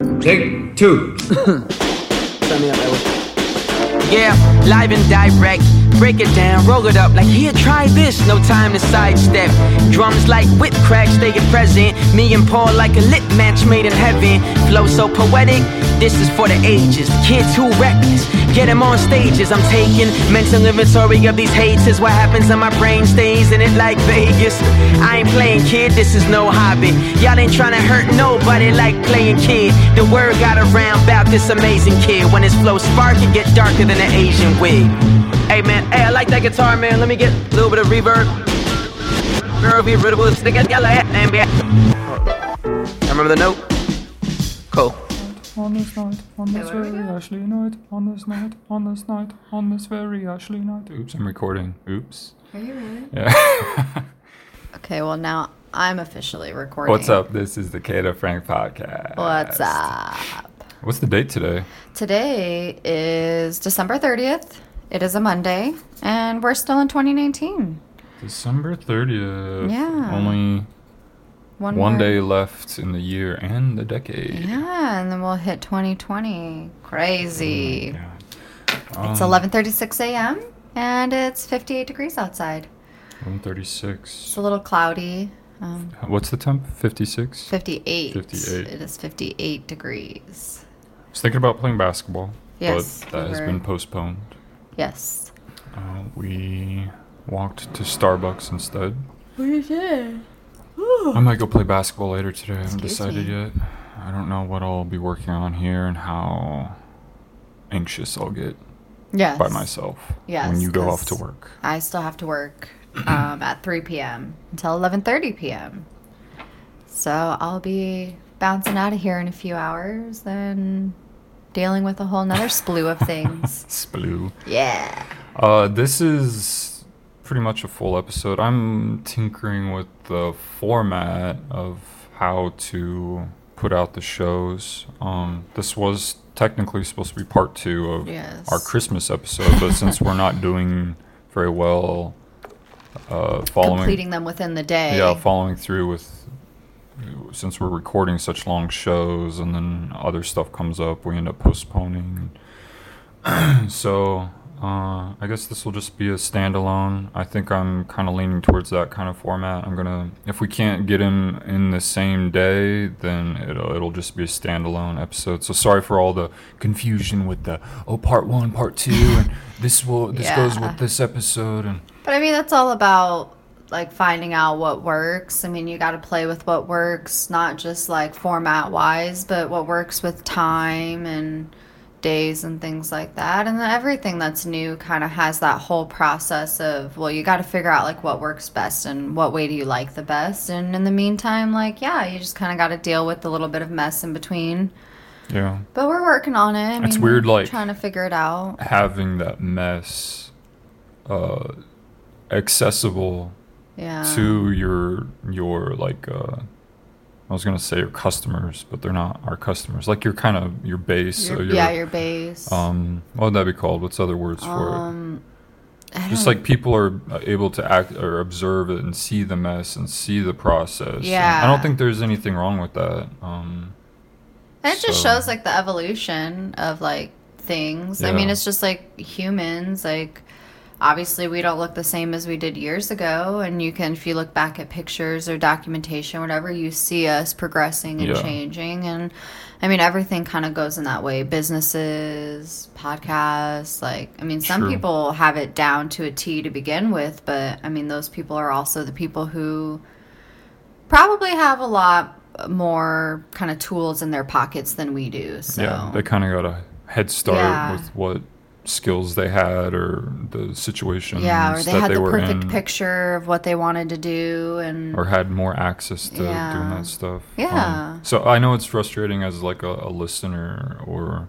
Take two. Turn me up, Edward. Yeah, live and direct. Break it down, roll it up like here, try this. No time to sidestep. Drums like whip cracks, stay present. Me and Paul like a lit match made in heaven. Flow so poetic, this is for the ages. Kids who reckless, get them on stages. I'm taking mental inventory of these hates. Is what happens in my brain stays in it like Vegas. I ain't playing kid, this is no hobby. Y'all ain't trying to hurt nobody like playing kid. The word got around about this amazing kid. When his flow spark, it get darker than an Asian wig. Hey man, hey, I like that guitar, man. Let me get a little bit of reverb. Remember the note? Cool. On this night, on this very Ashley night, on this night, on this night, on this very Ashley night. Oops, I'm recording. Oops. Are you really? Yeah. Okay, well now I'm officially recording. What's up? This is the Kata Frank podcast. What's up? What's the date today? Today is December 30th. It is a Monday, and we're still in 2019. December 30th. Yeah. Only One, one day left in the year and the decade. Yeah, and then we'll hit 2020. Crazy. Yeah. It's Um, 11:36 a.m. and it's 58 degrees outside. 136. It's a little cloudy. Um, What's the temp? 56? 58. 58. It is 58 degrees. I was thinking about playing basketball, Yes, but that we has been postponed. Yes. Uh, we walked to Starbucks instead. We did. I might go play basketball later today. I haven't Excuse decided me. yet. I don't know what I'll be working on here and how anxious I'll get Yes. by myself Yes, when you go off to work. I still have to work um, at 3 p.m. until 11:30 p.m. So I'll be bouncing out of here in a few hours, then dealing with a whole nother slew of things. Sploo. Yeah. Uh, this is pretty much a full episode. I'm tinkering with the format of how to put out the shows. Um, this was technically supposed to be part two of Yes. our Christmas episode, but since we're not doing very well, uh, following Completing them within the day. yeah, following through with since we're recording such long shows and then other stuff comes up, we end up postponing. so uh, I guess this will just be a standalone. I think I'm kind of leaning towards that kind of format. I'm gonna if we can't get him in the same day, then it'll it'll just be a standalone episode. So sorry for all the confusion with the oh part one, part two, and this will this goes with this episode and. But I mean, that's all about like finding out what works. I mean, you got to play with what works, not just like format wise, but what works with time and days and things like that. And then everything that's new kind of has that whole process of, well, you got to figure out like what works best and what way do you like the best. And in the meantime, like, yeah, you just kind of got to deal with the little bit of mess in between. Yeah. But we're working on it. I It's mean, weird, like- trying to figure it out. having that mess uh accessible Yeah. to your your like uh I was gonna say your customers, but they're not our customers. Like your kind of your base. Your- so your, yeah, your base. um what would that be called? What's other words for Um, it? Just like people are uh, able to act or observe it and see the mess and see the process. And I don't think there's anything wrong with that. Um And it just shows like the evolution of like things. I mean, it's just like humans. Like, obviously, we don't look the same as we did years ago. And you can, if you look back at pictures or documentation, whatever, you see us progressing and Yeah. changing. And I mean, everything kind of goes in that way. Businesses, podcasts. Like, I mean, some True. people have it down to a T to begin with, but I mean, those people are also the people who probably have a lot more kind of tools in their pockets than we do. So Yeah, they kind of got a head start Yeah. with what skills they had or the situations yeah, or they had they the perfect in, picture of what they wanted to do, and or had more access to doing that stuff. Yeah. Um, so I know it's frustrating as like a, a listener or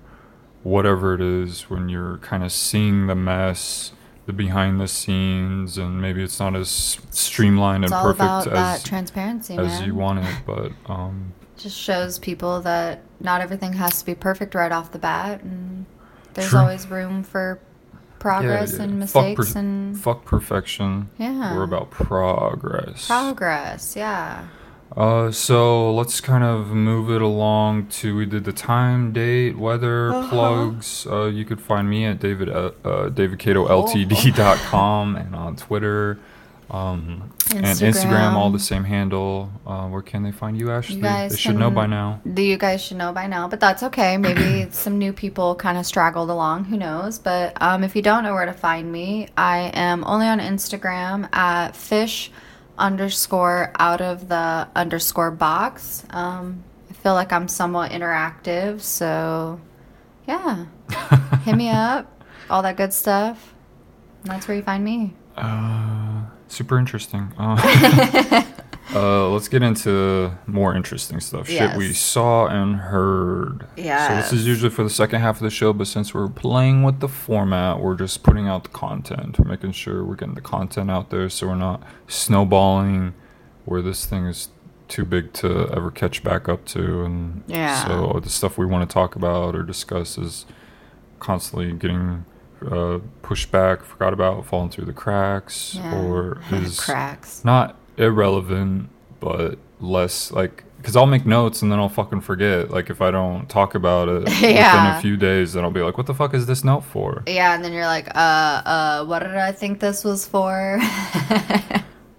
whatever it is when you're kind of seeing the mess, the behind the scenes, and maybe it's not as streamlined it's and perfect that as transparency, as man. you want it. But um, Just shows people that not everything has to be perfect right off the bat, and there's True. always room for progress yeah, and mistakes per- and fuck perfection. Yeah. we're about progress. progress. Yeah. Uh, so let's kind of move it along to we did the time, date, weather Uh-huh. plugs. Uh, you could find me at David uh, uh, Oh. davidcatoltd.com and on Twitter. Um, and Instagram, all the same handle. Uh, where can they find you, Ashley? guys they should know by now. You guys should know by now, but that's okay. Maybe some new people kind of straggled along. Who knows? But um, if you don't know where to find me, I am only on Instagram at fish underscore out of the underscore box. Um, I feel like I'm somewhat interactive, so yeah, hit me up, all that good stuff. And that's where you find me. Uh, super interesting. Uh, uh, let's get into more interesting stuff. Shit we saw and heard. Yeah. So this is usually for the second half of the show, but since we're playing with the format, we're just putting out the content. We're making sure we're getting the content out there, so we're not snowballing where this thing is too big to ever catch back up to, and Yeah. so the stuff we want to talk about or discuss is constantly getting uh, pushed back, forgot about, falling through the cracks, Yeah. or is Cracks. not irrelevant, but less like because I'll make notes and then I'll fucking forget. Like if I don't talk about it within Yeah. a few days, then I'll be like, "What the fuck is this note for?" Yeah, and then you're like, uh, uh, what did I think this was for?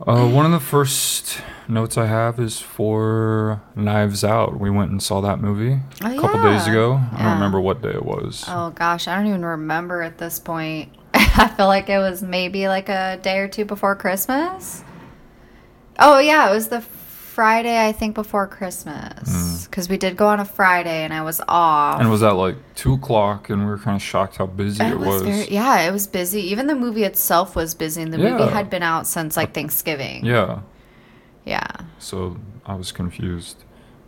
Uh, one of the first notes I have is for Knives Out. We went and saw that movie Oh, a couple days ago. I Yeah. don't remember what day it was. oh gosh, I don't even remember at this point. I feel like it was maybe like a day or two before Christmas. Oh yeah, it was the Friday I think before Christmas because we did go on a Friday and I was off. Mm. And it was at like two o'clock, and we were kind of shocked how busy it, It was. very, yeah, it was busy. Even the movie itself was busy, and the movie had been out since like Thanksgiving. yeah, Yeah. so I was confused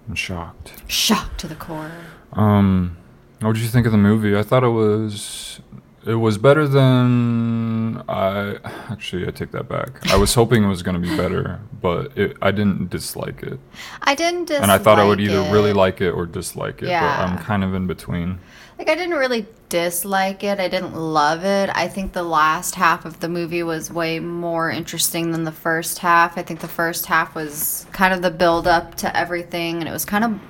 and shocked. Shocked to the core. Um, what did you think of the movie? I thought it was it was better than I actually I take that back. I was hoping it was going to be better, but it, I didn't dislike it, I didn't dislike and I thought I would either it. really like it or dislike it. Yeah. But I'm kind of in between. Like I didn't really dislike it. I didn't love it. I think the last half of the movie was way more interesting than the first half. I think the first half was kind of the build up to everything and it was kind of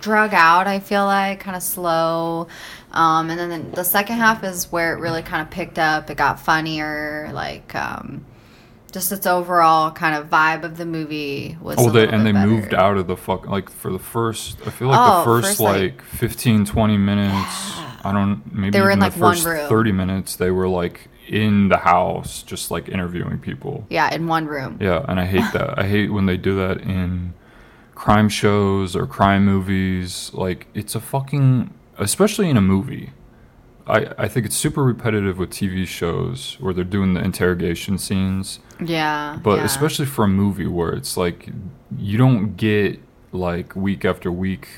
drug out, I feel like, kind of slow. Um, and then the second half is where it really kind of picked up. It got funnier, like um, just its overall kind of vibe of the movie was. Oh, they and they better. moved out of the fuck like for the first. I feel like Oh, the first, first, like- like 15, 20 minutes. I don't maybe They were in, the like, one first room. thirty minutes. They were like in the house, just like interviewing people. Yeah, in one room. Yeah, and I hate that. I hate when they do that in crime shows or crime movies. Like it's a fucking especially in a movie. I, I think it's super repetitive with TV shows where they're doing the interrogation scenes. Yeah. But yeah. especially for a movie where it's like you don't get like week after week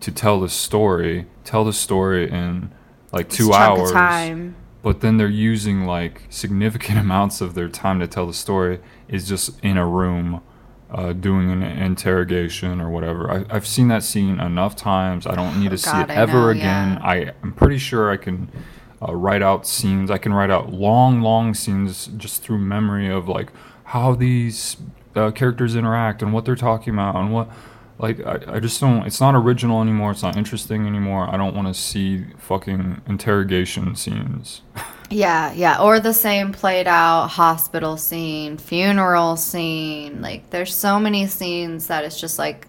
to tell the story, tell the story in like two hours time. but then they're using like significant amounts of their time to tell the story is just in a room uh, doing an interrogation or whatever. I, i've seen that scene enough times. I don't need to see God, it I ever know, again. yeah. I, i'm pretty sure i can uh, write out scenes. I can write out long long scenes just through memory of like how these uh, characters interact and what they're talking about and what like I, I just don't it's not original anymore it's not interesting anymore i don't want to see fucking interrogation scenes Yeah, yeah. Or the same played out hospital scene, funeral scene. Like, there's so many scenes that it's just like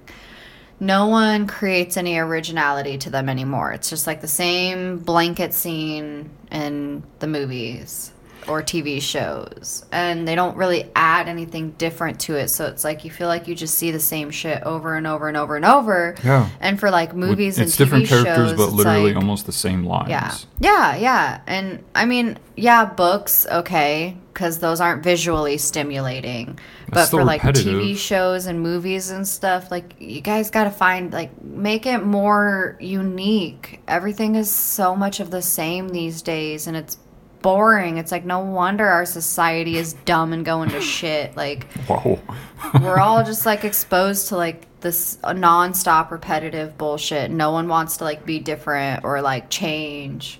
no one creates any originality to them anymore. It's just like the same blanket scene in the movies or TV shows. And they don't really add anything different to it. So it's like you feel like you just see the same shit over and over and over and over. Yeah. And for like movies it's and TV different characters shows, but literally like- almost the same lines yeah. Yeah, yeah. And I mean, yeah, books, okay, because those aren't visually stimulating. but for like. TV shows and movies and stuff, like, you guys got to find, like, make it more unique. Everything is so much of the same these days, and it's boring. It's like, no wonder our society is dumb and going to shit. Like, Whoa. we're all just like exposed to like this non-stop repetitive bullshit no one wants to like be different or like change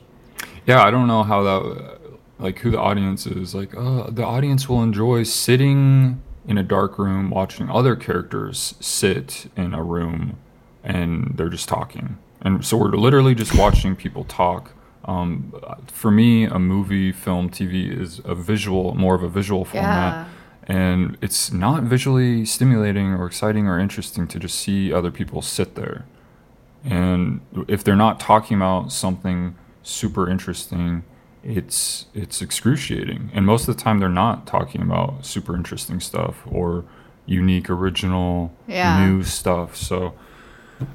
yeah, I don't know how that, like, who the audience is. Like, uh, the audience will enjoy sitting in a dark room watching other characters sit in a room and they're just talking. And so we're literally just watching people talk. Um, for me, a movie, film, TV is a visual, more of a visual format. And it's not visually stimulating or exciting or interesting to just see other people sit there. And if they're not talking about something super interesting, it's it's excruciating. And most of the time they're not talking about super interesting stuff or unique, original, Yeah. new stuff. So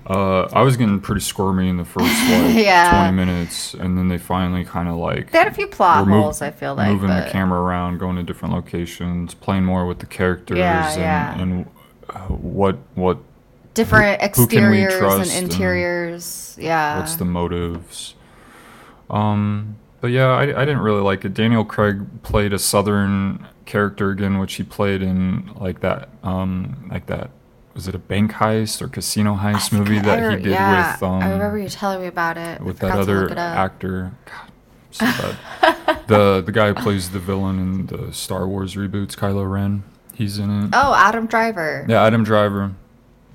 uh, I was getting pretty squirmy in the first like Yeah. 20 minutes, and then they finally kind of like They had a few plot were mov- holes, I feel like. moving but the camera around, going to different locations, playing more with the characters, Yeah, and, yeah. and uh, what what different who exteriors trust and and interiors. yeah. what's the motives. Um, but yeah, I, I didn't really like it. Daniel Craig played a southern character again, which he played in like that, um, like that. Was it a bank heist or casino heist movie I that he did yeah, with? Um, I remember you telling me about it. With that forgot to look other actor. God, so bad. the the guy who plays the villain in the Star Wars reboots, Kylo Ren. He's in it. Oh, Adam Driver. Yeah, Adam Driver.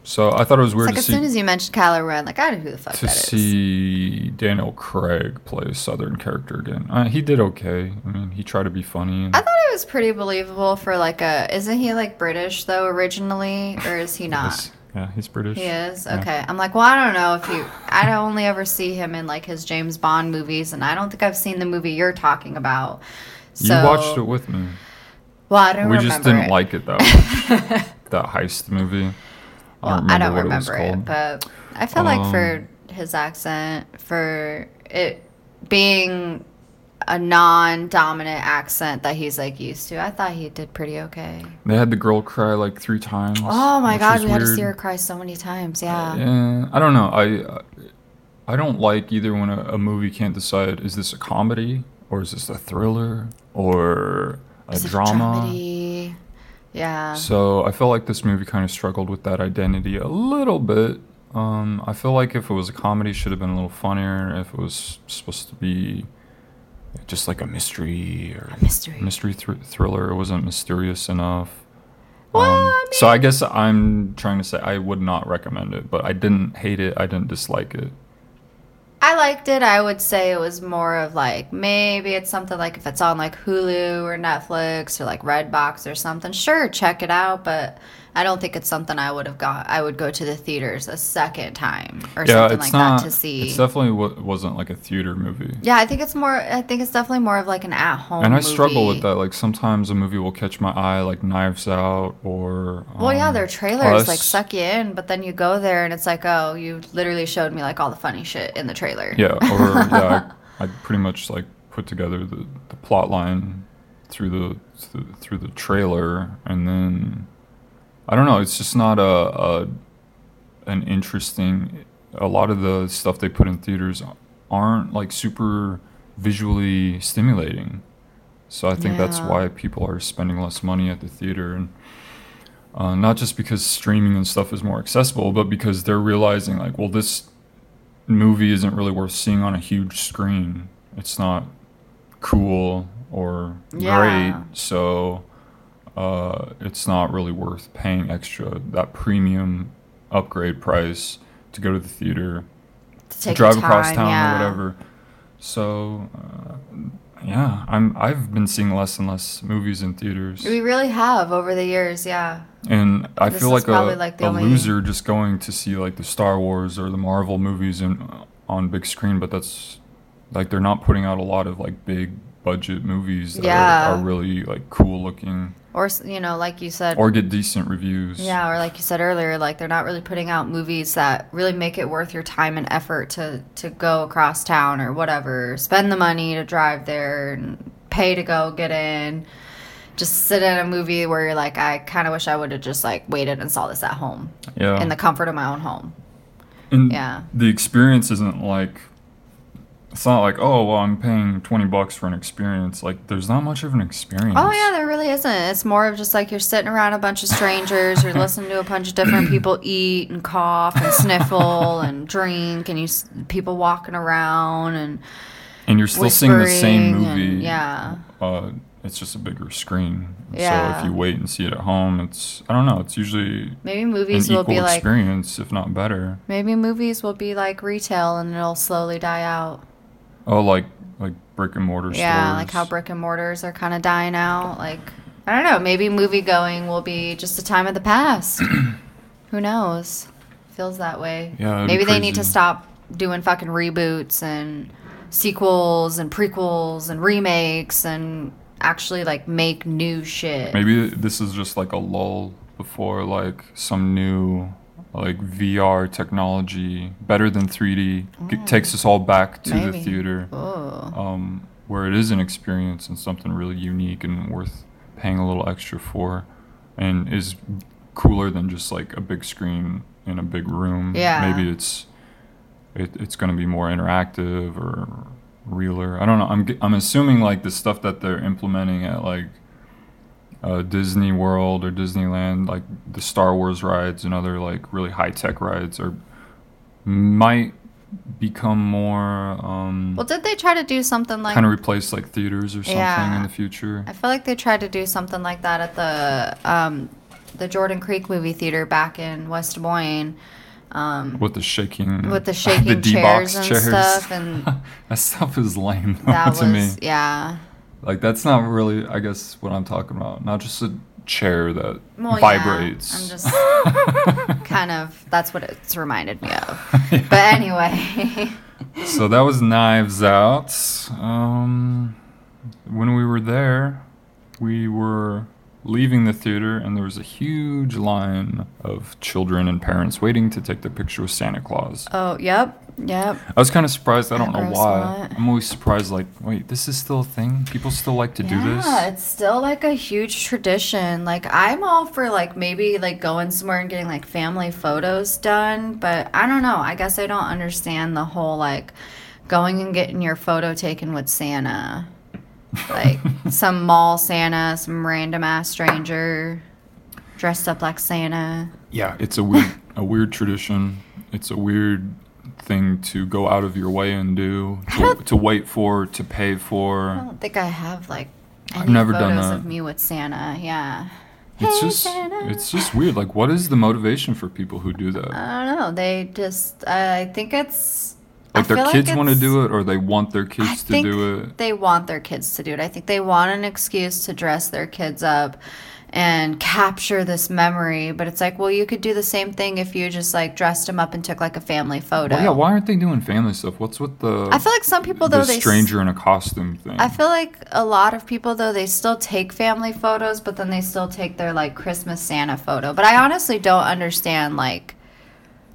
So I thought it was It's weird like to as see soon as you mentioned Kylo Ren, like I don't know who the fuck to that is. see Daniel Craig play a Southern character again. Uh, he did okay. I mean, he tried to be funny. And I thought it was pretty believable for like a. Isn't he like British though originally, or is he not? Yes. yeah, he's British. He is Yeah. okay. I'm like, well, I don't know if you. I only ever see him in like his James Bond movies, and I don't think I've seen the movie you're talking about. So, You watched it with me. Well, I don't We just didn't it. like it though. that heist movie. Well, I don't what remember was it, but I feel like Um, for his accent, for it being a non-dominant accent that he's like used to, I thought he did pretty okay. They had the girl cry like three times. Oh my god, we had to see her cry so many times. Yeah. Yeah, I don't know. I I don't like either when a, a movie can't decide is this a comedy or is this a thriller or a it drama. dramedy? Yeah. So I feel like this movie kind of struggled with that identity a little bit. Um, I feel like if it was a comedy, it should have been a little funnier. If it was supposed to be just like a mystery or a mystery. mystery thr- thriller, it wasn't mysterious enough. Well, Um, I so I guess I'm trying to say I would not recommend it, but I didn't hate it. I didn't dislike it. I liked it. I would say it was more of like maybe it's something like if it's on like Hulu or Netflix or like Redbox or something. Sure, check it out, but I don't think it's something I would have got. I would go to the theaters a second time or yeah, something it's like not. that to see. It's definitely wa- wasn't like a theater movie. yeah, I think it's more. I think it's definitely more of like an at-home. And I struggle with that. Like sometimes a movie will catch my eye, like Knives Out or. Well, yeah, um, their trailers like suck you in, but then you go there and it's like, oh, you literally showed me like all the funny shit in the trailer. Yeah, or yeah, I, I pretty much like put together the, the plot line through the through the trailer, and then I don't know. It's just not a, a an interesting. A lot of the stuff they put in theaters aren't like super visually stimulating. So I think that's why people are spending less money at the theater and. Uh, not just because streaming and stuff is more accessible, but because they're realizing like, well, this movie isn't really worth seeing on a huge screen. It's not cool or Yeah. great, so uh, it's not really worth paying extra that premium upgrade price to go to the theater, To drive your across town yeah. or whatever. So uh, yeah, I'm I've been seeing less and less movies in theaters. We really have over the years, yeah. And I This feel like a, like, the a loser just going to see like the Star Wars or the Marvel movies in, on big screen, but that's like they're not putting out a lot of like big budget movies that Yeah. are, are really like cool looking Or you know, like you said, or get decent reviews. yeah, or like you said earlier, like they're not really putting out movies that really make it worth your time and effort to to go across town or whatever, spend the money to drive there and pay to go get in. Just sit in a movie where you're like, I kind of wish I would have just like waited and saw this at home yeah. in the comfort of my own home. And yeah. The experience isn't like it's not like oh well I'm paying twenty bucks for an experience. Like there's not much of an experience. Oh yeah, there really isn't. It's more of just like you're sitting around a bunch of strangers, you're listening to a bunch of different people eat and cough and sniffle and drink, and you people walking around and and you're still seeing the same whispering and- movie. yeah. uh, it's just a bigger screen. Yeah. So if you wait and see it at home, it's I don't know. It's usually Maybe movies will be like experience, if not better. maybe movies will be like retail and it'll slowly die out. Oh, like like brick and mortar Yeah, stores. like how brick and mortars are kind of dying out. Like I don't know, maybe movie going will be just a time of the past. Who knows? Feels that way. Yeah, maybe they need to stop doing fucking reboots and sequels and prequels and remakes and actually like make new shit. Maybe this is just like a lull before like some new like VR technology better than 3D g- takes us all back to the Mm. Theater. Um, where it is an experience and something really unique and worth paying a little extra for, and is cooler than just like a big screen in a big room. Yeah. Maybe it's it, it's going to be more interactive or realer. I don't know. I'm I'm assuming like the stuff that they're implementing at like uh, Disney World or Disneyland, like the Star Wars rides and other like really high tech rides, are might become more. Um, Well, did they try to do something like kind of replace like theaters or something Yeah. in the future. I feel like they tried to do something like that at the um, the Jordan Creek movie theater back in West Des Moines. Um, With the shaking, with the shaking D-box chairs and stuff, and that stuff is lame though, that to was me. yeah. Like that's not really, I guess, what I'm talking about. Not just a chair that Well, vibrates. Yeah, I'm just kind of that's what it's reminded me of. But anyway, so that was Knives Out. Um, when we were there, we were leaving the theater, and there was a huge line of children and parents waiting to take their picture with Santa Claus. oh yep, yep. I was kind of surprised. I don't know why. I'm always surprised. Like, wait, this is still a thing. People still like to do this. Yeah, it's still like a huge tradition. Like I'm all for like maybe like going somewhere and getting like family photos done, but I don't know. I guess I don't understand the whole like going and getting your photo taken with Santa. Like some mall Santa, some random ass stranger dressed up like Santa. Yeah, it's a weird, a weird tradition. It's a weird thing to go out of your way and do. To, to wait for, to pay for. I don't think I have like any I've never photos done that. of me with Santa. Yeah. It's Hey, just, Santa. it's just weird. Like, what is the motivation for people who do that? I don't know. They just I think it's Like their kids want to do it, or they want their I kids to think do it. They want their kids to do it. I think they want an excuse to dress their kids up and capture this memory. But it's like, well, you could do the same thing if you just like dressed them up and took like a family photo. Well, yeah, why aren't they doing family stuff? What's with the I feel like some people though the they stranger in a costume thing? I feel like a lot of people though they still take family photos, but then they still take their like Christmas Santa photo. But I honestly don't understand like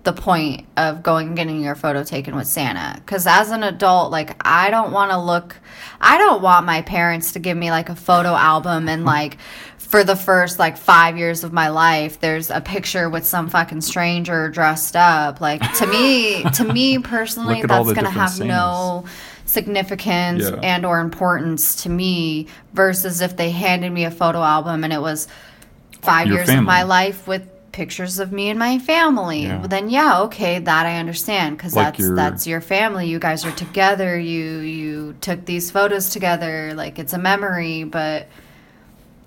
the point of going and getting your photo taken with Santa. Because as an adult, like I don't want to look, I don't want my parents to give me like a photo album and like for the first like five years of my life, there's a picture with some fucking stranger dressed up. Like to me, to me personally, Look at all that's gonna have no significance Yeah. and or importance to me versus if they handed me a photo album and it was five Your years of my life with pictures of me and my family. Yeah. well, then yeah okay that i understand because Like that's your- that's your family. You guys are together. You you took these photos together. Like it's a memory but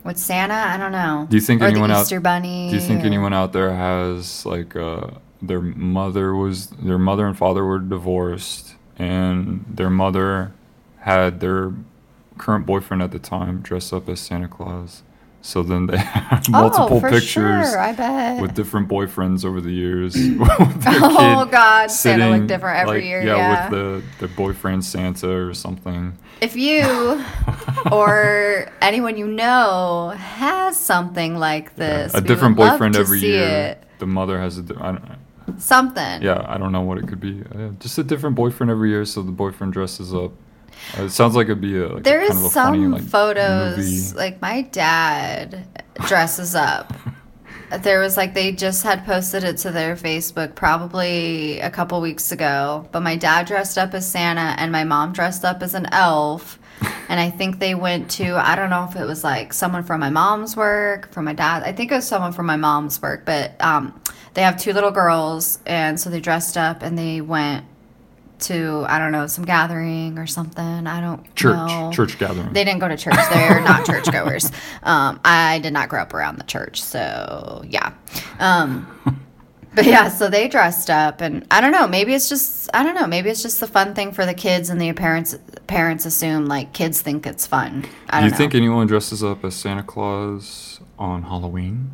with santa i don't know. Do you think or anyone the out- bunny Do you think or- anyone out there has like uh, their mother was their mother and father were divorced, and their mother had their current boyfriend at the time dress up as Santa Claus. So then they had multiple oh, pictures sure, i bet with different boyfriends over the years. Oh, God, Santa looked sitting, different every like, year, Yeah, yeah. with the their boyfriend Santa or something. if you or anyone you know has something like this, a we different boyfriend every year. it. The mother has a. don't, Something. Yeah, I don't know what it could be. Uh, just a different boyfriend every year, so the boyfriend dresses up. Uh, it sounds like it'd be a, like There a is kind of a some funny, like, photos, movie. like my dad dresses up. There was like they just had posted it to their Facebook probably a couple weeks ago. But my dad dressed up as Santa and my mom dressed up as an elf. And I think they went to I don't know if it was like someone from my mom's work, from my dad. I think it was someone from my mom's work, but um, they have two little girls, and so they dressed up and they went to I don't know some gathering or something. I don't Church, know. church gathering. They didn't go to church. They're not churchgoers. Um, I did not grow up around the church, so yeah. Um, but yeah, so they dressed up, and I don't know. Maybe it's just I don't know. Maybe it's just the fun thing for the kids, and the parents parents assume like kids think it's fun. I Do you know. think anyone dresses up as Santa Claus on Halloween?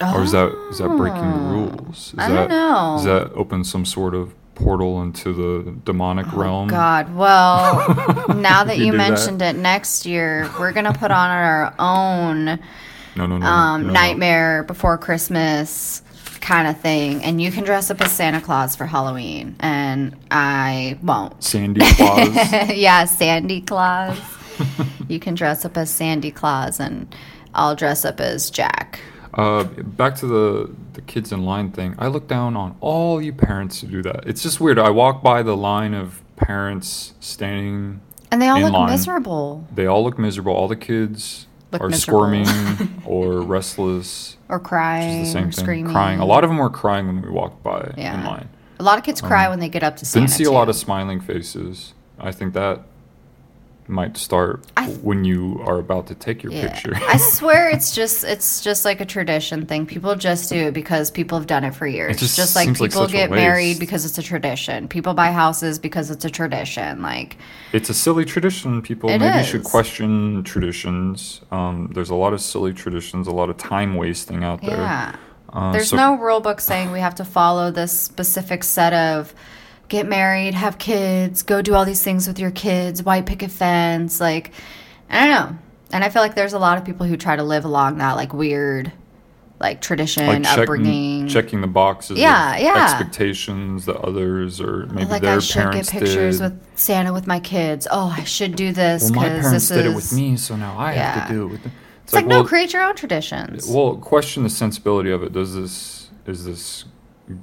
Or is that is that breaking the rules? Is Oh. I that, don't know. Does that open some sort of portal into the demonic realm? Oh, God, well, now that You you do that? mentioned it, next year we're gonna put on our own No, no, no. um, no. Nightmare Before Christmas kind of thing, and you can dress up as Santa Claus for Halloween, and I won't. Sandy Claus. yeah, Sandy Claus. you can dress up as Sandy Claus, and I'll dress up as Jack. Uh, back to the the kids in line thing. I look down on all you parents who do that. It's just weird. I walk by the line of parents standing. And they all look line. miserable They all look miserable. All the kids Look are miserable. squirming or restless. or crying the same or thing. screaming. Crying. A lot of them were crying when we walked by in line. A lot of kids cry when they get up to Santa. Didn't see a lot of smiling faces. I think that might start th- when you are about to take your Yeah. picture. I swear it's just it's just like a tradition thing. People just do it because people have done it for years. just just like like people a get married because it's a tradition. People buy houses because it's a tradition. Like it's a silly tradition. People It maybe should question traditions. Um, there's a lot of silly traditions, a lot of time wasting out there. yeah. Uh, There's so- no rule book saying we have to follow this specific set of get married, have kids, go do all these things with your kids, white picket fence, like I don't know. And I feel like there's a lot of people who try to live along that like weird like tradition, like upbringing. checking, checking the boxes. Yeah, of yeah. Expectations that others or maybe like their I should get parents pictures did. with Santa with my kids. Oh, I should do this well, because my parents this did is it with me, so now I have to do it with them. It's like, no, well, create your own traditions. Well, question the sensibility of it. Does this is this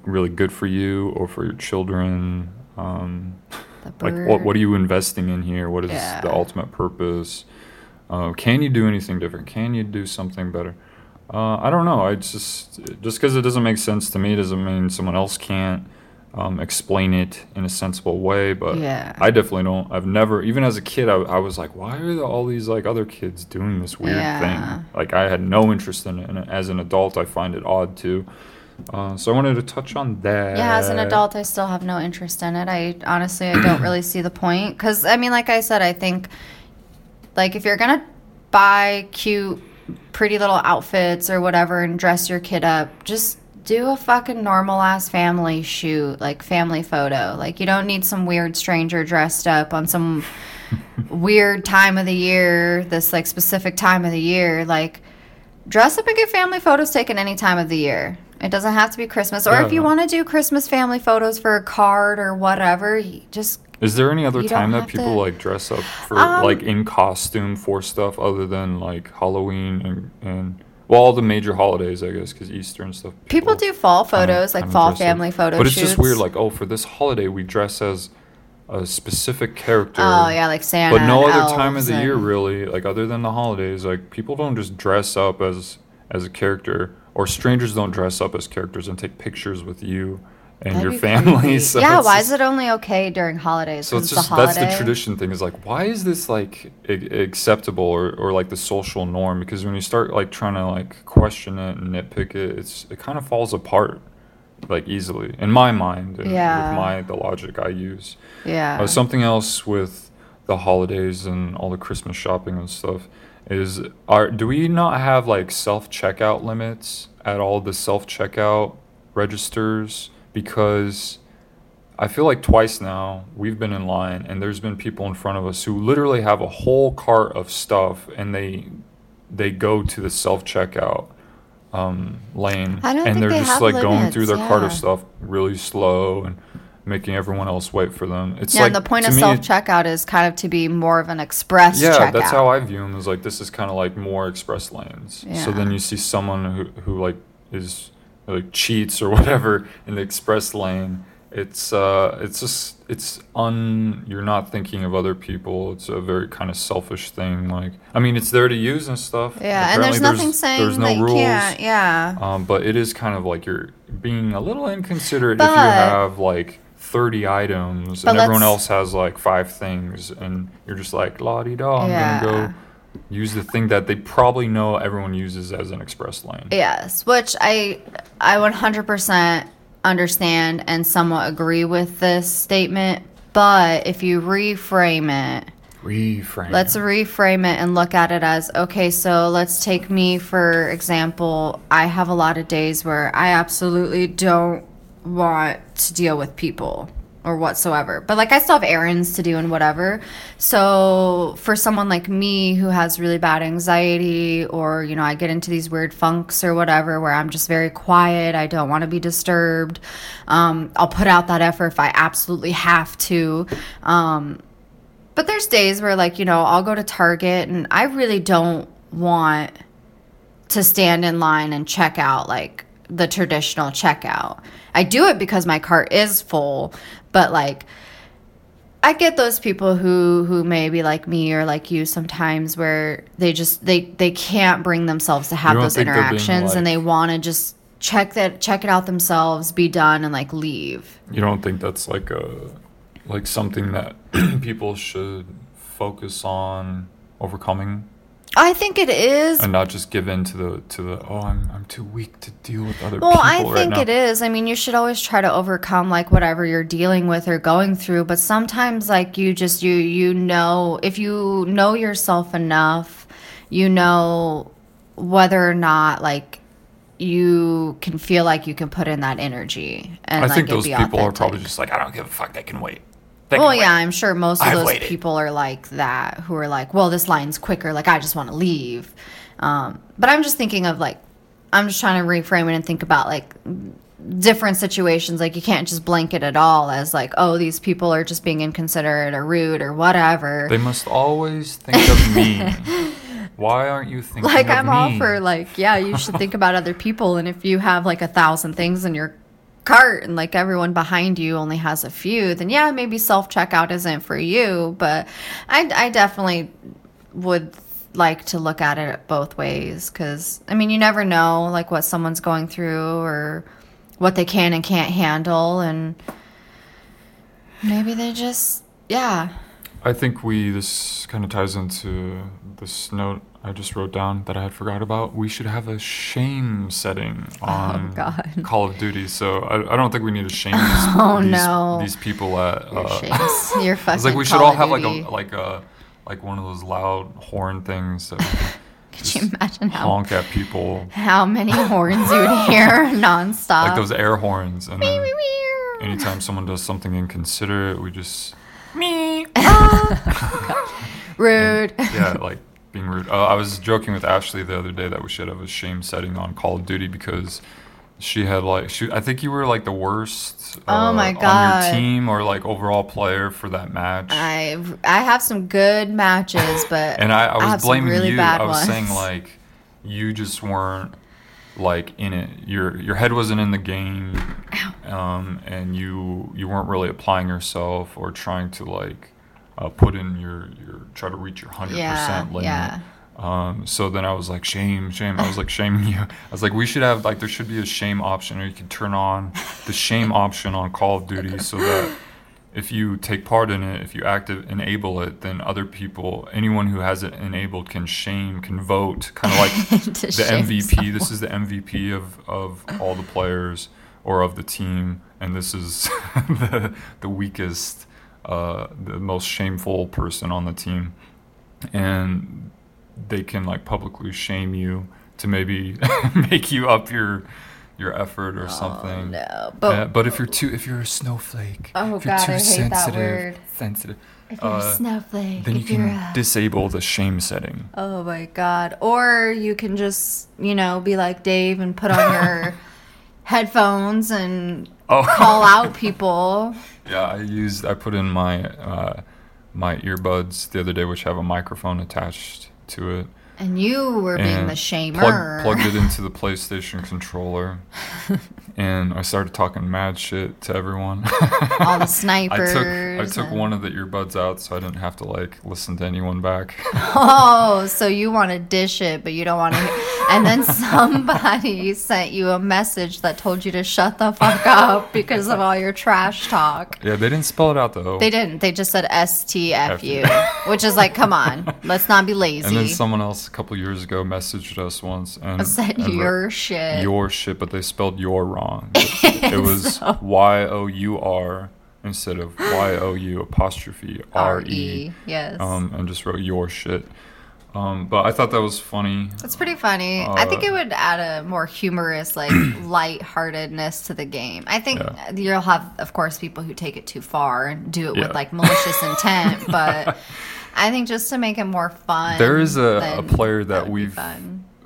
really good for you or for your children? Um, like, what what are you investing in here? What is Yeah. the ultimate purpose? Uh, can you do anything different? Can you do something better? Uh, I don't know. I just just because it doesn't make sense to me doesn't mean someone else can't um, explain it in a sensible way. But Yeah. I definitely don't. I've never, even as a kid, I, I was like, why are all these like other kids doing this weird Yeah. thing? Like I had no interest in it, and as an adult, I find it odd too. Uh, so I wanted to touch on that. Yeah, as an adult, I still have no interest in it. I honestly, I don't really see the point. Because, I mean, like I said, I think, like, if you're going to buy cute, pretty little outfits or whatever and dress your kid up, just do a fucking normal ass family shoot, like, family photo. Like, you don't need some weird stranger dressed up on some weird time of the year, this, like, specific time of the year. Like, dress up and get family photos taken any time of the year. It doesn't have to be Christmas. Or if you want to do Christmas family photos for a card or whatever, just Is there any other time that people to- like dress up for Um, like in costume for stuff other than like Halloween and and well all the major holidays I guess because Easter and stuff. people do fall photos, like fall up. family photo But it's shoots. just weird. Like oh, for this holiday we dress as a specific character. oh yeah, like Santa. but no other time of the year really like other than the holidays like people don't just dress up as as a character or strangers don't dress up as characters and take pictures with you and That'd your family so yeah, why just- is it only okay during holidays? so it's just holiday. that's the tradition thing is like why is this like a- acceptable or, or like the social norm because when you start like trying to like question it and nitpick it it's it kind of falls apart like easily in my mind Yeah. with my the logic I use Yeah. uh, something else with the holidays and all the Christmas shopping and stuff is are do we not have like self checkout limits at all? The self checkout registers? Because I feel like twice now we've been in line and there's been people in front of us who literally have a whole cart of stuff and they they go to the self checkout um, lane. And they're they just like going through their limits, cart of stuff really slow and making everyone else wait for them. It's yeah, like and the point of self checkout is kind of to be more of an express yeah, checkout. that's how I view them. Is like this is kind of like more express lanes. Yeah. So then you see someone who who like is like cheats or whatever in the express lane. It's uh, it's just it's un. You're not thinking of other people. It's a very kind of selfish thing. Like I mean, it's there to use and stuff. yeah, and there's Apparently nothing saying there's no that you rules. can't. Yeah. Um, but it is kind of like you're being a little inconsiderate if you have like 30 items But and everyone else has like five things and you're just like la di da i'm Yeah. gonna go use the thing that they probably know everyone uses as an express lane Yes, which I I 100% understand and somewhat agree with this statement, but if you reframe it, reframe let's reframe it and look at it as okay, so let's take me for example. I have a lot of days where I absolutely don't want to deal with people or whatsoever. But like I still have errands to do and whatever. So for someone like me who has really bad anxiety or you know I get into these weird funks or whatever where I'm just very quiet, I don't want to be disturbed. Um, I'll put out that effort if I absolutely have to. Um, but there's days where like you know I'll go to Target and I really don't want to stand in line and check out like the traditional checkout. I do it because my cart is full, but like I get those people who who may be like me or like you sometimes where they just they they can't bring themselves to have those interactions and they want to just check that check it out themselves, be done and like leave. you don't think that's like a like something that people should focus on overcoming I think it is. And not just give in to the to the oh i'm, I'm too weak to deal with other Well, people Well, I right think now. it is. I mean, you should always try to overcome like whatever you're dealing with or going through, but sometimes like you just you you know if you know yourself enough, you know whether or not like you can feel like you can put in that energy and i like think those people are probably just like i don't give a fuck they can wait Well, yeah. I'm sure most of I've those waited. people are like that, who are like, well, this line's quicker. Like, I just want to leave. Um, but I'm just thinking of like, I'm just trying to reframe it and think about like different situations. Like, you can't just blanket it at all as like, oh, these people are just being inconsiderate or rude or whatever. They must always think of me. Why aren't you thinking like, I'm me? all for like, yeah, you should think about other people. And if you have like a thousand things in your cart and like everyone behind you only has a few, then yeah, maybe self checkout isn't for you. But I, I definitely would like to look at it both ways because I mean, you never know like what someone's going through or what they can and can't handle, and maybe they just yeah. I think we this kind of ties into this note I just wrote down that I had forgot about. We should have a shame setting on Oh. Call of Duty. So I, I don't think we need to shame these, Oh, these, no. these people at. Uh. Your fucking. it's like we should Call all have like a like a like one of those loud horn things that Could you imagine how honk at people how many horns you would hear nonstop? like those air horns and then anytime someone does something inconsiderate we just me. Rude. yeah, like being rude. Uh, I was joking with Ashley the other day that we should have a shame setting on Call of Duty because she had like she. I think you were like the worst. Oh uh, my On God. your team or like overall player for that match. I I have some good matches, but and I, I was have blaming really you. bad I was ones. saying like you just weren't like in it. Your your head wasn't in the game, um, and you you weren't really applying yourself or trying to like uh, put in your your try to reach your hundred Yeah, percent limit. yeah. Um, so then I was like, shame, shame. I was like, shaming you. I was like, we should have like there should be a shame option, or you can turn on the shame option on Call of Duty, so that if you take part in it, if you active enable it, then other people, anyone who has it enabled, can shame, can vote, kind of like the MVP. This is the MVP of of all the players or of the team, and this is the the weakest, uh, the most shameful person on the team, and they can like publicly shame you to maybe make you up your your effort or something. no, Uh, but but if you're too, if you're a snowflake, Oh, if you're God, too I hate that sensitive, word. sensitive, if you're uh, a snowflake, then you can a disable the shame setting. oh my god, or you can just you know be like Dave and put on your headphones and Oh, call out people. yeah, I used, I put in my uh, my earbuds the other day, which have a microphone attached to it. And you were being the shamer. plug- plugged it into the PlayStation controller, and I started talking mad shit to everyone. All the snipers. I took ears. took and- one of the earbuds out so I didn't have to like listen to anyone back. Oh, so you want to dish it, but you don't want to. And then somebody sent you a message that told you to shut the fuck up because of all your trash talk. yeah, they didn't spell it out though. They didn't. They just said STFU, which is like, come on, let's not be lazy. and then someone else a couple years ago messaged us once and said and your shit. your shit, but they spelled your wrong. it was Y O U R instead of Y O U apostrophe R E. Yes. Um, and just wrote your shit. Um, but I thought that was funny. It's pretty funny. I think Uh, it would add a more humorous, like lightheartedness to the game. I think Yeah. you'll have, of course, people who take it too far and do it Yeah. with like malicious intent. But I think just to make it more fun, There is a, a player that be we've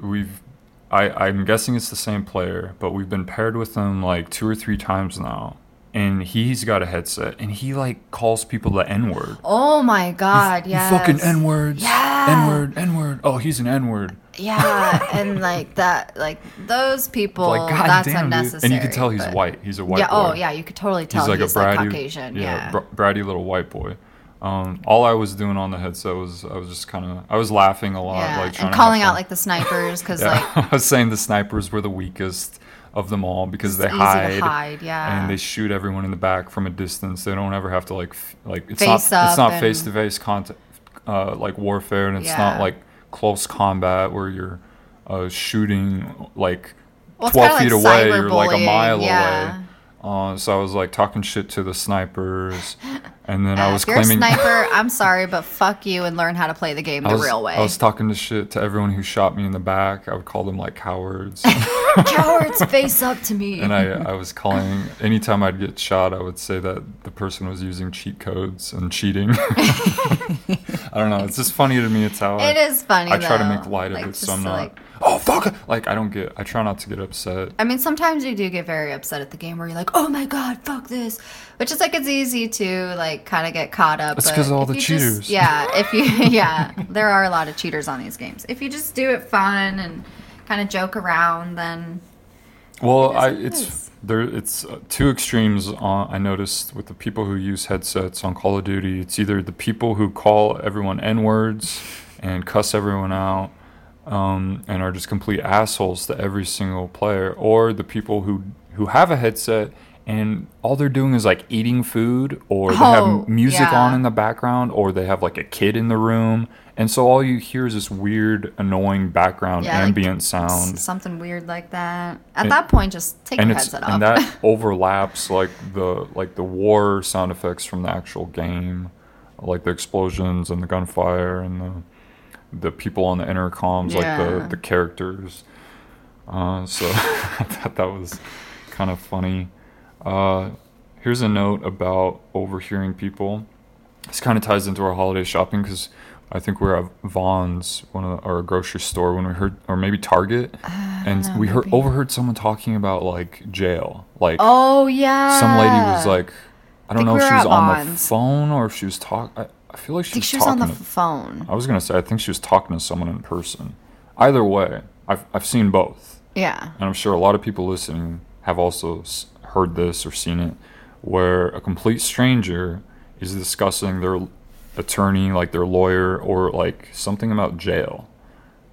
we've I, I'm guessing it's the same player, but we've been paired with him like two or three times now. And he's got a headset and he like calls people the N word. Oh my god! Yeah, fucking N words. Yes. N word, N word. Oh, he's an N word. Yeah, and like that, like those people. Like, God that's damn, dude. unnecessary. And you can tell he's but- white. He's a white yeah. Oh, boy. Oh yeah, you could totally tell he's like he's a bratty, like Caucasian. Yeah. br- bratty little white boy. Um, all I was doing on the headset was I was just kind of I was laughing a lot, yeah. like trying and calling out like the snipers because Yeah, like I was saying the snipers were the weakest of them all because they It's to hide, hide, yeah. and they shoot everyone in the back from a distance. They don't ever have to like f- like it's Face not it's not face to face contact uh, like warfare, and it's not like close combat where you're uh, shooting like Well, twelve feet like away. You're like a mile yeah. away. Uh, so I was like talking shit to the snipers, and then I Uh, was you're a claiming sniper, I'm sorry, but fuck you and learn how to play the game I the was, real way. I was talking to shit to everyone who shot me in the back. I would call them like cowards. Cowards face up to me. and I, I was calling anytime I'd get shot I would say that the person was using cheat codes and cheating I don't know it's just funny to me it's how it I, is funny. I try to make light of Like, it so I'm not like- oh fuck it. like I don't get I try not to get upset I mean, sometimes you do get very upset at the game where you're like, "Oh my god, fuck this," which is like it's easy to like kind of get caught up. It's but 'cause of all the you just- cheaters. yeah, if you yeah, there are a lot of cheaters on these games. If you just do it fun and kind of joke around, then well It I it's is. there it's uh, two extremes on I noticed with the people who use headsets on Call of Duty it's either the people who call everyone n-words and cuss everyone out um, and are just complete assholes to every single player, or the people who who have a headset and all they're doing is like eating food, or they Oh, have music yeah. on in the background, or they have like a kid in the room, and so all you hear is this weird, annoying background yeah, like, ambient s- sound. something weird like that. At And- that point, just take and your headset off. and that overlaps like the like the war sound effects from the actual game, like the explosions and the gunfire and the the people on the intercoms, like the the characters. Uh, so I thought that was kind of funny. Uh, here's a note about overhearing people. This kind of ties into our holiday shopping because I think we were at Vons, one of the, our grocery store, when we heard, or maybe Target, and we heard maybe. overheard someone talking about like jail. Like oh yeah, some lady was like, I don't think know if she was on the phone or if she was talking. I feel like I she think was she was on the to- phone. I was gonna say I think she was talking to someone in person. Either way, I've I've seen both, Yeah. and I'm sure a lot of people listening have also heard this or seen it, where a complete stranger is discussing their attorney, like their lawyer, or like something about jail,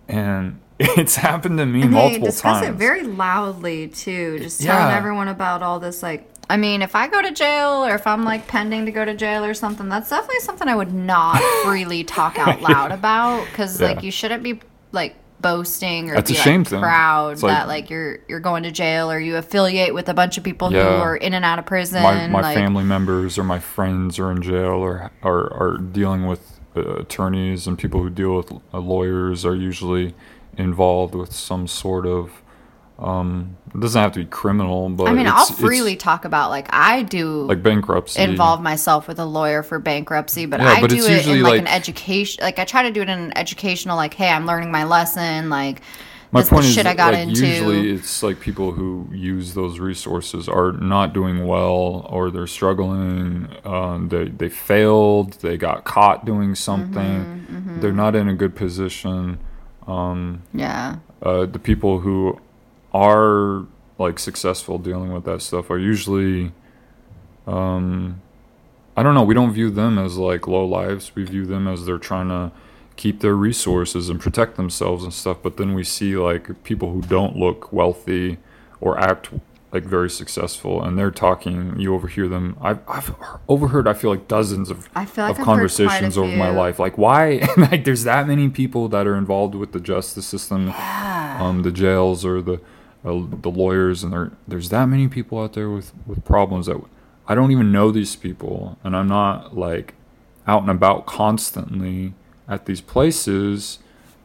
and it's happened to me And they discuss times. it very loudly too, just Yeah. telling everyone about all this. Like, I mean, if I go to jail or if I'm like pending to go to jail or something, that's definitely something I would not freely talk out loud about because Yeah. like you shouldn't be like boasting or That's a be shame like, thing. proud like- that like you're you're going to jail or you affiliate with a bunch of people who are in and out of prison. my, my like, family members or my friends are in jail or are, are dealing with uh, attorneys and people who deal with uh, lawyers are usually involved with some sort of um, it doesn't have to be criminal but I mean, I'll freely talk about like I do like bankruptcy involve myself with a lawyer for bankruptcy, but Yeah, I but do it in like, an education. Like I try to do it in an educational. Like, hey, I'm learning my lesson. Like, my this point the is shit I got like, into. usually it's like people who use those resources are not doing well or they're struggling um, they, they failed they got caught doing something Mm-hmm, they're not in a good position um, yeah, uh, the people who are like successful dealing with that stuff are usually um, I don't know. We don't view them as like low lives. We view them as they're trying to keep their resources and protect themselves and stuff. But then we see like people who don't look wealthy or act like very successful, and they're talking. You overhear them. I've, I've overheard. I feel like dozens of I feel like of I've heard quite a conversations over my life. Like why? like there's that many people that are involved with the justice system, um, the jails or the uh, the lawyers, and there there's that many people out there with with problems that I don't even know these people, and I'm not like out and about constantly at these places.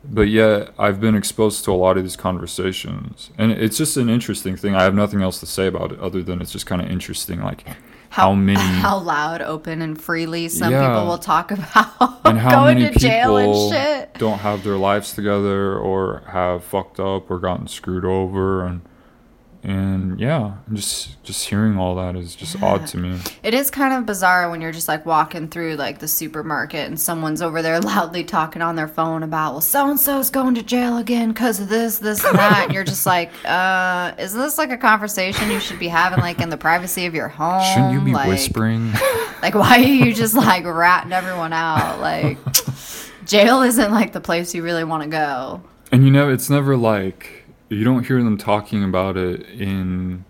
But yet, I've been exposed to a lot of these conversations, and it's just an interesting thing. I have nothing else to say about it other than it's just kind of interesting, like how, many how loud, open, and freely some Yeah. people will talk about and how going many to jail and people shit. don't have their lives together or have fucked up or gotten screwed over and and yeah just just hearing all that is just odd to me It is kind of bizarre when you're just like walking through like the supermarket and someone's over there loudly talking on their phone about, well, so and so's going to jail again because of this, this, and that. and you're just like, uh, is this like a conversation you should be having like in the privacy of your home? shouldn't you be Like- whispering Like, why are you just like ratting everyone out? Like, jail isn't like the place you really want to go. and you know it's never like you don't hear them talking about it in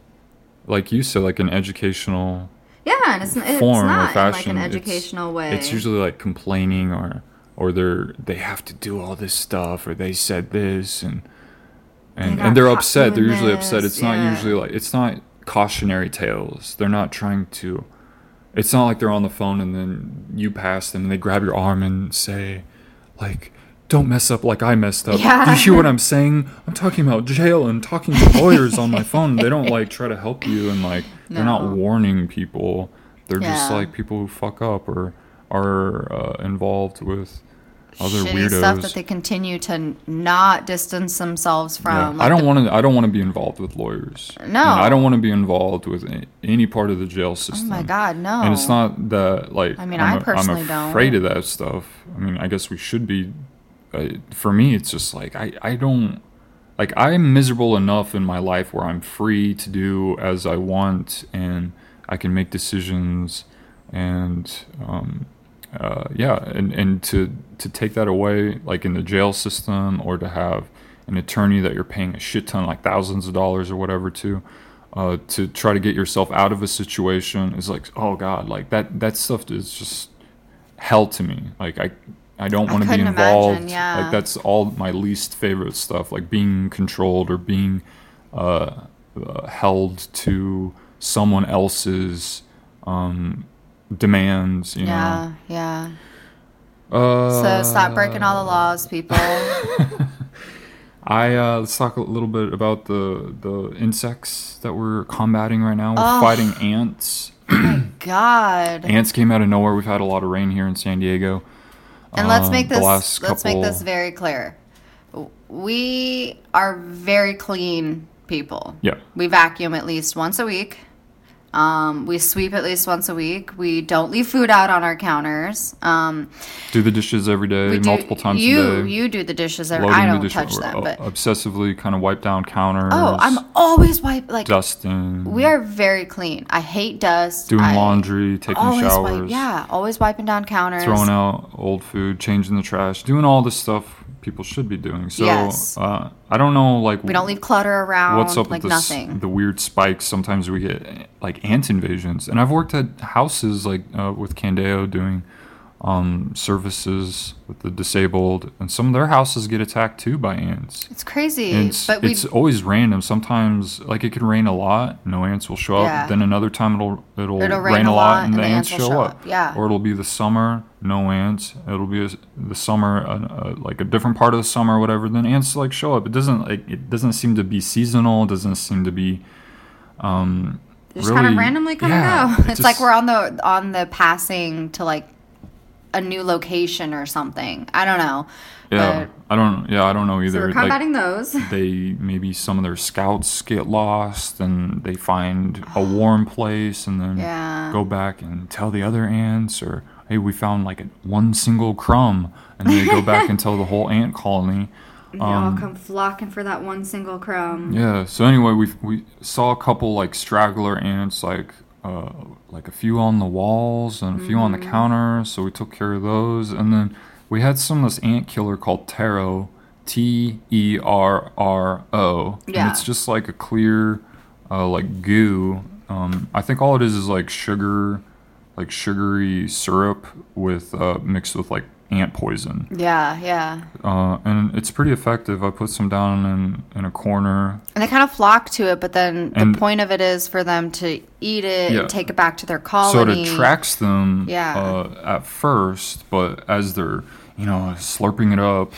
like you said like an educational Yeah, and it's, it's form not or in like fashion. An It's- educational way. it's usually like complaining or or they're they have to do all this stuff or they said this and and, got and they're upset. They're usually upset. It's not usually like it's not cautionary tales. They're not trying to it's not like they're on the phone and then you pass them and they grab your arm and say like don't mess up like I messed up. Yeah. Do you hear what I'm saying? I'm talking about jail and talking to lawyers on my phone. They don't like try to help you and like they're not warning people. They're just like people who fuck up or are uh, involved with other Shitty weirdos. stuff that they continue to not distance themselves Yeah. from. I don't want to. I don't want to be involved with lawyers. No. And I don't want to be involved with a- any part of the jail system. Oh my god, no! And it's not that like I mean, I'm I a- personally I'm don't. afraid of that stuff. I mean, I guess we should be. Uh, for me, it's just like I I don't like I'm miserable enough in my life where I'm free to do as I want and I can make decisions and um, uh, yeah, and and to to take that away, like in the jail system, or to have an attorney that you're paying a shit ton, like thousands of dollars or whatever, to uh, to try to get yourself out of a situation is like, oh god, like that that stuff is just hell to me. Like I. I don't want to be involved. imagine, yeah. Like that's all my least favorite stuff. Like being controlled or being uh, uh, held to someone else's um, demands. You yeah, yeah. Uh, So stop breaking all the laws, people. I uh, let's talk a little bit about the the insects that we're combating right now. We're Oh. fighting ants. God. Ants came out of nowhere. We've had a lot of rain here in San Diego. And let's Um, make this let's make this very clear. We are very clean people. Yeah. We vacuum at least once a week. Um, we sweep at least once a week. We don't leave food out on our counters. Um, Do the dishes every day, do, multiple times you, a day. You do the dishes. Every, loading I the don't dish- touch them. uh, But obsessively kind of wipe down counters. oh, I'm always wipe like dusting. we are very clean. I hate dust. doing I laundry, taking showers, Wipe, yeah, always wiping down counters. throwing out old food, changing the trash, doing all the stuff people should be doing. So Yes. uh, I don't know, like We don't leave clutter around. what's up like with this, nothing. the weird spikes. Sometimes we get like ant invasions, and I've worked at houses like uh, with Candeo doing um, services with the disabled, and some of their houses get attacked too by ants. It's crazy, And it's but it's always random. Sometimes like it could rain a lot, no ants will show up. Then another time it'll it'll, It'll rain, a lot and the ants will show, up. up, yeah. Or it'll be the summer, no ants. It'll be a, the summer, uh, uh, like a different part of the summer, or whatever. Then ants like show up. It doesn't like it doesn't seem to be seasonal. It doesn't seem to be. Um, just kind of randomly come yeah, and go. it It's like we're on the on the passing to like a new location or something. I don't know. Yeah, I don't. Yeah, I don't know But, so either. we're Like, combating those. they maybe some of their scouts get lost and they find a warm place and then Yeah. go back and tell the other ants or hey we found like a, one single crumb and they go back and tell the whole ant colony They all um, come flocking for that one single crumb. yeah so anyway we we saw a couple like straggler ants like uh, like a few on the walls and a few on the counter. So we took care of those, and then we had some of this ant killer called Terro, T E R R O, Yeah. and it's just like a clear, uh, like goo. Um, I think all it is is like sugar, like sugary syrup with uh, mixed with like ant poison Yeah, yeah. uh, and it's pretty effective. I put some down in, in a corner. And they kind of flock to it, but then And- the point of it is for them to eat it Yeah. and take it back to their colony. So it attracts them Yeah. uh, at first, but as they're, you know, slurping it up,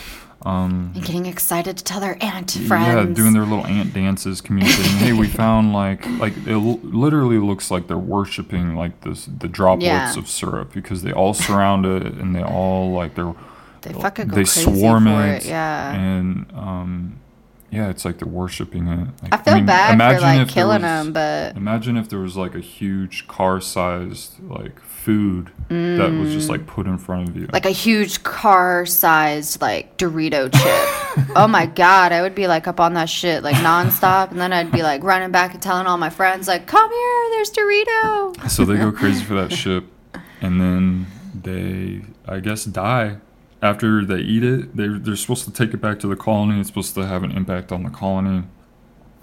um, and getting excited to tell their aunt friends. yeah, doing their little ant dances, communicating. hey, we found like, like it l- literally looks like they're worshiping like this, the droplets Yeah. of syrup because they all surround it and they all like they're they fucking they swarm it, it. Yeah. and um, yeah, it's like they're worshiping it. Like, I feel mean, bad for like killing was- them, but Imagine if there was like a huge car-sized like food that was just like put in front of you. Mm. like a huge car-sized like Dorito chip. oh my god, I would be like up on that shit like nonstop, and then I'd be like running back and telling all my friends like, "Come here, there's Dorito." so they go crazy for that ship, and then they, I guess, die after they eat it. They're they're supposed to take it back to the colony. It's supposed to have an impact on the colony.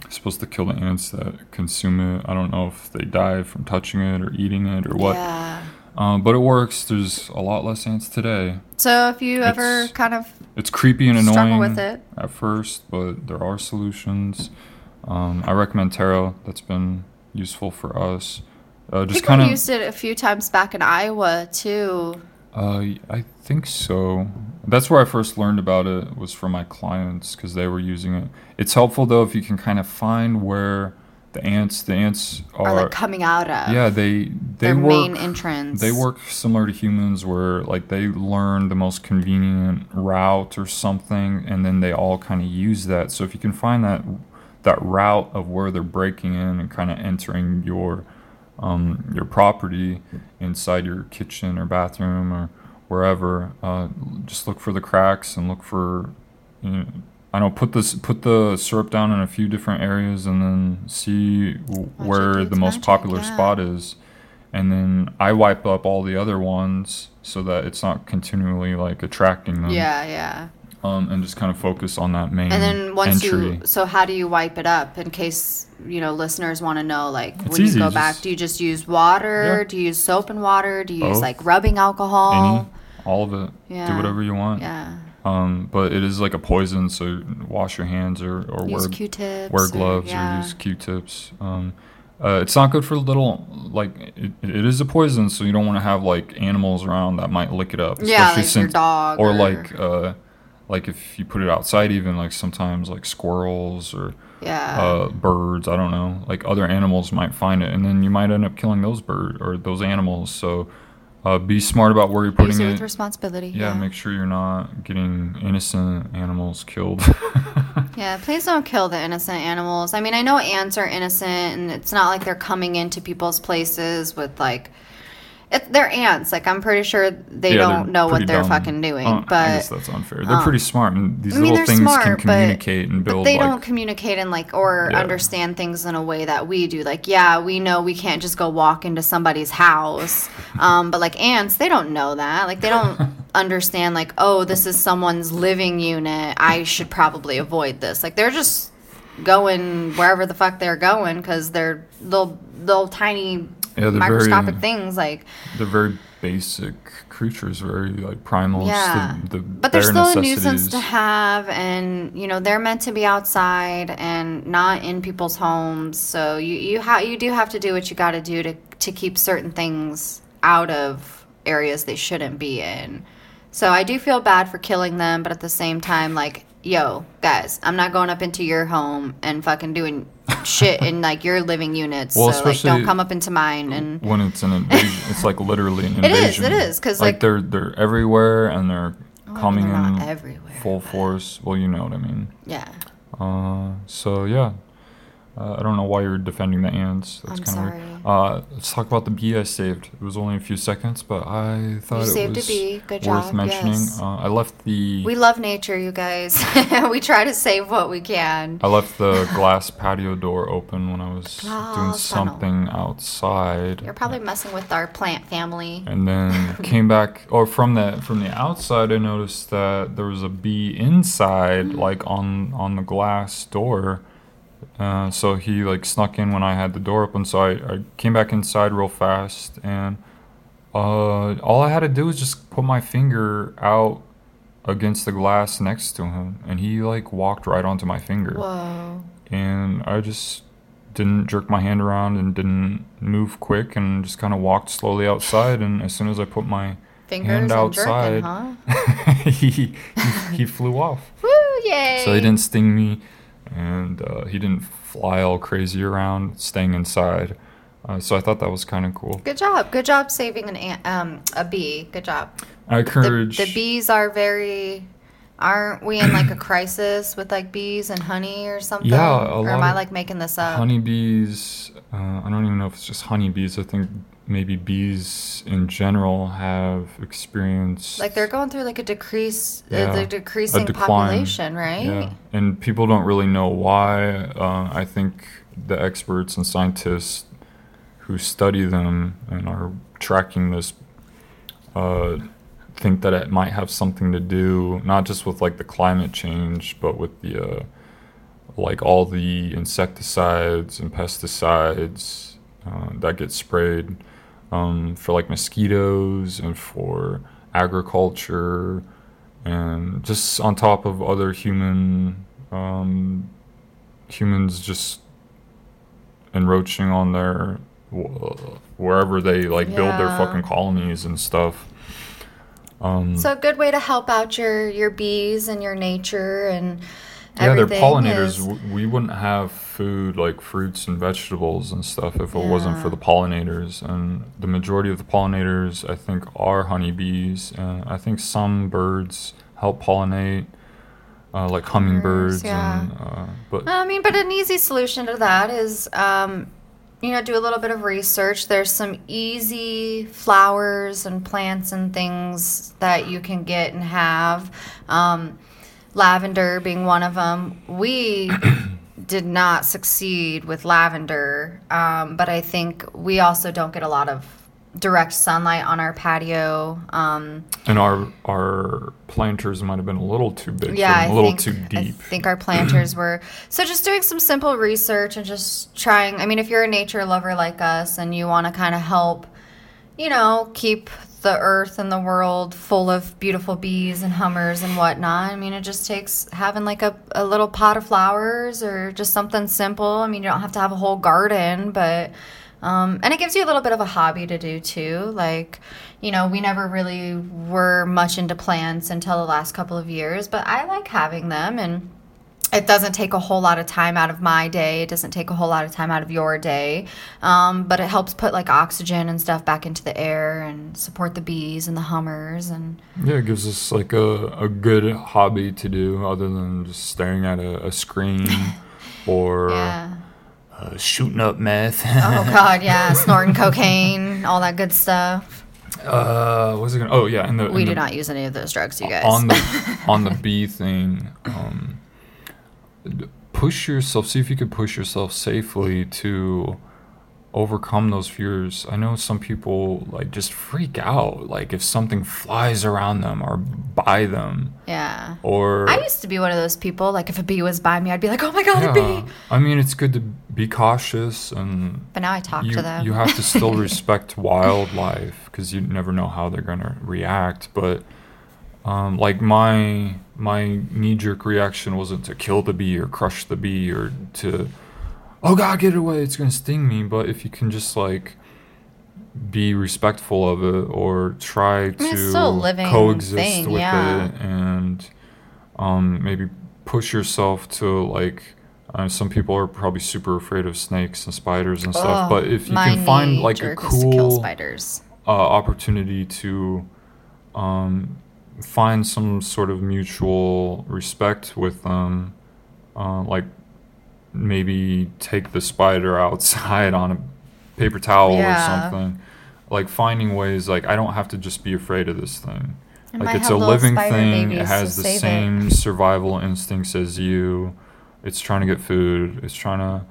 It's supposed to kill the ants that consume it. I don't know if they die from touching it or eating it or what. Yeah. Um, but it works. There's a lot less ants today. So if you ever It's- kind of It's creepy and annoying with it, at first, but there are solutions. Um, I recommend Terro. That's been useful for us. Uh, just kind of. used it a few times back in Iowa too. Uh, I think so. That's where I first learned about it was from my clients because they were using it. It's helpful though if you can kind of find where the ants. The ants Or are. like coming out of yeah, they they their work. main entrance. They work similar to humans where like they learn the most convenient route or something and then they all kind of use that. So if you can find that that route of where they're breaking in and kind of entering your um, your property inside your kitchen or bathroom or wherever, uh, just look for the cracks and look for you know, I know put this put the syrup down in a few different areas and then see w- where the most popular yeah. spot is and then I wipe up all the other ones so that it's not continually like attracting them. Yeah, yeah. Um, and just kind of focus on that main And then once entry. you, so how do you wipe it up? In case you know listeners want to know, like It's when easy, you go just- back, do you just use water? Yeah. Do you use soap and water? Do you use like rubbing alcohol? Any, all of it. Yeah. Do whatever you want. Yeah. Um, but it is like a poison, so wash your hands or, or Use wear Q-tips. wear gloves or, yeah. use Q-tips. Um, uh, it's not good for little like it, it is a poison, so you don't want to have like animals around that might lick it up. Yeah, like your dog or, or- like uh, like if you put it outside, even like sometimes like squirrels or Yeah. uh, birds. I don't know, like other animals might find it, and then you might end up killing those bird or those animals. So uh, be smart about where you're putting it. with responsibility. yeah, Yeah. make sure you're not getting innocent animals killed. Yeah, please don't kill the innocent animals. I mean, I know ants are innocent, and it's not like they're coming into people's places with like, it, they're ants. Like I'm pretty sure they Yeah, don't know what they're dumb. fucking doing. Uh, but I guess that's unfair. They're um, pretty smart, and these I mean, little things smart, can but- communicate and build. But they like, don't communicate and like or Yeah. understand things in a way that we do. Like, yeah, we know we can't just go walk into somebody's house. Um, but like ants, they don't know that. Like they don't understand like, oh, this is someone's living unit. I should probably avoid this. Like they're just going wherever the fuck they're going because they're little little tiny Yeah, microscopic very- things like they're very basic creatures, very like primal. Yeah. The, the But they're still a nuisance to have, and you know they're meant to be outside and not in people's homes. So you you ha- you do have to do what you got to do to to keep certain things out of areas they shouldn't be in. So I do feel bad for killing them, but at the same time, like, yo, guys, I'm not going up into your home and fucking doing shit in like your living units. Well, so like, don't come up into mine and. when it's an invasion, it's like literally an invasion. It is, it is, 'cause, like, like- they're they're everywhere and they're coming they're in everywhere, full force. Well, you know what I mean. Yeah. Uh, so yeah, Uh, I don't know why you're defending the ants. That's I'm kind of sorry. weird. Uh, let's talk about the bee I saved. It was only a few seconds, but I thought You it saved a was bee. Good worth job, mentioning. yes. Uh, I left the We love nature, you guys. we try to save what we can. I left the glass patio door open when I was doing Glass panel. something outside. You're probably messing with our plant family. and then came back or from the from the outside I noticed that there was a bee inside Mm. like on on the glass door. Uh, so he like snuck in when I had the door open. So I, I came back inside real fast and uh, all I had to do was just put my finger out against the glass next to him and he like walked right onto my finger Whoa. and I just didn't jerk my hand around and didn't move quick and just kind of walked slowly outside and as soon as I put my Fingers hand outside jerking, huh? he, he he flew off Woo, yay. so he didn't sting me and uh, he didn't fly all crazy around staying inside uh, so I thought that was kind of cool Good job. Good job saving an ant, um, a bee. Good job. I encourage the bees are very. Aren't we in like a crisis with like bees and honey or something? Yeah, a or am I like making this up? honeybees uh, i don't even know if it's just honeybees. I think maybe bees in general have experienced Like they're going through like a decrease, Yeah, decreasing population, right? yeah. And people don't really know why. Uh, i think the experts and scientists who study them and are tracking this uh, think that it might have something to do not just with like the climate change but with the uh, like all the insecticides and pesticides uh, that get sprayed um, for like mosquitoes and for agriculture and just on top of other human um, humans just encroaching on their wherever they like build their fucking colonies and stuff. Um, So a good way to help out your your bees and your nature and yeah, they're pollinators. is- We wouldn't have food like fruits and vegetables and stuff if it wasn't for the pollinators. And the majority of the pollinators, I think, are honeybees. And I think some birds help pollinate, uh, like hummingbirds. yeah. And, uh, but I mean, but an easy solution to that is, um, you know, do a little bit of research. There's some easy flowers and plants and things that you can get and have. Um, lavender being one of them. We did not succeed with lavender, um, but I think we also don't get a lot of direct sunlight on our patio. Um, and our our planters might have been a little too big, yeah, them, a little think, too deep. I think our planters were so just doing some simple research and just trying. I mean, if you're a nature lover like us and you want to kind of help, you know, keep the earth and the world full of beautiful bees and hummers and whatnot. I mean, it just takes having like a, a little pot of flowers or just something simple. I mean, you don't have to have a whole garden, but um, and it gives you a little bit of a hobby to do too. Like, you know, we never really were much into plants until the last couple of years, but I like having them and it doesn't take a whole lot of time out of my day. It doesn't take a whole lot of time out of your day. Um, but it helps put like oxygen and stuff back into the air and support the bees and the hummers and Yeah, it gives us like a, a good hobby to do other than just staring at a, a screen or yeah. uh, shooting up meth. Oh god, yeah, snorting cocaine, all that good stuff. uh, what's it gonna? Oh yeah, and the We and do the- not use any of those drugs, you guys. on the on the bee thing. Um, push yourself. See if you could push yourself safely to overcome those fears. I know some people like just freak out, like if something flies around them or by them, yeah. or I used to be one of those people. Like if a bee was by me, I'd be like, "Oh my god, a bee!" I mean, it's good to be cautious and But now I talk you, to them. you have to still respect wildlife because you never know how they're gonna react. But um, like my my knee jerk reaction wasn't to kill the bee or crush the bee or to oh god get it away it's gonna sting me. But if you can just like be respectful of it or try mean, to it's still a living coexist thing, with yeah. it and um, maybe push yourself to like uh, some people are probably super afraid of snakes and spiders and stuff but if you can find like a jerk is to kill cool spiders. uh, opportunity to um, find some sort of mutual respect with them uh, like maybe take the spider outside on a paper towel Yeah. or something. Like finding ways like I don't have to just be afraid of this thing. It like it's a living thing. It has the save it. same survival instincts as you. It's trying to get food. It's trying to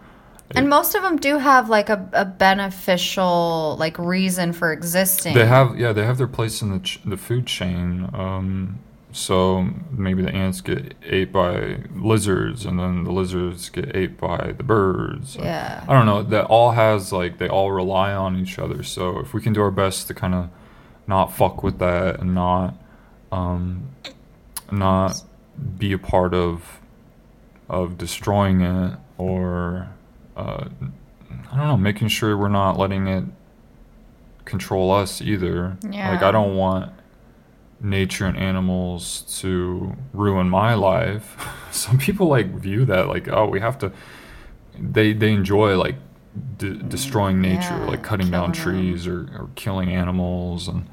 And most of them do have like a, a beneficial like reason for existing. They have, yeah, they have their place in the ch- the food chain. Um, so maybe the ants get ate by lizards, and then the lizards get ate by the birds. Yeah. I don't know. That all has like they all rely on each other. So if we can do our best to kind of not fuck with that and not, um, not be a part of, of destroying it or, uh, I don't know, making sure we're not letting it control us either. Like I don't want nature and animals to ruin my life. Some people like view that like oh we have to they they enjoy like de- destroying nature Yeah, like cutting down trees or, or killing animals and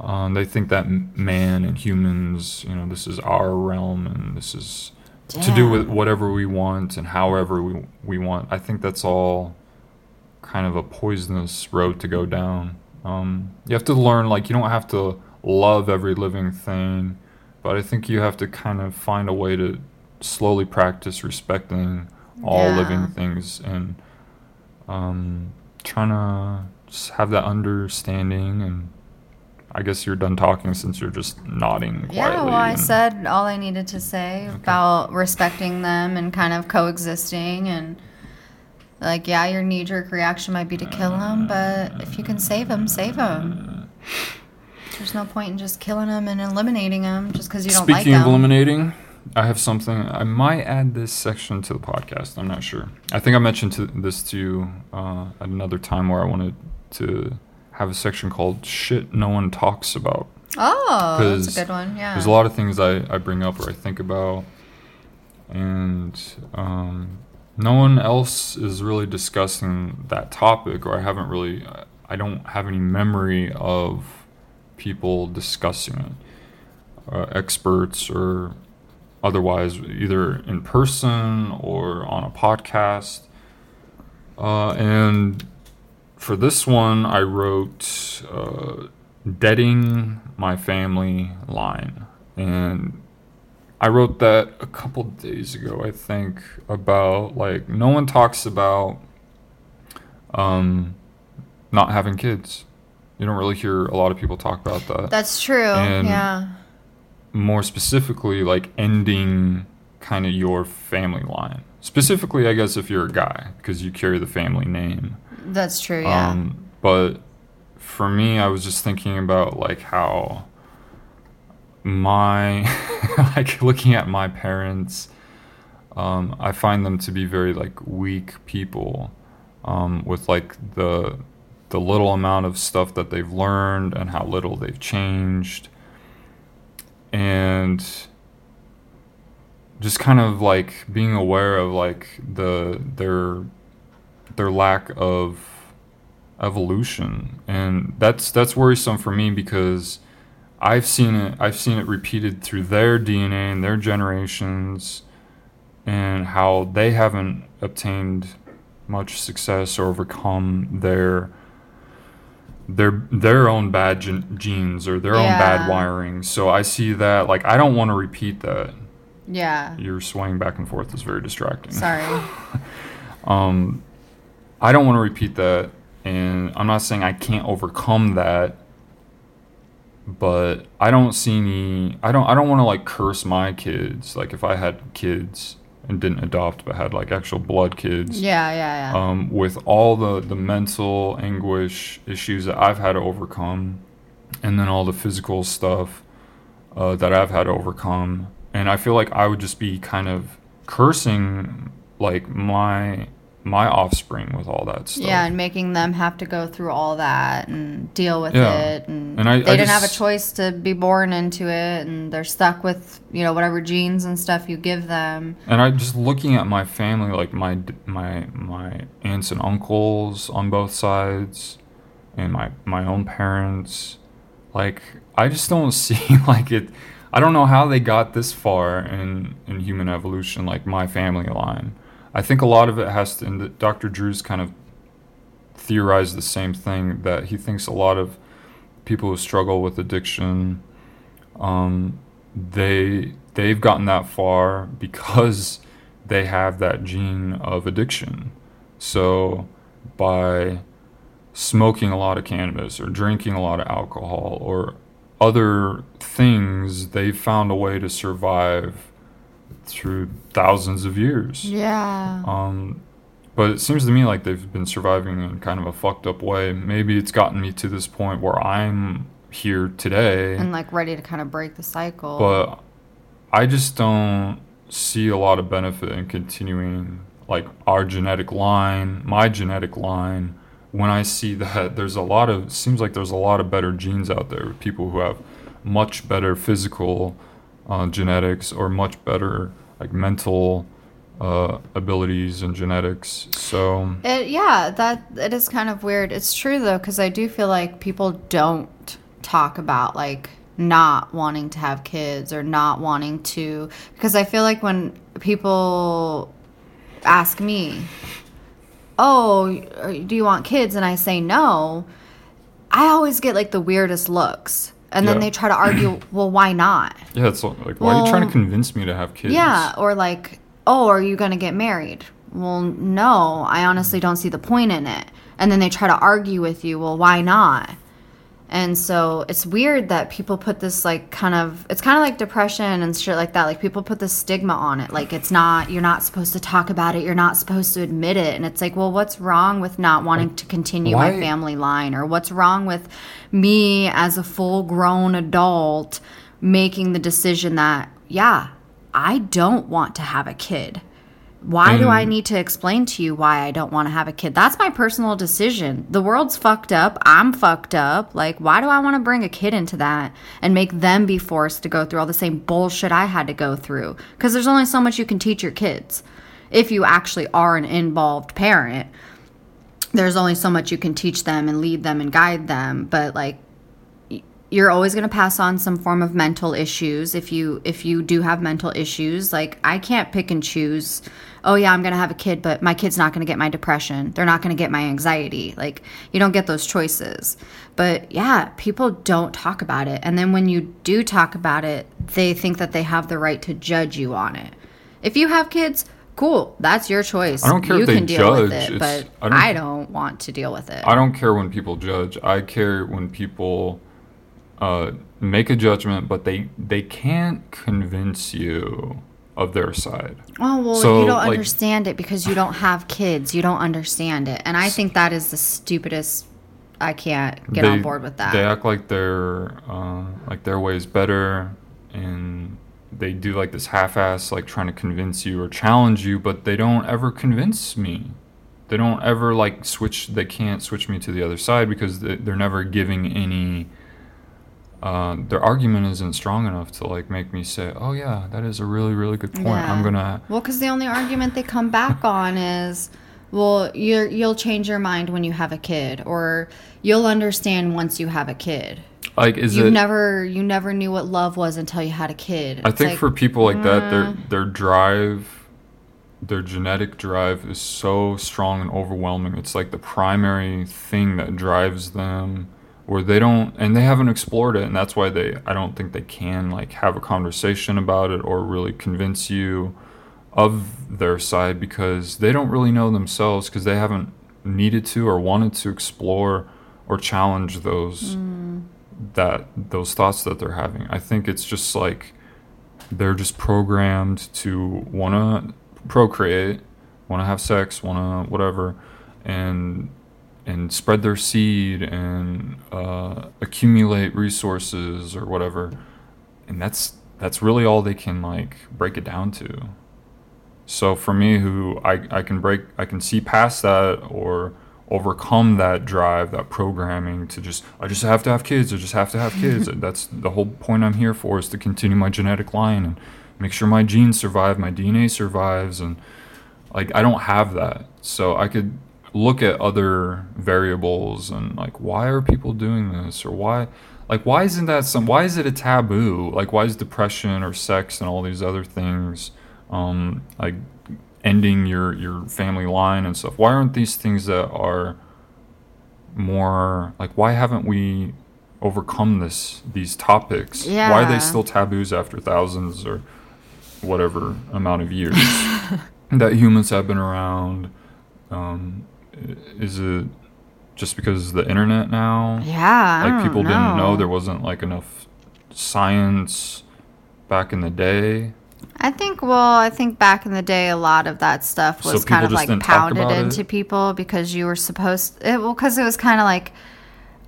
um, they think that man and humans you know this is our realm and this is to do with whatever we want and however we, we want. I think that's all kind of a poisonous road to go down. Um, you have to learn, like, you don't have to love every living thing, but I think you have to kind of find a way to slowly practice respecting all Yeah. living things and um, trying to just have that understanding. And I guess you're done talking since you're just nodding quietly. Yeah, well, I said all I needed to say about respecting them and kind of coexisting and like yeah, your knee jerk reaction might be to kill them, but if you can save them, save them. There's no point in just killing them and eliminating them just because you don't like Speaking of eliminating, I have something. I might add this section to the podcast. I'm not sure. I think I mentioned to, this to you uh, at another time where I wanted to have a section called "Shit No One Talks About." oh, that's a good one. Yeah. There's a lot of things I, I bring up or I think about, and um, no one else is really discussing that topic, or I haven't really. I don't have any memory of people discussing it, uh, experts or otherwise, either in person or on a podcast. Uh, and for this one, I wrote uh, "Deading My Family Line," and I wrote that a couple days ago. I think about like no one talks about um, not having kids. You don't really hear a lot of people talk about that. That's true. And- yeah. More specifically, like ending kind of your family line. Specifically, I guess if you're a guy because you carry the family name. That's true. Yeah. Um, but for me, I was just thinking about like how my like looking at my parents. Um, I find them to be very like weak people, um, with like the the little amount of stuff that they've learned and how little they've changed, and just kind of like being aware of like the their their lack of evolution. And that's that's worrisome for me because I've seen it I've seen it repeated through their DNA and their generations and how they haven't obtained much success or overcome their their their own bad gen- genes or their own bad wiring. So I see that like I don't want to repeat that. Yeah. your swaying back and forth. Is very distracting. Sorry. um, I don't want to repeat that, and I'm not saying I can't overcome that, but I don't see any. I don't. I don't want to like curse my kids. Like if I had kids and didn't adopt, but had like actual blood kids. Yeah, yeah, yeah. Um, with all the the mental anguish issues that I've had to overcome, and then all the physical stuff uh, that I've had to overcome, and I feel like I would just be kind of cursing like my my offspring with all that stuff. Yeah, and making them have to go through all that and deal with Yeah. it, and, And I- they I didn't have a choice to be born into it, and they're stuck with you know whatever genes and stuff you give them. And I just looking at my family, like my my my aunts and uncles on both sides, and my my own parents, like I just don't see like it. I don't know how they got this far in in human evolution, like my family line. I think a lot of it has to, and Dr. Drew's kind of theorized the same thing that he thinks a lot of people who struggle with addiction, um, they they've gotten that far because they have that gene of addiction. So by smoking a lot of cannabis or drinking a lot of alcohol or other things, they've found a way to survive through thousands of years. Yeah. Um, but it seems to me like they've been surviving in kind of a fucked up way. Maybe it's gotten me to this point where I'm here today, and like ready to kind of break the cycle. but I just don't see a lot of benefit in continuing like our genetic line, my genetic line. When I see that there's a lot of seems like there's a lot of better genes out there, people who have much better physical uh, genetics or much better like mental uh, abilities and genetics. So It, yeah, that it is kind of weird. It's true though, because I do feel like people don't talk about like not wanting to have kids or not wanting to. Because I feel like when people ask me, "Oh, do you want kids?" and I say no, I always get like the weirdest looks, and then Yeah. they try to argue, "Well, why not?" yeah, it's like why are you trying to convince me to have kids? Yeah, or like, oh, are you going to get married? Well, no, I honestly don't see the point in it. And then they try to argue with you, well, why not? And so it's weird that people put this like kind of it's kind of like depression and shit like that. Like people put this stigma on it. Like it's not you're not supposed to talk about it. You're not supposed to admit it. And it's like, well, what's wrong with not wanting to continue my family line or what's wrong with me as a full-grown adult making the decision that yeah, I don't want to have a kid. Why do I need to explain to you why I don't want to have a kid? That's my personal decision. The world's fucked up. I'm fucked up. Like, why do I want to bring a kid into that and make them be forced to go through all the same bullshit I had to go through? Because there's only so much you can teach your kids. If you actually are an involved parent, there's only so much you can teach them and lead them and guide them. But, like, you're always going to pass on some form of mental issues if you if you do have mental issues like i can't pick and choose oh yeah i'm going to have a kid but my kid's not going to get my depression. They're not going to get my anxiety. Like you don't get those choices. But yeah people don't talk about it. And then when you do talk about it they think that they have the right to judge you on it. If you have kids cool that's your choice. I don't care you if they can deal with judge, it it's- but I don't- I don't want to deal with it. I don't care when people judge. I care when people uh, make a judgment, but they they can't convince you of their side. Oh well, So, you don't like- understand it because you don't have kids. You don't understand it, and I think that is the stupidest. I can't get on board with that. They act like their uh, like their way is better, and they do like this half-ass like trying to convince you or challenge you, but they don't ever convince me. They don't ever like switch. They can't switch me to the other side because they're never giving any. Uh, their argument isn't strong enough to like make me say, "Oh yeah, that is a really really good point. I'm gonna." Well, because the only argument they come back on is, well, you're you'll change your mind when you have a kid, or you'll understand once you have a kid. Like, is You it? never you never knew what love was until you had a kid. I think like, for people like that, their mm. their drive, their genetic drive is so strong and overwhelming. It's like the primary thing that drives them, where they don't and they haven't explored it, and that's why they. I don't think they can like have a conversation about it or really convince you of their side because they don't really know themselves because they haven't needed to or wanted to explore or challenge those mm. that those thoughts that they're having. I think it's just like they're just programmed to want to procreate, want to have sex, want to whatever, and and spread their seed and uh, accumulate resources or whatever, and that's that's really all they can like break it down to. So for me, who I, I can break, I can see past that or overcome that drive, that programming to just, I just have to have kids, I just have to have kids. That's the whole point I'm here for is to continue my genetic line and make sure my genes survive, my DNA survives. And like, I don't have that. So I could look at other variables and like, why are people doing this or why, like, why isn't that some, why is it a taboo? Like, why is depression or sex and all these other things, um, like ending your your family line and stuff. Why aren't these things that are more like why haven't we overcome this these topics? Why are they still taboos after thousands or whatever amount of years that humans have been around? Um, is it just because the internet now? Yeah, like people didn't know know. there wasn't like enough science back in the day. I think well, I think back in the day, a lot of that stuff was people kind of like pounded about it? into people because you were supposed. It, well, because it was kind of like,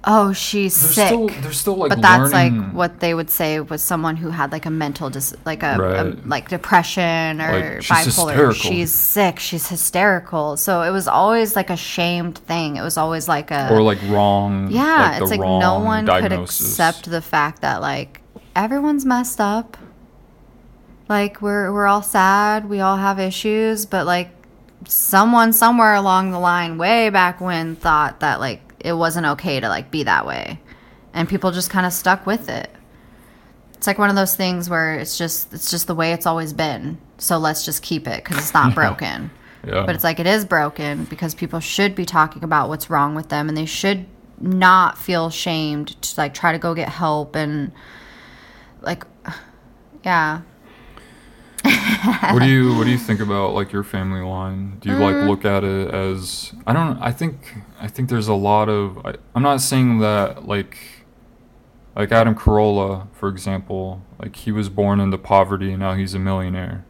oh, she's They're sick. still they're still like but that's learning. like what they would say was someone who had like a mental dis- like a, a- like depression or Like, she's bipolar hysterical. she's sick she's hysterical so it was always like a shamed thing it was always like a or like wrong. yeah like it's like no one could accept the fact that like everyone's messed up like we're we're all sad we all have issues but like someone somewhere along the line way back when thought that like it wasn't okay to like be that way. And people just kind of stuck with it. It's like one of those things where it's just it's just the way it's always been. So let's just keep it because it's not broken. Yeah. but it's like it is broken because people should be talking about what's wrong with them and they should not feel shamed to like try to go get help and like yeah what do you what do you think about like your family line? Do you Mm. like look at it as I don't I think I think there's a lot of I, I'm not saying that like like Adam Carolla for example like he was born into poverty and now he's a millionaire.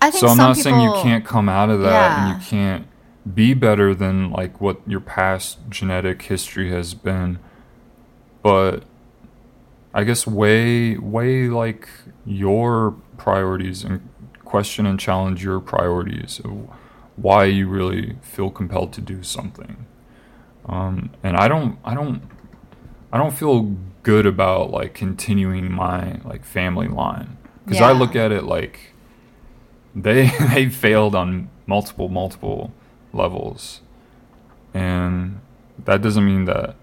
i think So I'm not saying you can't come out of that and you can't be better than like what your past genetic history has been. But I guess weigh weigh like your priorities and question and challenge your priorities of why you really feel compelled to do something. Um, and I don't I don't I don't feel good about like continuing my like family line. Because I look at it like they they failed on multiple multiple levels. And that doesn't mean that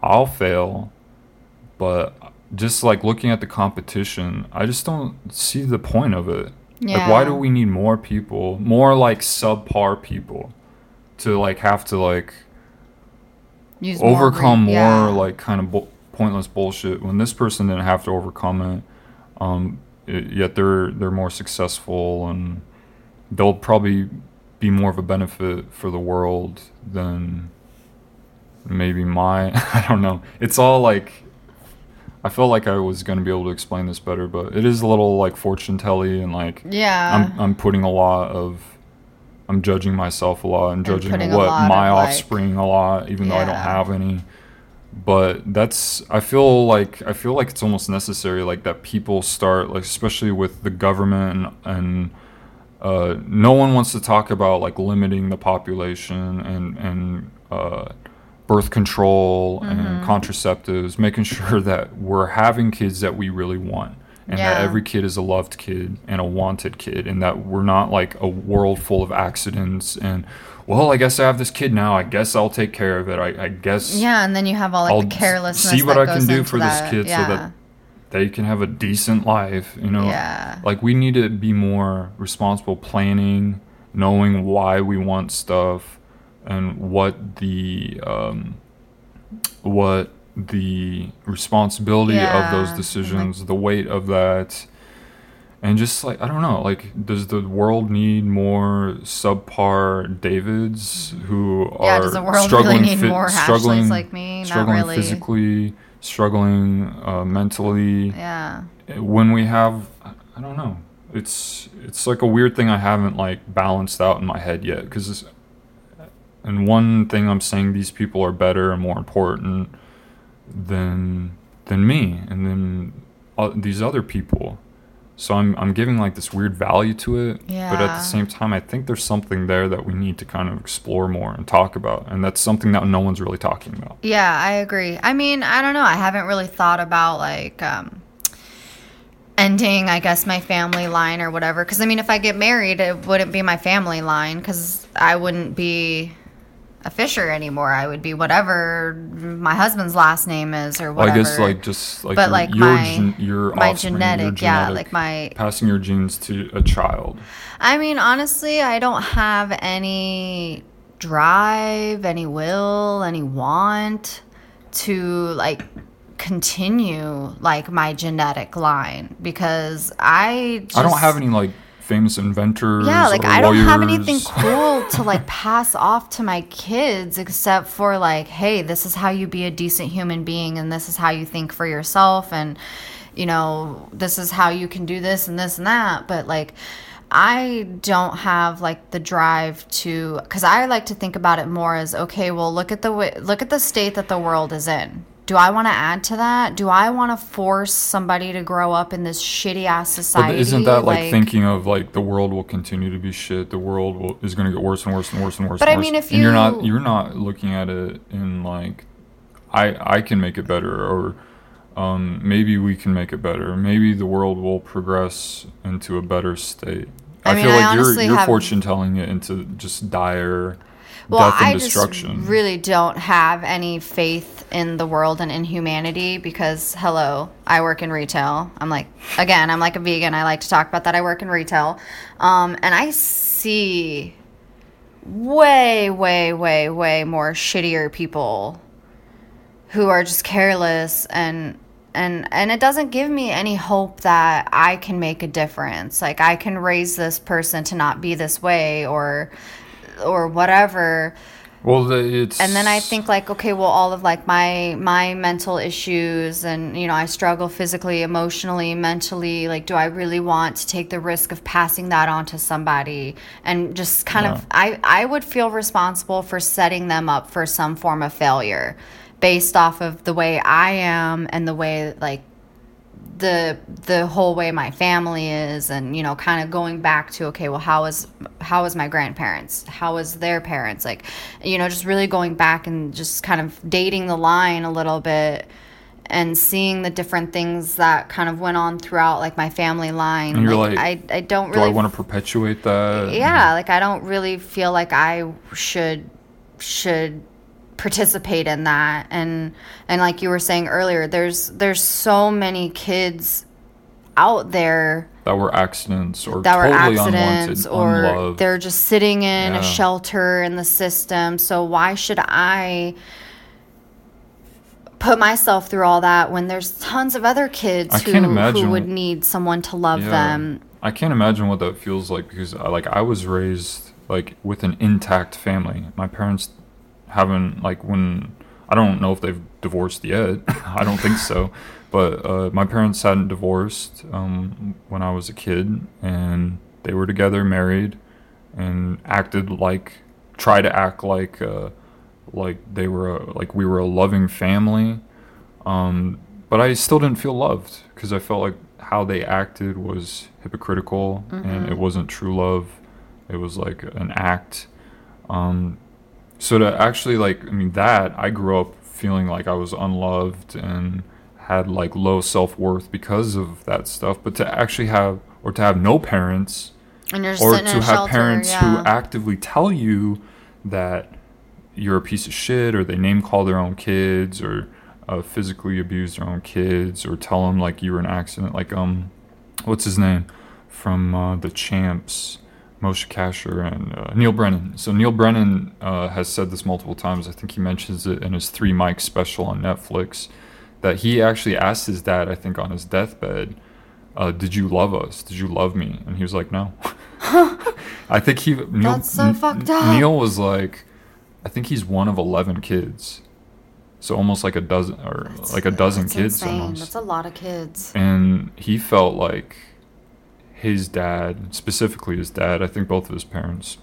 I'll fail but just like looking at the competition I just don't see the point of it. Like why do we need more people more like subpar people to like have to like use overcome more yeah. like kind of bu- pointless bullshit when this person didn't have to overcome it um it, yet they're they're more successful and they'll probably be more of a benefit for the world than maybe my I don't know. It's all like I felt like I was going to be able to explain this better but it is a little like fortune telly and like yeah I'm I'm putting a lot of I'm judging myself a lot and judging what my of, like- offspring a lot, even though I don't have any. But that's I feel like I feel like it's almost necessary, like that people start like especially with the government and, and uh, no one wants to talk about like limiting the population and and uh, birth control Mm-hmm. and contraceptives, making sure that we're having kids that we really want, and that every kid is a loved kid and a wanted kid, and that we're not like a world full of accidents and. Well, I guess I have this kid now. I guess I'll take care of it. I, I guess yeah and then you have all like I'll the carelessness see what I can do for this that. kid so that they can have a decent life. You know, Yeah. like we need to be more responsible planning, knowing why we want stuff, and what the um, what the responsibility of those Yeah, decisions, the weight of that. And just like I don't know, like does the world need more subpar Davids who Yeah, are does the world really struggling, more Ashleys struggling like me? Not struggling really. physically, struggling uh, mentally? yeah when we have i don't know it's it's like a weird thing i haven't like balanced out in my head yet because and one thing i'm saying these people are better and more important than than me and then uh, these other people so I'm, I'm giving like this weird value to it but at the same time i think there's something there that we need to kind of explore more and talk about and that's something that no one's really talking about Yeah, I agree. I mean, I don't know. I haven't really thought about like um ending, I guess, my family line or whatever. Because I mean, if I get married, it wouldn't be my family line because I wouldn't be. A Fisher anymore. I would be whatever my husband's last name is or whatever. I guess like just like But, your, like, your, my- gen- your my offspring, your genetic, yeah, like my- passing your genes to a child. I mean, honestly, I don't have any drive, any will, any want to like continue like my genetic line because I just, I don't have any like famous inventors. yeah, like I don't have anything cool to like pass off to my kids except for like, hey, this is how you be a decent human being and this is how you think for yourself and you know, this is how you can do this and this and that, but like I don't have like the drive to cuz I like to think about it more as okay, well, look at the way, look at the state that the world is in. Do I want to add to that? Do I want to force somebody to grow up in this shitty ass But society? isn't that like, thinking of like the world will continue to be shit? The world will, is going to get worse and worse and worse and worse. But and I worse. mean, if and you're not you- you're not looking at it in like, I I can make it better, or um, maybe we can make it better. Maybe the world will progress into a better state. I I, mean, feel I like you're you're fortune telling it into just dire well, death and I destruction. just really don't have any faith in the world and in humanity because, hello, I work in retail. I'm like, again, I'm like a vegan. I like to talk about that. I work in retail. Um, and I see way, way, way, way more shittier people who are just careless and and and it doesn't give me any hope that I can make a difference. Like I can raise this person to not be this way or or whatever. well, the, it's And then I think like okay, well all of like my my mental issues and you know, I struggle physically, emotionally, mentally, like do I really want to take the risk of passing that on to somebody and just kind of I I would feel responsible for setting them up for some form of failure based off of the way I am and the way like the the whole way my family is and you know kind of going back to okay well how is how is my grandparents? How is their parents? Like you know just really going back and just kind of dating the line a little bit and seeing the different things that kind of went on throughout like my family line. And you're like, I, I don't do really I want to perpetuate that? yeah like i don't really feel like i should should participate in that and and like you were saying earlier there's there's so many kids out there that were accidents or that were totally accidents unwanted, or unloved. they're just sitting in Yeah. a shelter in the system so why should i put myself through all that when there's tons of other kids I who, who would need someone to love Yeah. them I can't imagine what that feels like because I, like I was raised like with an intact family. My parents haven't like when I don't know if they've divorced yet. I don't think so. But uh, my parents hadn't divorced um, when I was a kid, and they were together, married, and acted like, try to act like, uh, like they were a, like we were a loving family. Um, but I still didn't feel loved because I felt like how they acted was hypocritical and it wasn't true love. It was like an act. Um, so to actually like, I mean, that I grew up feeling like I was unloved and had like low self worth because of that stuff. But to actually have, or to have no parents, or to have shelter parents yeah. who actively tell you that you're a piece of shit or they name call their own kids or uh, physically abuse their own kids or tell them like you were an accident like um what's his name from uh, the champs Moshe Kasher and uh, Neal Brennan. So Neal Brennan uh, has said this multiple times. I think he mentions it in his Three Mic special on Netflix. That he actually asked his dad, I think, on his deathbed, uh, "Did you love us? Did you love me?" And he was like, "No." I think he Neal, That's so fucked up. Neal was like, I think he's one of eleven kids, so almost like a dozen or like a dozen That's kids insane. almost That's a lot of kids. and he felt like his dad, specifically his dad, I think both of his parents,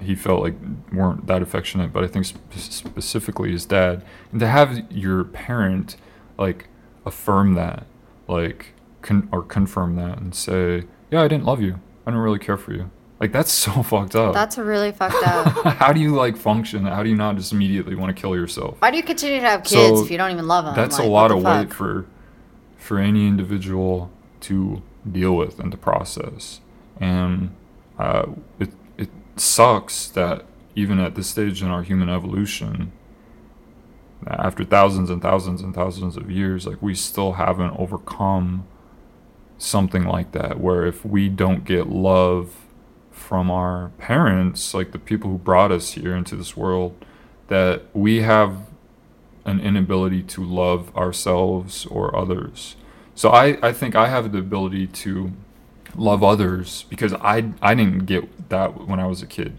he felt like weren't that affectionate, but I think spe- specifically his dad, and to have your parent like affirm that, like con- or confirm that, and say, "Yeah, I didn't love you. I didn't really care for you." Like that's so fucked up. That's really fucked up. How do you like function? How do you not just immediately want to kill yourself? Why do you continue to have kids So, if you don't even love them? That's Like, a lot of weight for for any individual to deal with in the process. And uh, it it sucks that even at this stage in our human evolution, after thousands and thousands and thousands of years, like we still haven't overcome something like that. Where if we don't get love from our parents, like the people who brought us here into this world, that we have an inability to love ourselves or others. So I, I think I have the ability to love others because I I didn't get that when I was a kid.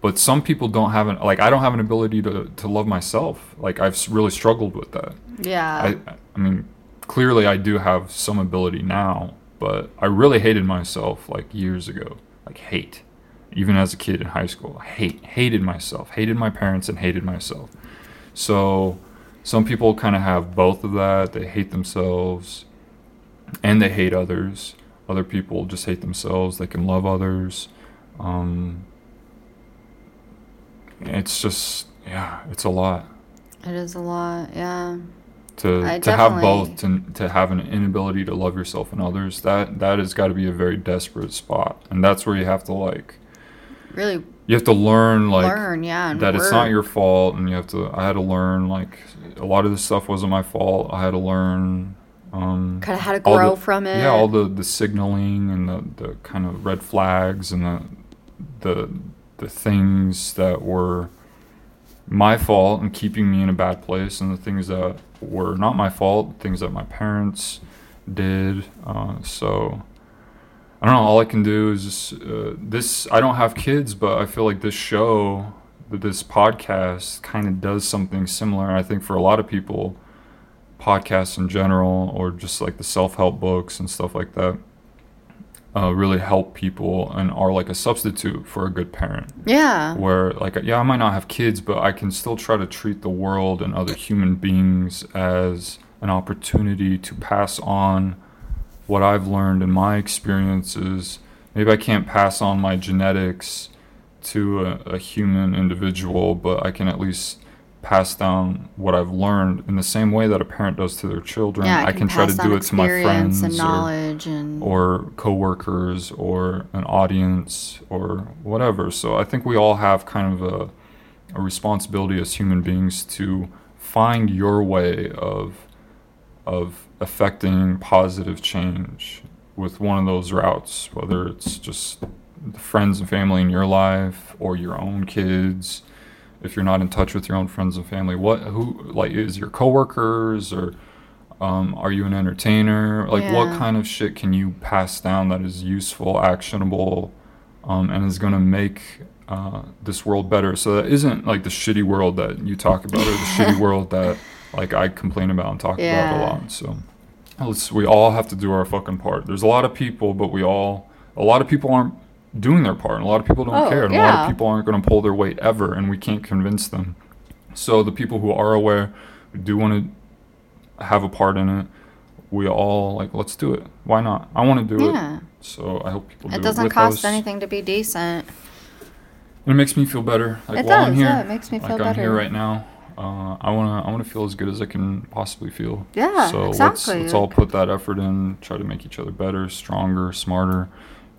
But some people don't have an like I don't have an ability to to love myself. Like I've really struggled with that. Yeah. I I mean clearly I do have some ability now, but I really hated myself like years ago. Like hate. Even as a kid in high school, I hate hated myself, hated my parents and hated myself. So some people kind of have both of that. They hate themselves and they hate others. Other people just hate themselves. They can love others. Um, it's just, yeah, it's a lot it is a lot. Yeah. to I to have both to, to have an inability to love yourself and others. That that has got to be a very desperate spot, and that's where you have to like Really you have to learn like learn. Yeah. That it's not your fault and you have to i had to learn like a lot of this stuff wasn't my fault i had to learn um Kind of how to grow the- from it. yeah all the the signaling and the the kind of red flags and the the the things that were my fault and keeping me in a bad place and the things that were not my fault things that my parents did uh, so I don't know. All I can do is just, uh, this. I don't have kids, but I feel like this show, this podcast, kind of does something similar. I think for a lot of people, podcasts in general, or just like the self-help books and stuff like that, uh, really help people and are like a substitute for a good parent. yeah. Where like, yeah, I might not have kids, but I can still try to treat the world and other human beings as an opportunity to pass on what I've learned in my experiences. Maybe I can't pass on my genetics to a, a human individual, but I can at least pass down what I've learned in the same way that a parent does to their children. Yeah. I can try to do it to my friends and or, knowledge and or coworkers or an audience or whatever. So I think we all have kind of a, a responsibility as human beings to find your way of of affecting positive change with one of those routes, whether it's just the friends and family in your life or your own kids. If you're not in touch with your own friends and family, what who like is your coworkers or um, are you an entertainer? Like, what kind of shit can you pass down that is useful, actionable, um, and is going to make uh, this world better? So that isn't like the shitty world that you talk about, or the shitty world that like I complain about and talk about a lot. So let's, we all have to do our fucking part. There's a lot of people, but we all a lot of people aren't doing their part, and a lot of people don't Oh, care, and a lot of people aren't going to pull their weight ever, and we can't convince them. So the people who are aware, who do want to have a part in it, we all like let's do it. Why not? I want to do Yeah. it. So I hope people do It it doesn't with cost us. anything to be decent. And it makes me feel better. Like It while I'm does, here, yeah, it makes me like feel I'm here better. right now. Uh, I wanna I wanna feel as good as I can possibly feel. Yeah, So let's let's all put that effort in. Try to make each other better, stronger, smarter.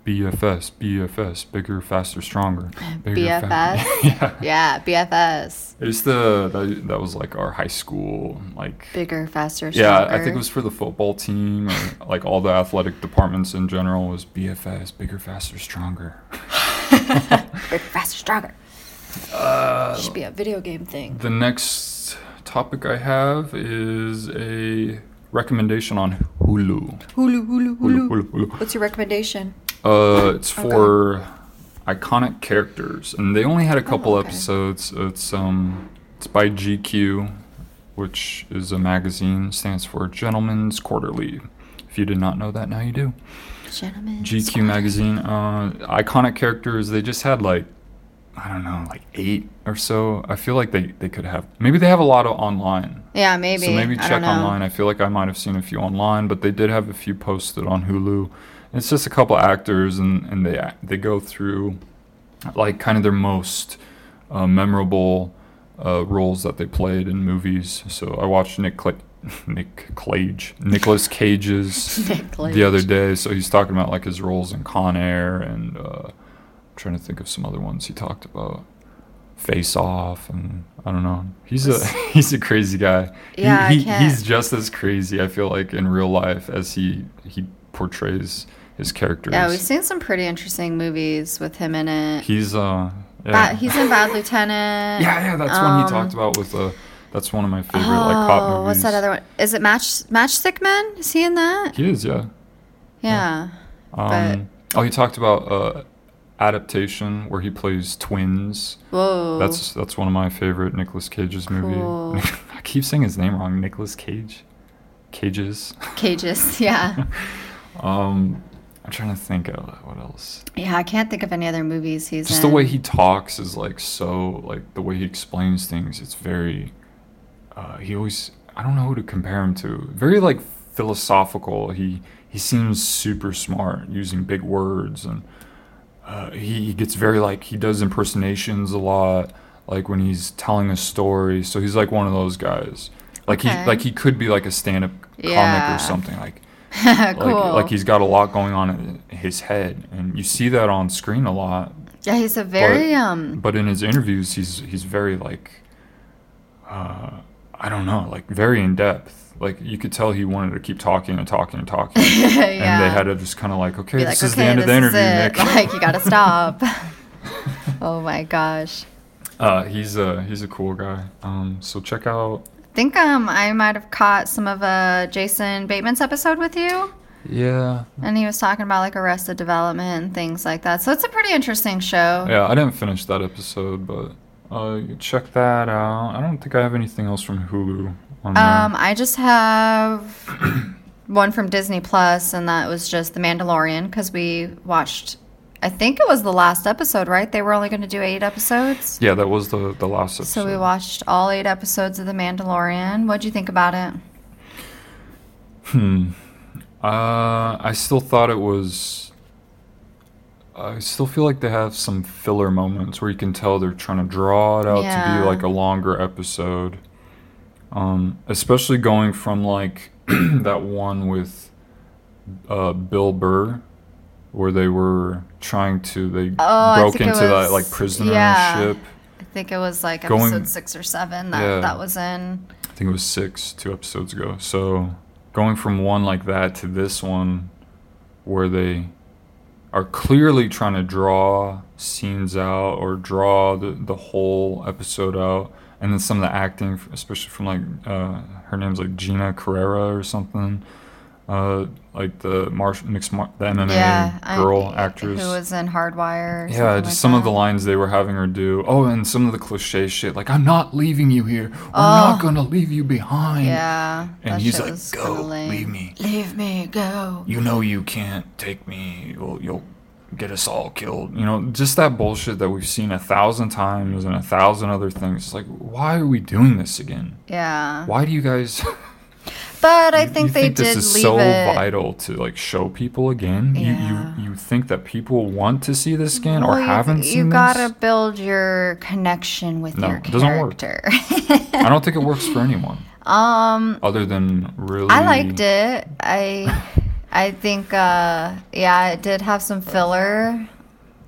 BFS, BFS, bigger, faster, stronger. Bigger, fa- BFS? yeah. Yeah, BFS. It's the that, that was like our high school like Bigger, faster, stronger. yeah. I think it was for the football team or like all the athletic departments in general was BFS, bigger, faster, stronger. Bigger, faster, stronger. Uh, Should be a video game thing. The next topic I have is a recommendation on Hulu. Hulu, Hulu, Hulu, Hulu. Hulu, Hulu. What's your recommendation? Uh, it's for iconic characters, and they only had a couple Oh, okay. episodes. It's um, it's by GQ, which is a magazine, stands for Gentleman's Quarterly. If you did not know that, now you do. Gentlemen. GQ magazine. Uh, iconic characters. They just had like, I don't know, like eight or so. I feel like they they could have. Maybe they have a lot of online. Yeah, maybe. So maybe I check know. online. I feel like I might have seen a few online, but they did have a few posted on Hulu. It's just a couple actors, and and they they go through like kind of their most uh, memorable uh, roles that they played in movies. So I watched Nick Cla- Nick Cage, Nicolas Cage's Nick the other day. So he's talking about like his roles in Con Air, and uh, I'm trying to think of some other ones he talked about. Face Off, and I don't know. He's a he's a crazy guy. Yeah, I he, he's just as crazy. I feel like in real life as he he portrays his characters. Yeah, we've seen some pretty interesting movies with him in it. he's uh yeah. Bad, he's in Bad Lieutenant. yeah yeah that's one Um, he talked about with uh that's one of my favorite like cop movies. Oh, what's that other one? Is it Match Matchstick Men? Is he in that? He is yeah. Yeah. Um, oh, he talked about uh, adaptation where he plays twins. Whoa. That's that's one of my favorite Nicolas Cage's movie. Cool. I keep saying his name wrong. Nicolas Cage. Cages. Cages. Yeah. Um, I'm trying to think of what else. yeah, I can't think of any other movies he's Just in. the way he talks is like so like the way he explains things. It's very. Uh, he always I don't know who to compare him to. Very like philosophical. He he seems super smart using big words and uh, he, he gets very like he does impersonations a lot. Like when he's telling a story, so he's like one of those guys. Like Okay. he like he could be like a stand-up comic Yeah. or something. Like cool. like like he's got a lot going on in his head, and you see that on screen a lot. yeah, he's a very but, um. But in his interviews, he's he's very like, uh, I don't know, like very in depth. Like you could tell he wanted to keep talking and talking and talking, yeah. and they had to just kind of like, okay, be this like, is the end of the interview. Nick. Like you gotta stop. oh my gosh. uh, he's a he's a cool guy. Um, so check out. I think um I might have caught some of uh Jason Bateman's episode with you. Yeah, And he was talking about like Arrested Development and things like that. So it's a pretty interesting show. yeah. I didn't finish that episode, but uh, check that out. I don't think I have anything else from Hulu on there. Um, I just have one from Disney Plus, and that was just The Mandalorian because we watched. I think it was the last episode, right? They were only going to do eight episodes. yeah, that was the the last episode. So we watched all eight episodes of The Mandalorian. What'd you think about it? Hmm. Uh, I still thought it was. I still feel like they have some filler moments where you can tell they're trying to draw it out to be like a longer episode. Um, especially going from like that one with uh, Bill Burr, where they were trying to they Oh, broke into that like prisoner yeah. ship. I think it was like Going- episode six or seven that Yeah. that was in. I think it was six, two episodes ago. So going from one like that to this one, where they are clearly trying to draw scenes out or draw the, the whole episode out, and then some of the acting, especially from like uh, her name's like Gina Carrera or something, uh, like the marsh mixed mar- the MMA yeah, I- girl actress. who was in Haywire. Yeah, just like some of the lines they were having her do. Oh, and some of the cliche shit, like "I'm not leaving you here. I'm Oh. not gonna leave you behind." Yeah, and he's like, "Go, leave me. Leave me, go. You know you can't take me. You'll, you'll get us all killed." You know, just that bullshit that we've seen a thousand times and a thousand other things. It's like, why are we doing this again? Yeah, Why do you guys? but I think you they think did this is so it. vital to like show people again. Yeah. You you you think that people want to see this again or Well, you- haven't seen you, seen gotta this? build your connection with No, your it doesn't work. I don't think it works for anyone um, other than really. I liked it. I I think uh yeah, it did have some filler.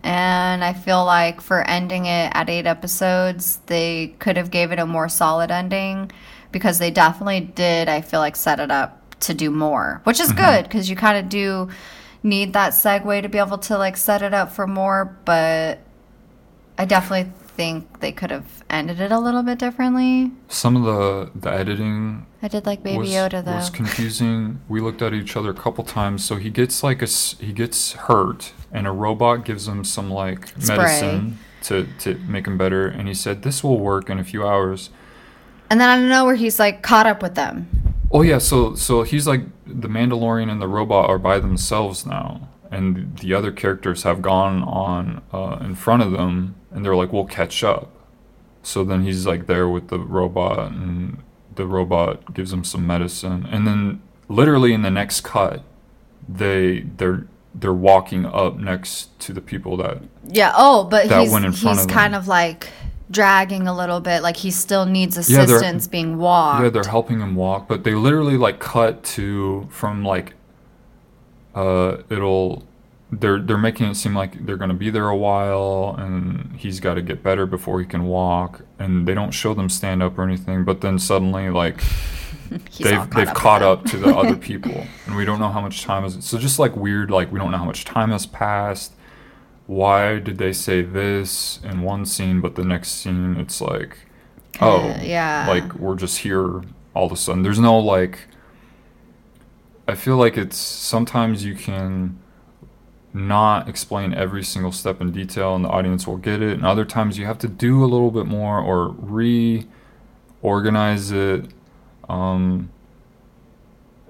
And I feel like for ending it at eight episodes, they could have gave it a more solid ending because they definitely did. I feel like set it up to do more, which is mm-hmm. good because you kind of do need that segue to be able to like set it up for more. But I definitely think they could have ended it a little bit differently. Some of the the editing I did like Baby was, Yoda though. was confusing. We looked at each other a couple times. So he gets like a he gets hurt, and a robot gives him some like Spray. medicine to to make him better. And he said this will work in a few hours. And then I don't know where he's like caught up with them. Oh yeah, so so he's like the Mandalorian and the robot are by themselves now, and the other characters have gone on uh, in front of them, and they're like, "We'll catch up." So then he's like there with the robot, and the robot gives him some medicine, and then literally in the next cut, they they're they're walking up next to the people that Yeah. Oh, but That he's one in front he's of them. kind of like dragging a little bit. Like he still needs Yeah, assistance being walked. Yeah, they're helping him walk, but they literally like cut to from like uh it'll they're they're making it seem like they're going to be there a while and he's got to get better before he can walk and they don't show them stand up or anything but then suddenly like He's they've they've up caught up to the other people and we don't know how much time is so just like weird like we don't know how much time has passed why did they say this in one scene but the next scene it's like oh yeah. like we're just here all of a sudden there's no like i feel like it's sometimes you can not explain every single step in detail and the audience will get it and other times you have to do a little bit more or reorganize it um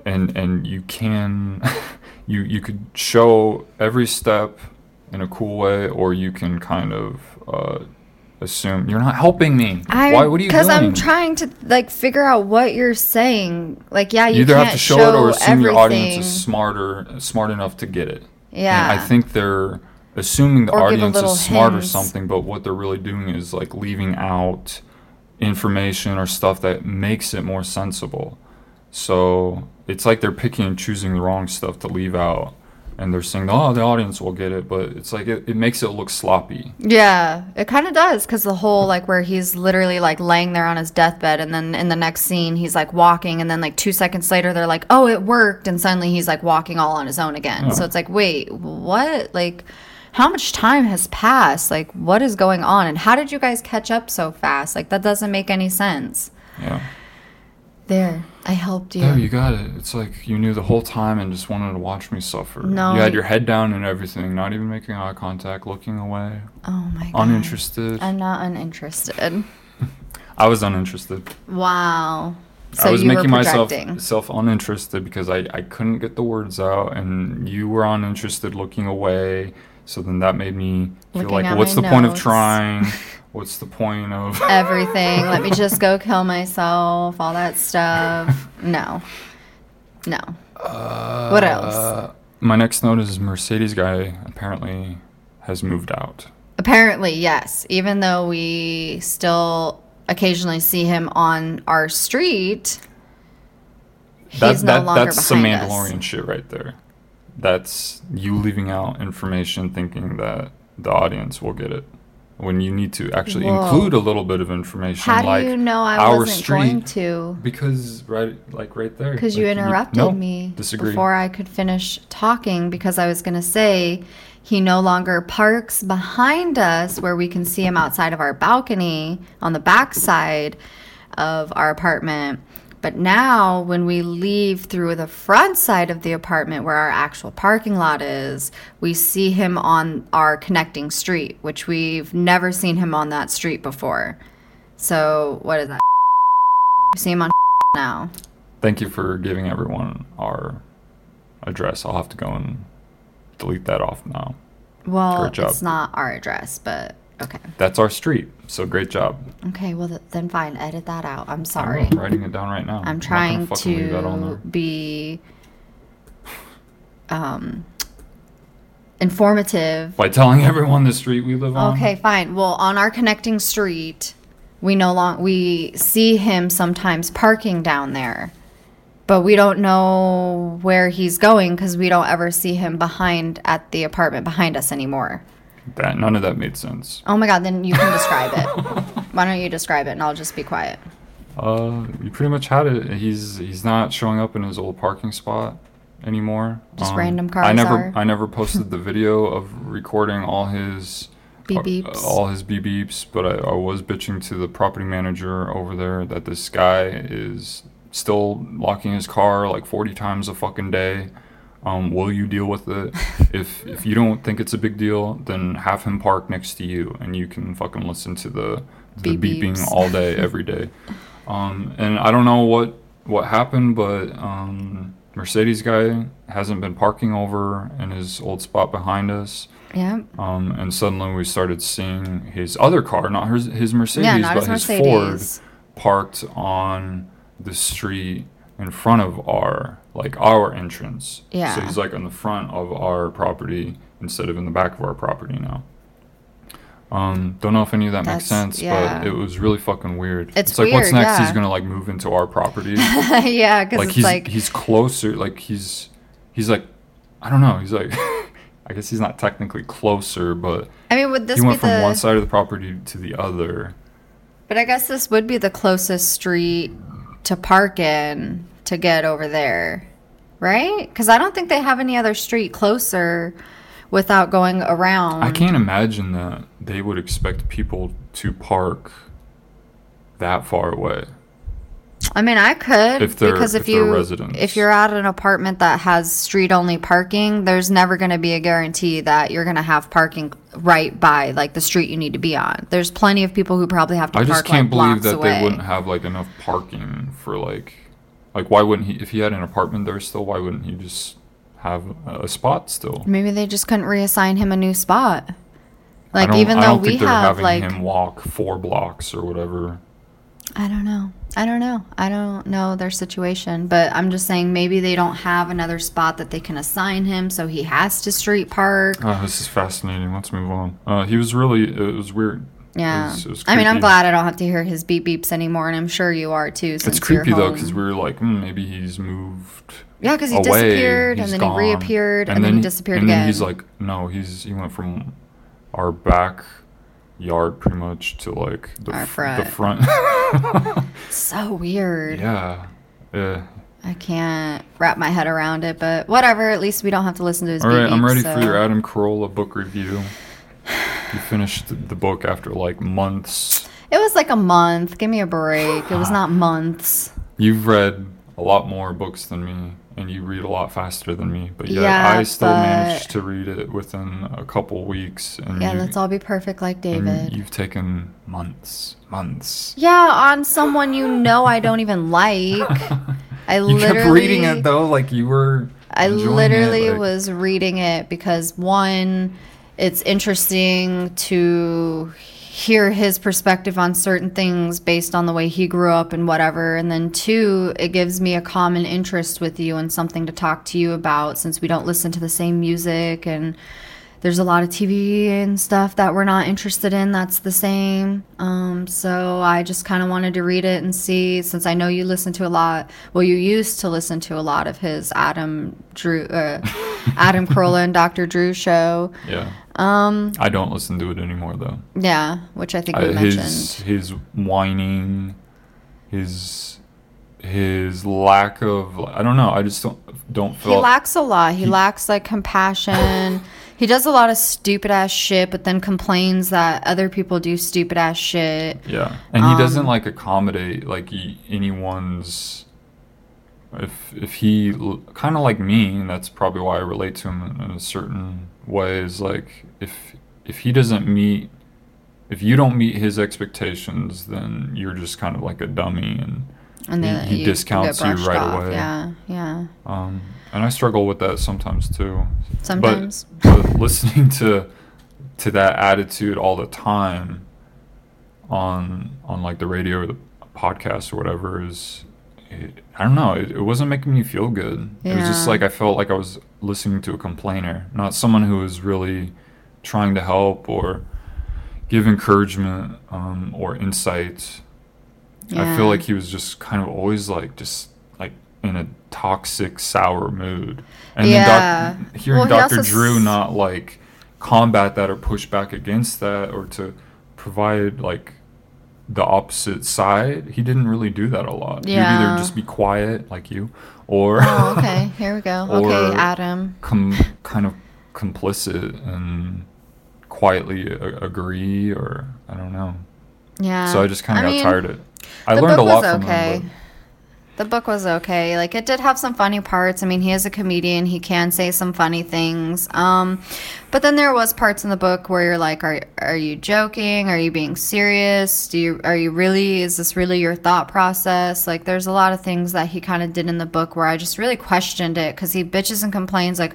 and and you can you you could show every step in a cool way or you can kind of uh assume you're not helping me I, why what are you doing Because I'm trying to like figure out what you're saying. Like, yeah, you, you either have to show, it or assume everything. your audience is smarter smart enough to get it Yeah. and i think they're assuming the Or audience is smart or something but what they're really doing is like leaving out information or stuff that makes it more sensible so it's like they're picking and choosing the wrong stuff to leave out and they're saying oh the audience will get it but it's like it, it makes it look sloppy Yeah, it kind of does because the whole like where he's literally like laying there on his deathbed, and then in the next scene he's like walking, and then like two seconds later they're like, "Oh, it worked," and suddenly he's like walking all on his own again. So it's like, wait, what? Like, how much time has passed? Like, what is going on? And how did you guys catch up so fast? Like, that doesn't make any sense. yeah There, I helped you. Oh, you got it. It's like you knew the whole time and just wanted to watch me suffer. No, You had your head down and everything, not even making eye contact, looking away, oh my god, uninterested. I'm not uninterested. I was uninterested. Wow. So I was making myself self uninterested because I, I couldn't get the words out and you were uninterested looking away. So then that made me feel Looking like what's the point of trying? What's the point of everything. Let me just go kill myself, all that stuff. No. No. what else? Uh, my next note is Mercedes guy apparently has moved out. Apparently, yes. Even though we still occasionally see him on our street, he's That, no that, longer that's some behind us. Mandalorian shit right there. That's you leaving out information thinking that the audience will get it. When you need to actually Whoa. include a little bit of information How like do you know I our wasn't street going to? because right like right there. Because you like, interrupted no, me Disagree. before I could finish talking because I was going to say he no longer parks behind us where we can see him outside of our balcony on the back side of our apartment. But now, when we leave through the front side of the apartment where our actual parking lot is, we see him on our connecting street, which we've never seen him on that street before. So, what is that? We see him on now. Thank you for giving everyone our address. I'll have to go and delete that off now. Well, it's not our address, but okay. That's our street. So great job. Okay, well th- then fine, edit that out. I'm sorry. am writing it down right now. I'm trying fucking leave that on to be um informative. By telling everyone the street we live on. Okay, fine. Well, on our connecting street, we no long we see him sometimes parking down there. But we don't know where he's going cuz we don't ever see him behind at the apartment behind us anymore. That none of that made sense. Oh my god, then you can describe it. Why don't you describe it and I'll just be quiet. Uh, you pretty much had it. He's he's not showing up in his old parking spot anymore. Just random cars. I never are. I never posted the video of recording all his Beep uh, beeps. all his beep beeps, but I, I was bitching to the property manager over there that this guy is still locking his car like 40 times a fucking day. Um, will you deal with it? if if you don't think it's a big deal, then have him park next to you, and you can fucking listen to the the Beep beeping beeps. all day, every day. Um, and I don't know what what happened, but um, Mercedes guy hasn't been parking over in his old spot behind us. Yeah. Um, and suddenly we started seeing his other car, not his, his Mercedes, Yeah, not but his his Ford, parked on the street in front of our like our entrance. Yeah. So he's like on the front of our property instead of in the back of our property now. Um, don't know if any of that makes sense, yeah. but it was really fucking weird. It's like what's weird, next? He's gonna like move into our property. yeah, because like he's like he's closer. Like he's he's like I don't know. He's like I guess he's not technically closer, but I mean, would this he went from the? one side of the property to the other. But I guess this would be the closest street to park in to get over there, right? Because I don't think they have any other street closer without going around. I can't imagine that they would expect people to park that far away. I mean, I could If they're- because if, if you residents. if you're at an apartment that has street only parking, there's never going to be a guarantee that you're going to have parking right by like the street you need to be on. There's plenty of people who probably have to I just can't like believe that away. they wouldn't have like enough parking for like like why wouldn't he if he had an apartment there still why wouldn't he just have a spot still? Maybe they just couldn't reassign him a new spot. Like even though we have having like him walk four blocks or whatever. I don't know. I don't know. I don't know their situation, but I'm just saying maybe they don't have another spot that they can assign him, so he has to street park. Oh, this is fascinating. Let's move on. Uh, he was really it was weird. Yeah. It was- it was I mean, I'm glad I don't have to hear his beep beeps anymore, and I'm sure you are too. It's creepy though because we were like, hmm, maybe he's moved. Yeah, 'cause he away, disappeared, and he's then he reappeared, and then he disappeared and then again. he's like, no, he's he went from our back yard pretty much to like the Our f- the front. front. so weird. yeah, yeah. I can't wrap my head around it, but whatever. At least we don't have to listen to his. All right, beep I'm ready so- for your Adam Carolla book review. You finished the- book after like months. It was like a month. Give me a break. It was not months. You've read a lot more books than me, and you read a lot faster than me. But yet, Yeah, I still but- managed to read it within a couple weeks. And Yeah, you, let's all be perfect like David. you've taken months, months. Yeah, on someone you know I don't even like. I You literally kept reading it though, like you were. I enjoying it, literally like- was reading it because one, it's interesting to hear his perspective on certain things based on the way he grew up and whatever. And then two, it gives me a common interest with you and something to talk to you about since we don't listen to the same music and there's a lot of TV and stuff that we're not interested in that's the same. Um, so I just kind of wanted to read it and see, since I know you listen to a lot. Well, you used to listen to a lot of his Adam Drew, uh, Adam Carolla and Dr. Drew show. Yeah. Um. I don't listen to it anymore though. Yeah, which I think we I, mentioned. his his whining, his his lack of I don't know. I just don't don't feel. He lacks a lot. He, lacks like compassion. he does a lot of stupid ass shit, but then complains that other people do stupid ass shit. Yeah, and he Um, doesn't like accommodate like anyone's. If if he kind of like me, and that's probably why I relate to him in, a certain way. Is like if if he doesn't meet, if you don't meet his expectations, then you're just kind of like a dummy, and And He- then he you discounts you right off. away. Yeah, yeah. um, and I struggle with that sometimes too. Sometimes. But, but listening to to that attitude all the time on on like the radio or the podcast or whatever is it, I don't know. It, it wasn't making me feel good. It was just like I felt like I was listening to a complainer, not someone who was really trying to help or give encouragement um, or insight. I feel like he was just kind of always like just like in a toxic, sour mood. And Yeah. then doc- hearing Well, Dr. Drew s- not like combat that or push back against that or to provide like the opposite side, he didn't really do that a lot. Yeah. He'd either just be quiet like you or Oh, okay. Here we go. Okay, Adam. com- kind of complicit and quietly a- agree or I don't know. Yeah. So I just kind of got mean, tired of it. I learned a lot was from okay. him. The book was okay. Like it did have some funny parts. I mean, he is a comedian. He can say some funny things. Um, but then there was parts in the book where you're like, are are you joking? Are you being serious? Do you are you really? Is this really your thought process? Like, there's a lot of things that he kind of did in the book where I just really questioned it because he bitches and complains like.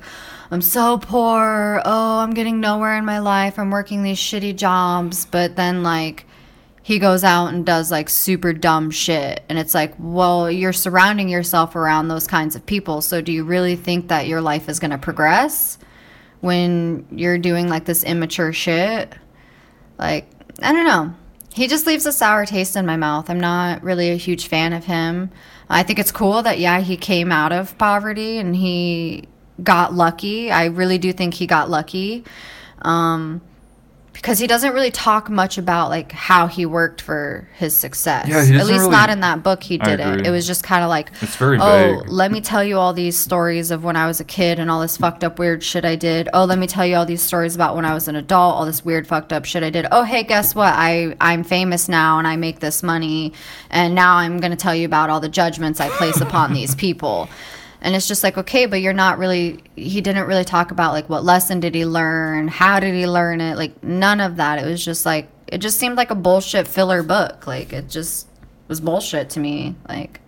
I'm so poor. Oh, I'm getting nowhere in my life. I'm working these shitty jobs. But then, like, he goes out and does like super dumb shit. And it's like well you're surrounding yourself around those kinds of people. So do you really think that your life is going to progress when you're doing like this immature shit? Like i don't know. He just leaves a sour taste in my mouth. I'm not really a huge fan of him. I think it's cool that yeah he came out of poverty and he got lucky. I really do think he got lucky. Um, because he doesn't really talk much about like how he worked for his success. Yeah, he At least really- not in that book he did it. It was just kind of like It's very oh, vague. let me tell you all these stories of when I was a kid and all this fucked up weird shit I did. Oh, let me tell you all these stories about when I was an adult, all this weird fucked up shit I did. Oh, hey, guess what? I I'm famous now and I make this money and now I'm going to tell you about all the judgments I place upon these people. And it's just like, okay, but you're not really he didn't really talk about like what lesson did he learn? How did he learn it? Like none of that. It was just like it just seemed like a bullshit filler book. Like it just was bullshit to me. Like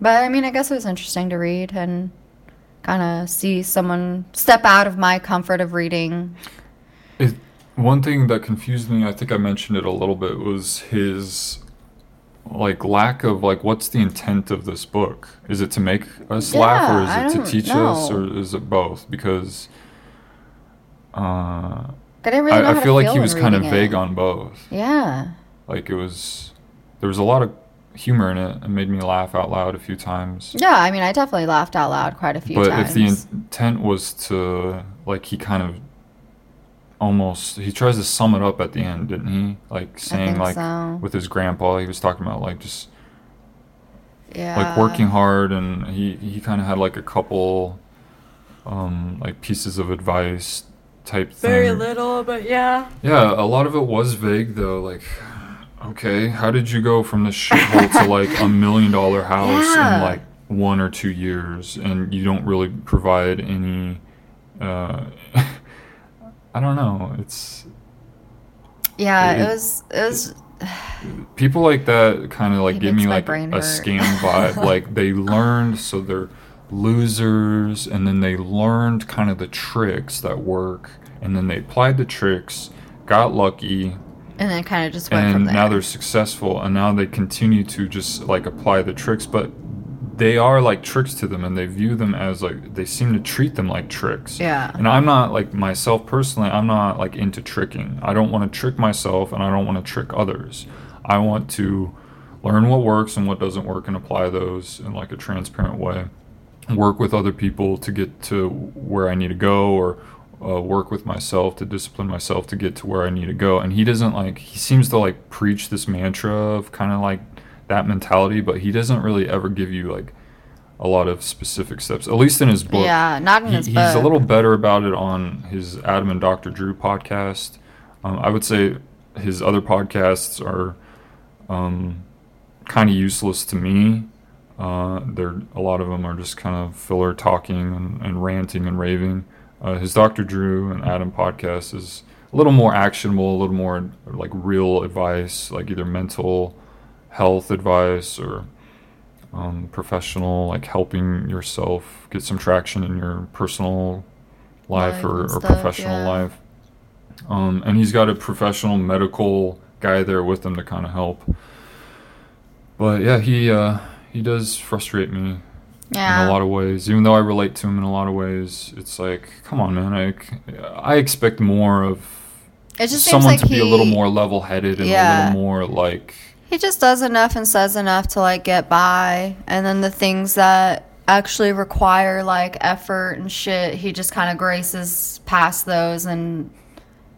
but I mean, I guess it was interesting to read and kind of see someone step out of my comfort of reading. It, one thing that confused me, I think I mentioned it a little bit, was his like lack of like what's the intent of this book? Is it to make us laugh or Yeah, is it to teach us or is it both? Because uh, I really I, I feel like he was kind of vague it. on both. Yeah. Like it was there was a lot of humor in it and made me laugh out loud a few times. Yeah, I mean, I definitely laughed out loud quite a few times. but times. if the intent was to like he kind of almost he tries to sum it up at the end didn't he like saying think like so. with his grandpa he was talking about like just yeah. like working hard and he he kind of had like a couple um like pieces of advice type thing Very little, but yeah. yeah a lot of it was vague though like okay how did you go from this shithole to like a million dollar house Yeah. in like one or two years and you don't really provide any uh i don't know. It's Yeah, It- it was, it was, people like that kind of like give me like a hurt. scam vibe. Like they learned so they're losers and then they learned kind of the tricks that work and then they applied the tricks got lucky and then kind of just went and now they're successful and now they continue to just like apply the tricks but they are like tricks to them and they view them as like they seem to treat them like tricks Yeah. and i'm not like myself personally i'm not like into tricking i don't want to trick myself and i don't want to trick others i want to learn what works and what doesn't work and apply those in like a transparent way work with other people to get to where I need to go or uh, work with myself to discipline myself to get to where I need to go. And he doesn't like, he seems to like preach this mantra of kind of like that mentality, but he doesn't really ever give you like a lot of specific steps, at least in his book. Yeah, not in He- his He's a little better about it on his Adam and Dr. Drew podcast. Um, I would say his other podcasts are um, kind of useless to me. Uh, they're a lot of them are just kind of filler talking and, and ranting and raving. Uh, his Dr. Drew and Adam podcast is a little more actionable, a little more like real advice, like either mental health advice or um, professional, like helping yourself get some traction in your personal life Life or, and or professional yeah. life. Um, and he's got a professional medical guy there with him to kind of help. But yeah, he uh, he does frustrate me yeah. in a lot of ways. Even though I relate to him in a lot of ways, it's like, come on, man. I, I expect more of it just seems someone like to be a little more level-headed and a little more like He just does enough and says enough to like get by, and then the things that actually require like effort and shit, he just kind of graces past those and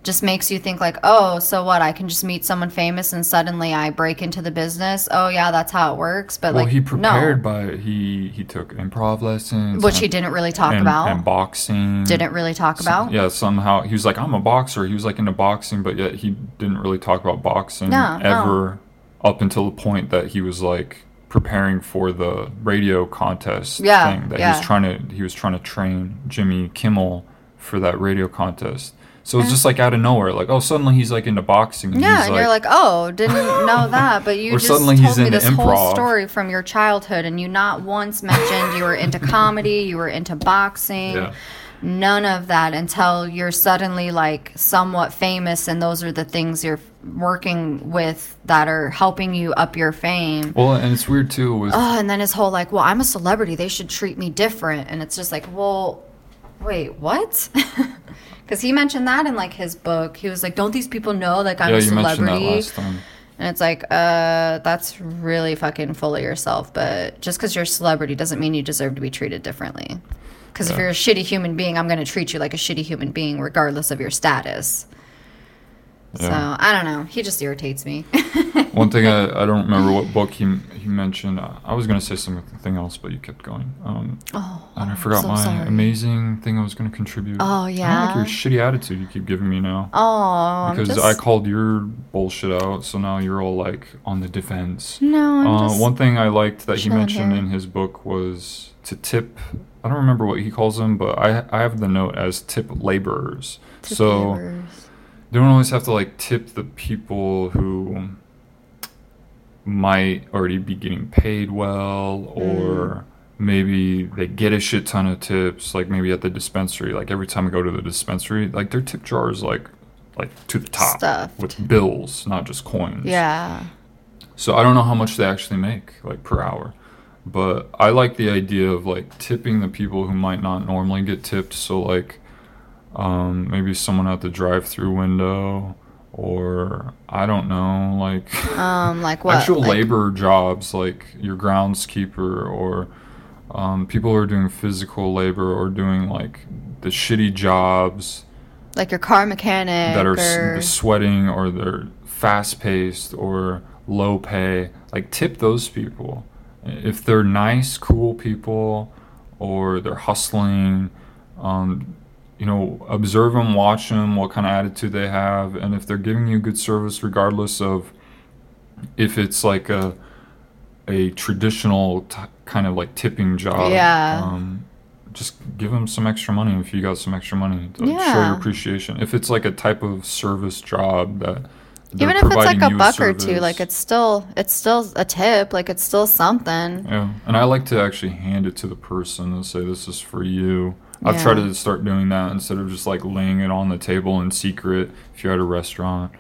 just makes you think like, oh, so what? I can just meet someone famous and suddenly I break into the business. Oh yeah, that's how it works. But well, like, he prepared no, by he he took improv lessons, which and- he didn't really talk and, about. and boxing. didn't really talk about. Yeah, somehow he was like, I'm a boxer. He was like into boxing, but yet he didn't really talk about boxing No, no. Up until the point that he was like preparing for the radio contest Yeah, thing that he was trying to he was trying to train Jimmy Kimmel for that radio contest. So it's just like out of nowhere, like oh suddenly he's like into boxing. And Yeah, and you're like, oh, didn't know that, but you just suddenly told he's me this whole story from your childhood, and you not once mentioned you were into comedy, you were into boxing, Yeah. none of that until you're suddenly like somewhat famous, and those are the things you're working with that are helping you up your fame. well, and it's weird too with Oh, and then his whole like, well, I'm a celebrity, they should treat me different, and it's just like, well, wait, what? Because he mentioned that in like his book. He was like, "Don't these people know like I'm yeah, a you mentioned that celebrity?" last time. And it's like, uh, that's really fucking full of yourself. But just because you're a celebrity doesn't mean you deserve to be treated differently. Because if you're a shitty human being, I'm going to treat you like a shitty human being, regardless of your status. So I don't know. He just irritates me. One thing I, I don't remember what book he he mentioned. I, I was gonna say something else, but you kept going. Um, oh, and I forgot so my sorry. amazing thing I was gonna contribute. Oh, I don't like yeah? your shitty attitude you keep giving me now. Oh, because just, I called your bullshit out, so now you're all like on the defense. No, I'm Uh, just. one thing I liked that he mentioned in his book was to tip. I don't remember what he calls them, but I I have the note as tip laborers. tip so neighbors. They don't always have to like tip the people who might already be getting paid well or mm. maybe they get a shit ton of tips like maybe at the dispensary like every time i go to the dispensary like their tip jar is like like to the top Stuffed. with bills not just coins Yeah. so I don't know how much they actually make, like per hour. But I like the idea of like tipping the people who might not normally get tipped. So like um, maybe someone at the drive-through window, or I don't know, like Um, like what? actual like, labor jobs, like your groundskeeper, or um, people who are doing physical labor or doing like the shitty jobs Like your car mechanic. that are or, s- sweating or they're fast paced or low pay like tip those people if they're nice cool people or they're hustling um, you know observe them watch them what kind of attitude they have and if they're giving you good service regardless of if it's like a a traditional t- kind of like tipping job Yeah. um, just give them some extra money if you got some extra money to show Yeah. your appreciation if it's like a type of service job that even if it's like a buck or two, like it's still it's still a tip. Like it's still something. Yeah, and I like to actually hand it to the person and say, "This is for you." I've tried to start doing that instead of just like laying it on the table in secret. If you're at a restaurant,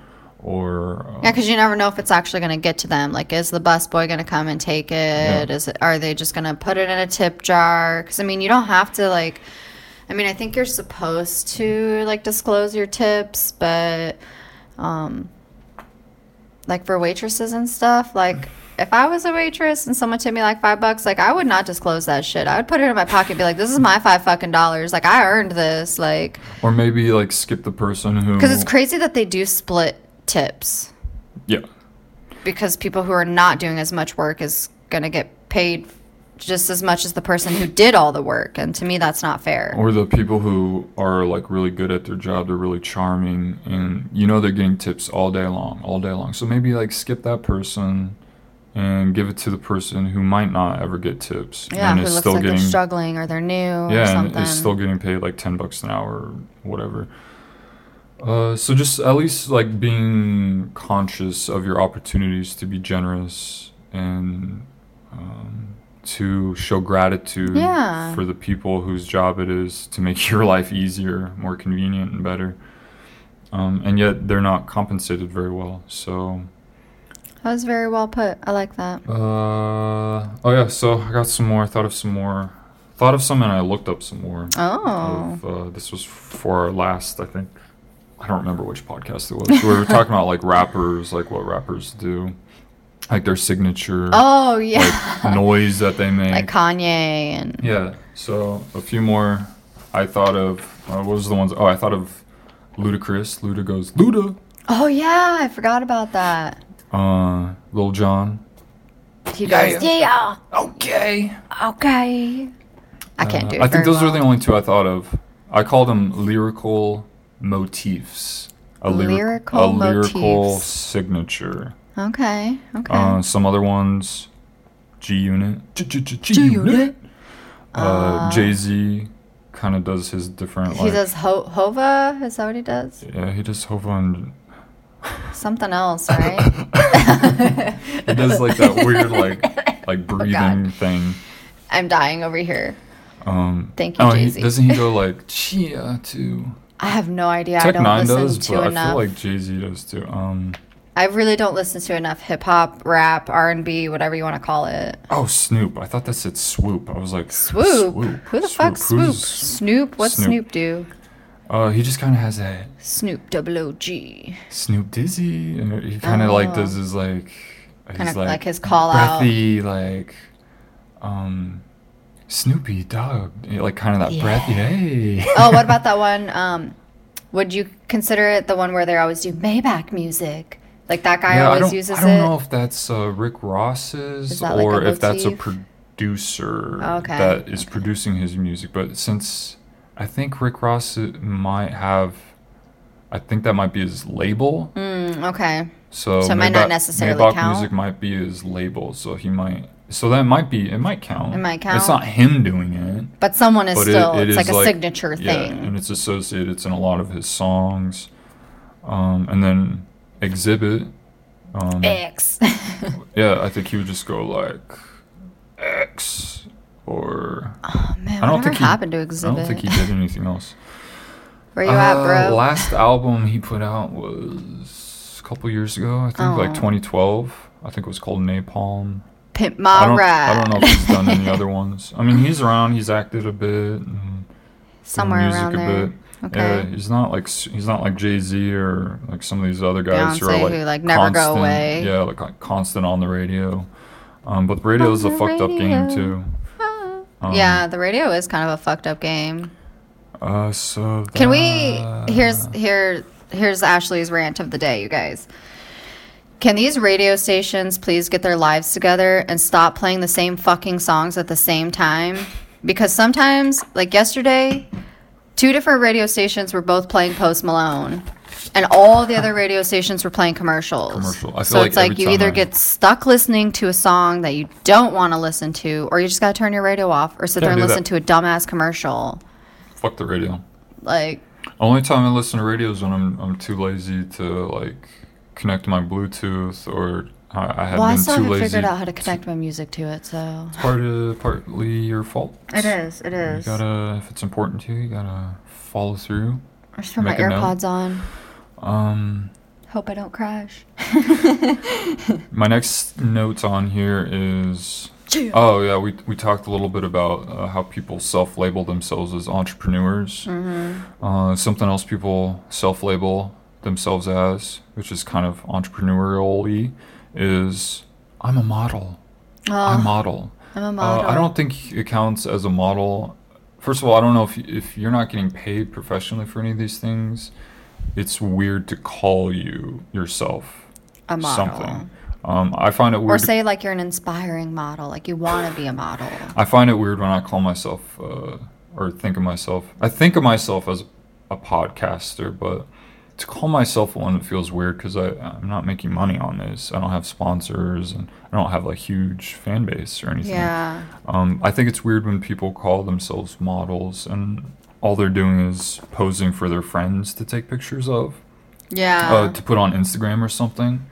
or uh, Yeah, because you never know if it's actually going to get to them. Like, is the busboy going to come and take it? Yeah. Is it? Are they just going to put it in a tip jar? Because I mean, you don't have to like. I mean, I think you're supposed to like disclose your tips, but um, like for waitresses and stuff, like. If I was a waitress and someone tipped me like five bucks, like I would not disclose that shit. I would put it in my pocket, and be like, "This is my five fucking dollars. Like I earned this." Like, or maybe like skip the person who because it's crazy that they do split tips Yeah, because people who are not doing as much work is going to get paid just as much as the person who did all the work and to me that's not fair or the people who are like really good at their job. They're really charming, and you know they're getting tips all day long, all day long. So maybe like skip that person. And give it to the person who might not ever get tips, yeah and who is looks still like getting they're struggling or they're new or yeah, and is still getting paid like ten bucks an hour or whatever. Uh, so just at least like being conscious of your opportunities to be generous and um, to show gratitude Yeah. for the people whose job it is to make your life easier, more convenient, and better. Um, and yet they're not compensated very well. So that was very well put i like that uh, oh yeah, so I got some more. I thought of some more. Thought of some and I looked up some more. oh Of, uh, this was for our last, I think. I don't remember which podcast it was. we were talking about like rappers, like what rappers do, like their signature oh yeah like noise that they make. like kanye and yeah. So a few more. I thought of uh, what was the ones? Oh, I thought of Ludacris. Luda goes Luda. oh yeah i forgot about that Uh, Lil Jon. he goes yeah, Okay. okay i can't do it Uh, I think very those are the only two I thought of. I called them lyrical motifs. A lyric- Lyrical a lyrical motifs. signature. okay okay Uh, some other ones, G Unit. G Unit. Uh, Jay Z kind of does his different. he like, does Ho- hova is that what he does Yeah, he does Hova and something else right it does like that weird like like Oh, breathing thing. i'm dying over here Um, Thank you, oh, Jay-Z. Doesn't he go like Chia too? I have no idea. I don't Nine listen does, to but I feel like Jay Z does too. Um, I really don't listen to enough hip hop, rap, R and B, whatever you want to call it. oh Snoop. I thought that said Swoop. I was like Swoop. Who the fuck Swoop? Who's- Snoop. What's Snoop? Snoop, do? Uh, he just kind of has that Snoop Double O G. Snoop Dizzy, and he kind of like Oh. does his like, Kind of like his call out. breathy like, um, Snoopy Dog, like kind of that breath. Yay. oh, what about that one? Um, would you consider it the one where they always do Maybach music? Like that guy Yeah, I always don't, I don't it. know if that's uh, Rick Ross's like or if that's a producer Okay, that is producing his music. But since I think Rick Ross might have, I think that might be his label. Mm, okay. So, So it might not Maybach- necessarily Maybach count? music might be his label, so he might. So that might be. It might count. It might count. It's not him doing it. But someone is But still, it, it it's is like a signature yeah, thing. and it's associated. It's in a lot of his songs, um, and then Xzibit. Um, X. yeah, I think he would just go like X or oh, man, I don't think he- happened to I don't think he did anything else. Where you at, Uh, bro? Last album he put out was a couple years ago. I think like Oh. 2012. I think it was called Napalm. Pimp I my don't, ride. I don't know if he's done any other ones. I mean, he's around. He's acted a bit. And Somewhere music around a there. bit. Okay. Yeah, he's not like he's not like Jay Z or like some of these other guys who are like, who, like, never go away. Yeah, like, like constant on the radio. Um, but radio is a the fucked up game too. Um, yeah, the radio is kind of a fucked up game. Uh, so Can we? Here's here here's Ashley's rant of the day, you guys. Can these radio stations please get their lives together and stop playing the same fucking songs at the same time? Because sometimes, like yesterday, two different radio stations were both playing Post Malone, and all the other radio stations were playing commercials. Commercial. I feel so like it's like you either I- get stuck listening to a song that you don't want to listen to, or you just gotta turn your radio off, or sit Yeah, there and do that. listen to a dumbass commercial. fuck the radio. Like, Only time I listen to radio is when I'm I'm too lazy to like connect my Bluetooth or I, I have well, I been still too haven't lazy. figured out how to connect my music to it, so. Part of partly your fault. It is. It is. You gotta if it's important to you, you gotta follow through. I just put my make note. AirPods on. Um, Hope I don't crash. my next notes on here is oh yeah we we talked a little bit about uh, how people self-label themselves as entrepreneurs. Mm-hmm. Uh, something else people self-label themselves as, which is kind of entrepreneurial-y, is I'm a model. I Oh, model. I'm a Uh, model. I don't think it counts as a model. First of all, I don't know if if you're not getting paid professionally for any of these things, it's weird to call you yourself a model. something. Um, I find it weird. Or to- say like you're an inspiring model, like you want to be a model. I find it weird when I call myself uh, or think of myself. I think of myself as a podcaster, but to call myself one it feels weird because I'm not making money on this. I don't have sponsors and I don't have like huge fan base or anything. Yeah. Um, I think it's weird when people call themselves models and all they're doing is posing for their friends to take pictures of, Yeah. uh, to put on Instagram or something.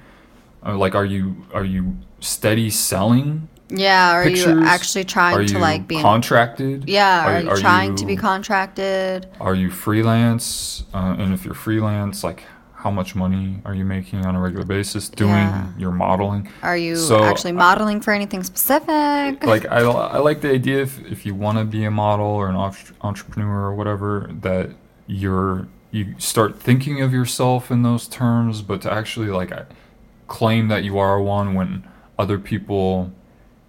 Uh, like, are you are you steady selling? yeah. Are you actually trying are to you like be? contracted? yeah. Are, you trying to be contracted? Are you freelance? Uh, and if you're freelance, like how much money are you making on a regular basis doing Yeah. your modeling? Are you So, actually modeling for anything specific? like I, I like the idea if, if you want to be a model or an entre- entrepreneur or whatever that you're you start thinking of yourself in those terms but to actually like uh, claim that you are one when other people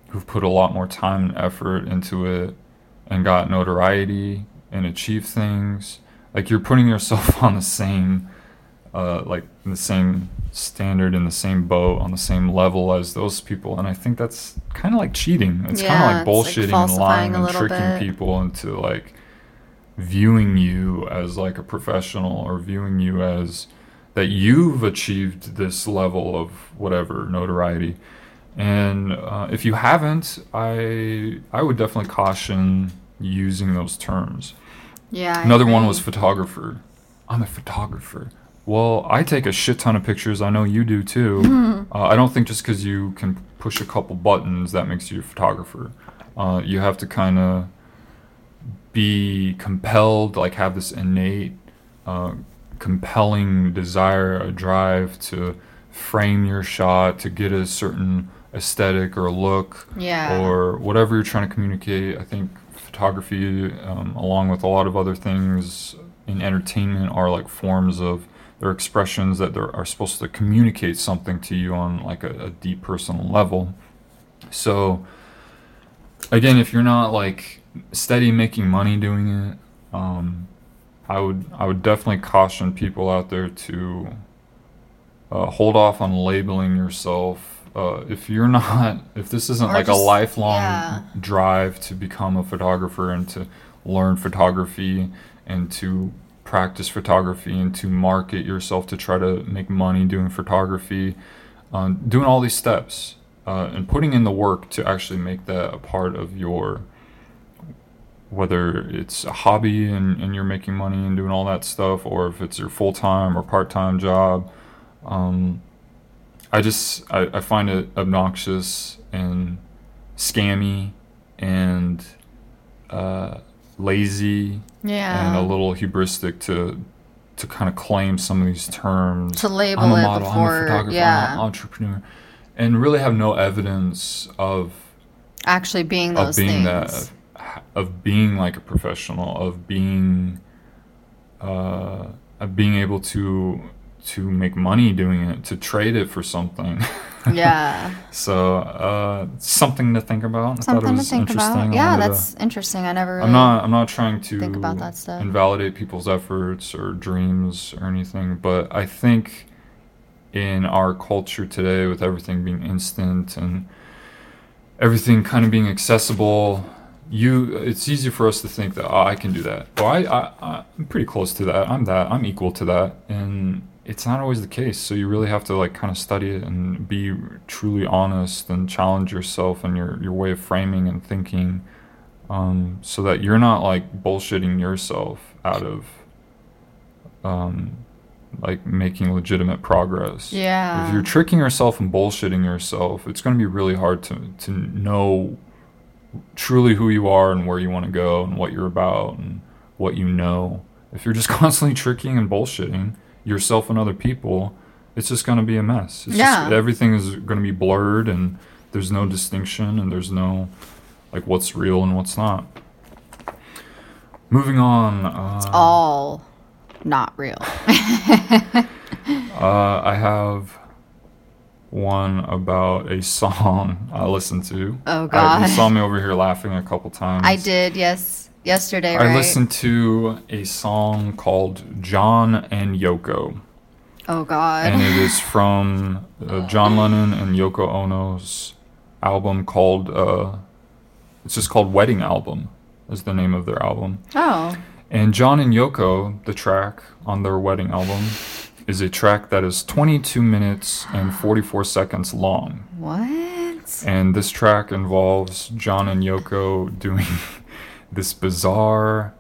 who've put a lot more time and effort into it and got notoriety and achieved things like you're putting yourself on the same uh, like in the same standard in the same boat on the same level as those people and i think that's kind of like cheating it's kind of like it's, like, bullshitting and lying and tricking bit. people into like viewing you as like a professional or viewing you as that you've achieved this level of whatever notoriety and uh, if you haven't i i would definitely caution using those terms yeah. Another one was photographer. I'm a photographer. Well, I take a shit ton of pictures. I know you do too. uh, I don't think just because you can push a couple buttons that makes you a photographer. Uh, you have to kind of be compelled, like have this innate, uh, compelling desire, a drive to frame your shot, to get a certain aesthetic or look Yeah. or whatever you're trying to communicate. I think photography, um, along with a lot of other things in entertainment, are like forms of their expressions that they're, are supposed to communicate something to you on like a, a deep personal level. So again, if you're not like steady making money doing it, um, I would I would definitely caution people out there to uh, hold off on labeling yourself. Uh, if you're not, if this isn't Or like just- a lifelong yeah. drive to become a photographer and to learn photography and to practice photography and to market yourself to try to make money doing photography, um, doing all these steps uh, and putting in the work to actually make that a part of your whether it's a hobby and, and you're making money and doing all that stuff or if it's your full-time or part-time job um, i just I, I find it obnoxious and scammy and uh, lazy Yeah. and a little hubristic to to kind of claim some of these terms. To label I'm a it model, I'm a photographer, yeah. I'm an entrepreneur, and really have no evidence of Actually being of those being things. that of being like a professional, of being uh, of being able to to make money doing it, to trade it for something. Yeah. so uh, something to think about. I thought it Something to think interesting. about. Yeah, wanted to- that's interesting. I never really. I'm not. I'm not trying to think about that stuff. invalidate people's efforts or dreams or anything, but I think in our culture today, with everything being instant and everything kind of being accessible, you it's easy for us to think that oh, I can do that. Well, I, I I'm pretty close to that. I'm that. I'm equal to that, and it's not always the case. So you really have to like kind of study it and be truly honest and challenge yourself and your your way of framing and thinking um, so that you're not like bullshitting yourself out of um, like making legitimate progress. Yeah. If you're tricking yourself and bullshitting yourself, it's going to be really hard to to know truly who you are and where you want to go and what you're about and what you know. If you're just constantly tricking and bullshitting yourself and other people, it's just going to be a mess. It's Yeah. Just, everything is going to be blurred and there's no distinction and there's no like what's real and what's not. Moving on. Uh, it's all not real. uh, I have one about a song I listened to. Oh, I, God. you saw me over here laughing a couple times. I did, yes. Yesterday, I right? listened to a song called John and Yoko. Oh God. and it is from uh, John Lennon and Yoko Ono's album called uh, it's just called Wedding Album is the name of their album. oh. And John and Yoko, the track on their wedding album, is a track that is 22 minutes and 44 seconds long. What? And this track involves John and Yoko doing this bizarre,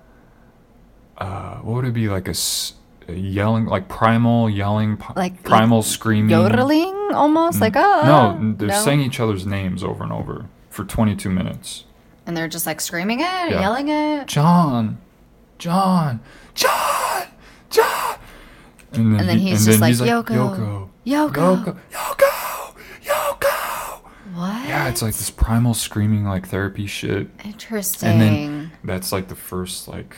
uh, what would it be like a, s- a yelling, like primal yelling, p- Like- primal screaming, Yodeling almost like oh Mm. no, they're no. saying each other's names over and over for 22 minutes. and they're just like screaming it, Yeah. yelling it, John, John, John, John. And then, and then he- he's and just then like, he's Yoko, Yoko, Yoko, Yoko, Yoko, Yoko. What? Yeah, it's like this primal screaming, like therapy shit. interesting. And then that's like the first, like,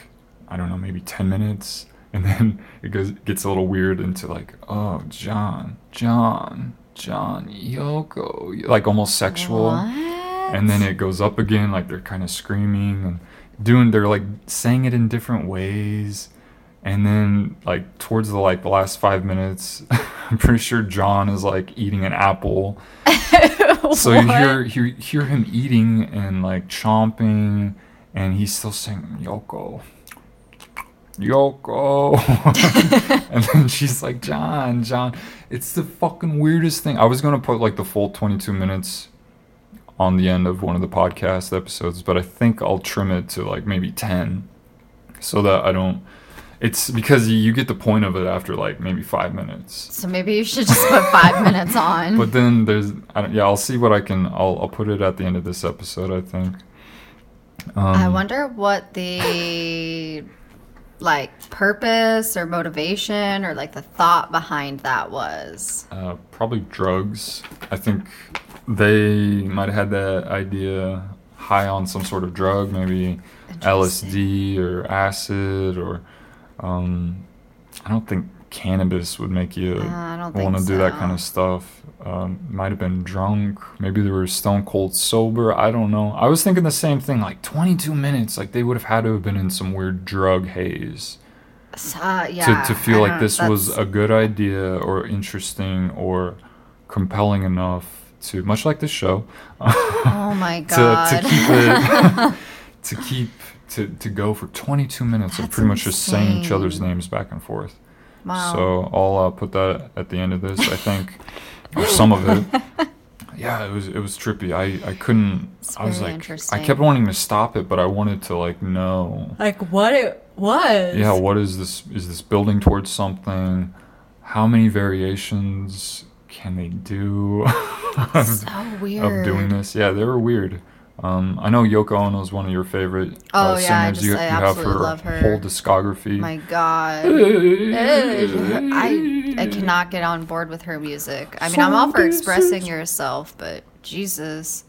I don't know, maybe 10 minutes. And then it goes gets a little weird into like, oh, John, John, John, Yoko, like almost sexual. what? And then it goes up again, like they're kind of screaming and doing, they're like saying it in different ways. And then like towards the like the last five minutes, I'm pretty sure John is like eating an apple. So you hear you hear him eating and like chomping, and he's still saying Yoko, Yoko, and then she's like John, John. It's the fucking weirdest thing. I was gonna put like the full 22 minutes on the end of one of the podcast episodes, but I think I'll trim it to like maybe 10, so that I don't. It's because you get the point of it after like maybe five minutes. So maybe you should just put five minutes on. But then there's, I don't, yeah, I'll see what I can. I'll, I'll put it at the end of this episode. I think. Um, I wonder what the like purpose or motivation or like the thought behind that was. Uh, probably drugs. I think they might have had that idea high on some sort of drug, maybe LSD or acid or um, I don't think cannabis would make you Uh, want to think do that kind of stuff. Um, might have been drunk. Maybe they were stone cold sober. I don't know. I was thinking the same thing. Like 22 minutes. Like they would have had to have been in some weird drug haze Uh, yeah. to, to feel like this was a good idea or interesting or compelling enough to, much like this show, Oh my god. to keep it, to keep, to, to go for 22 minutes of That's pretty much just saying each other's names back and forth. wow. So I'll uh, put that at the end of this, I think, or some of it. Yeah, it was it was trippy. I, I couldn't. It's I was very like, I kept wanting to stop it, but I wanted to like know. Like what it was. Yeah, what is this? Is this building towards something? How many variations can they do of, so weird. of doing this? Yeah, they were weird. Um, I know Yoko Ono is one of your favorite uh, Oh, yeah, I singers. just- you, I you have absolutely her, love her. whole discography. My god. I I cannot get on board with her music. I mean, I'm all for expressing yourself, but Jesus.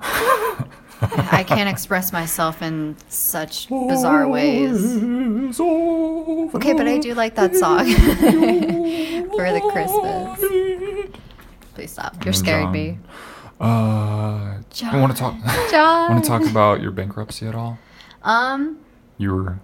I can't express myself in such bizarre ways. Okay, but I do like that song for the Christmas. Please stop. You're scaring me. Uh, I want to talk. John. want to talk about your bankruptcy at all? Um, You were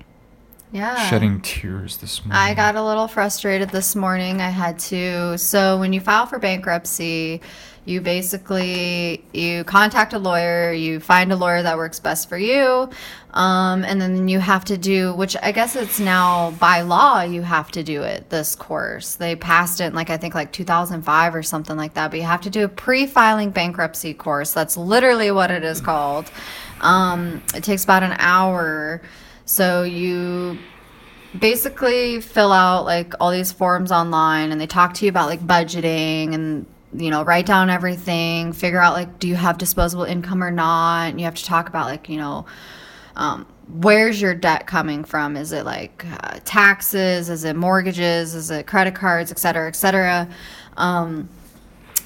yeah. shedding tears this morning. I got a little frustrated this morning. I had to. So when you file for bankruptcy, you basically you contact a lawyer, you find a lawyer that works best for you, um, and then you have to do, which I guess it's now by law you have to do it. This course they passed it in like I think like 2005 or something like that. But you have to do a pre-filing bankruptcy course. That's literally what it is called. Um, it takes about an hour. So you basically fill out like all these forms online and they talk to you about like budgeting and you know write down everything figure out like do you have disposable income or not? And you have to talk about like you know um, where's your debt coming from? Is it like uh, taxes? Is it mortgages? Is it credit cards? Et cetera et cetera. Um,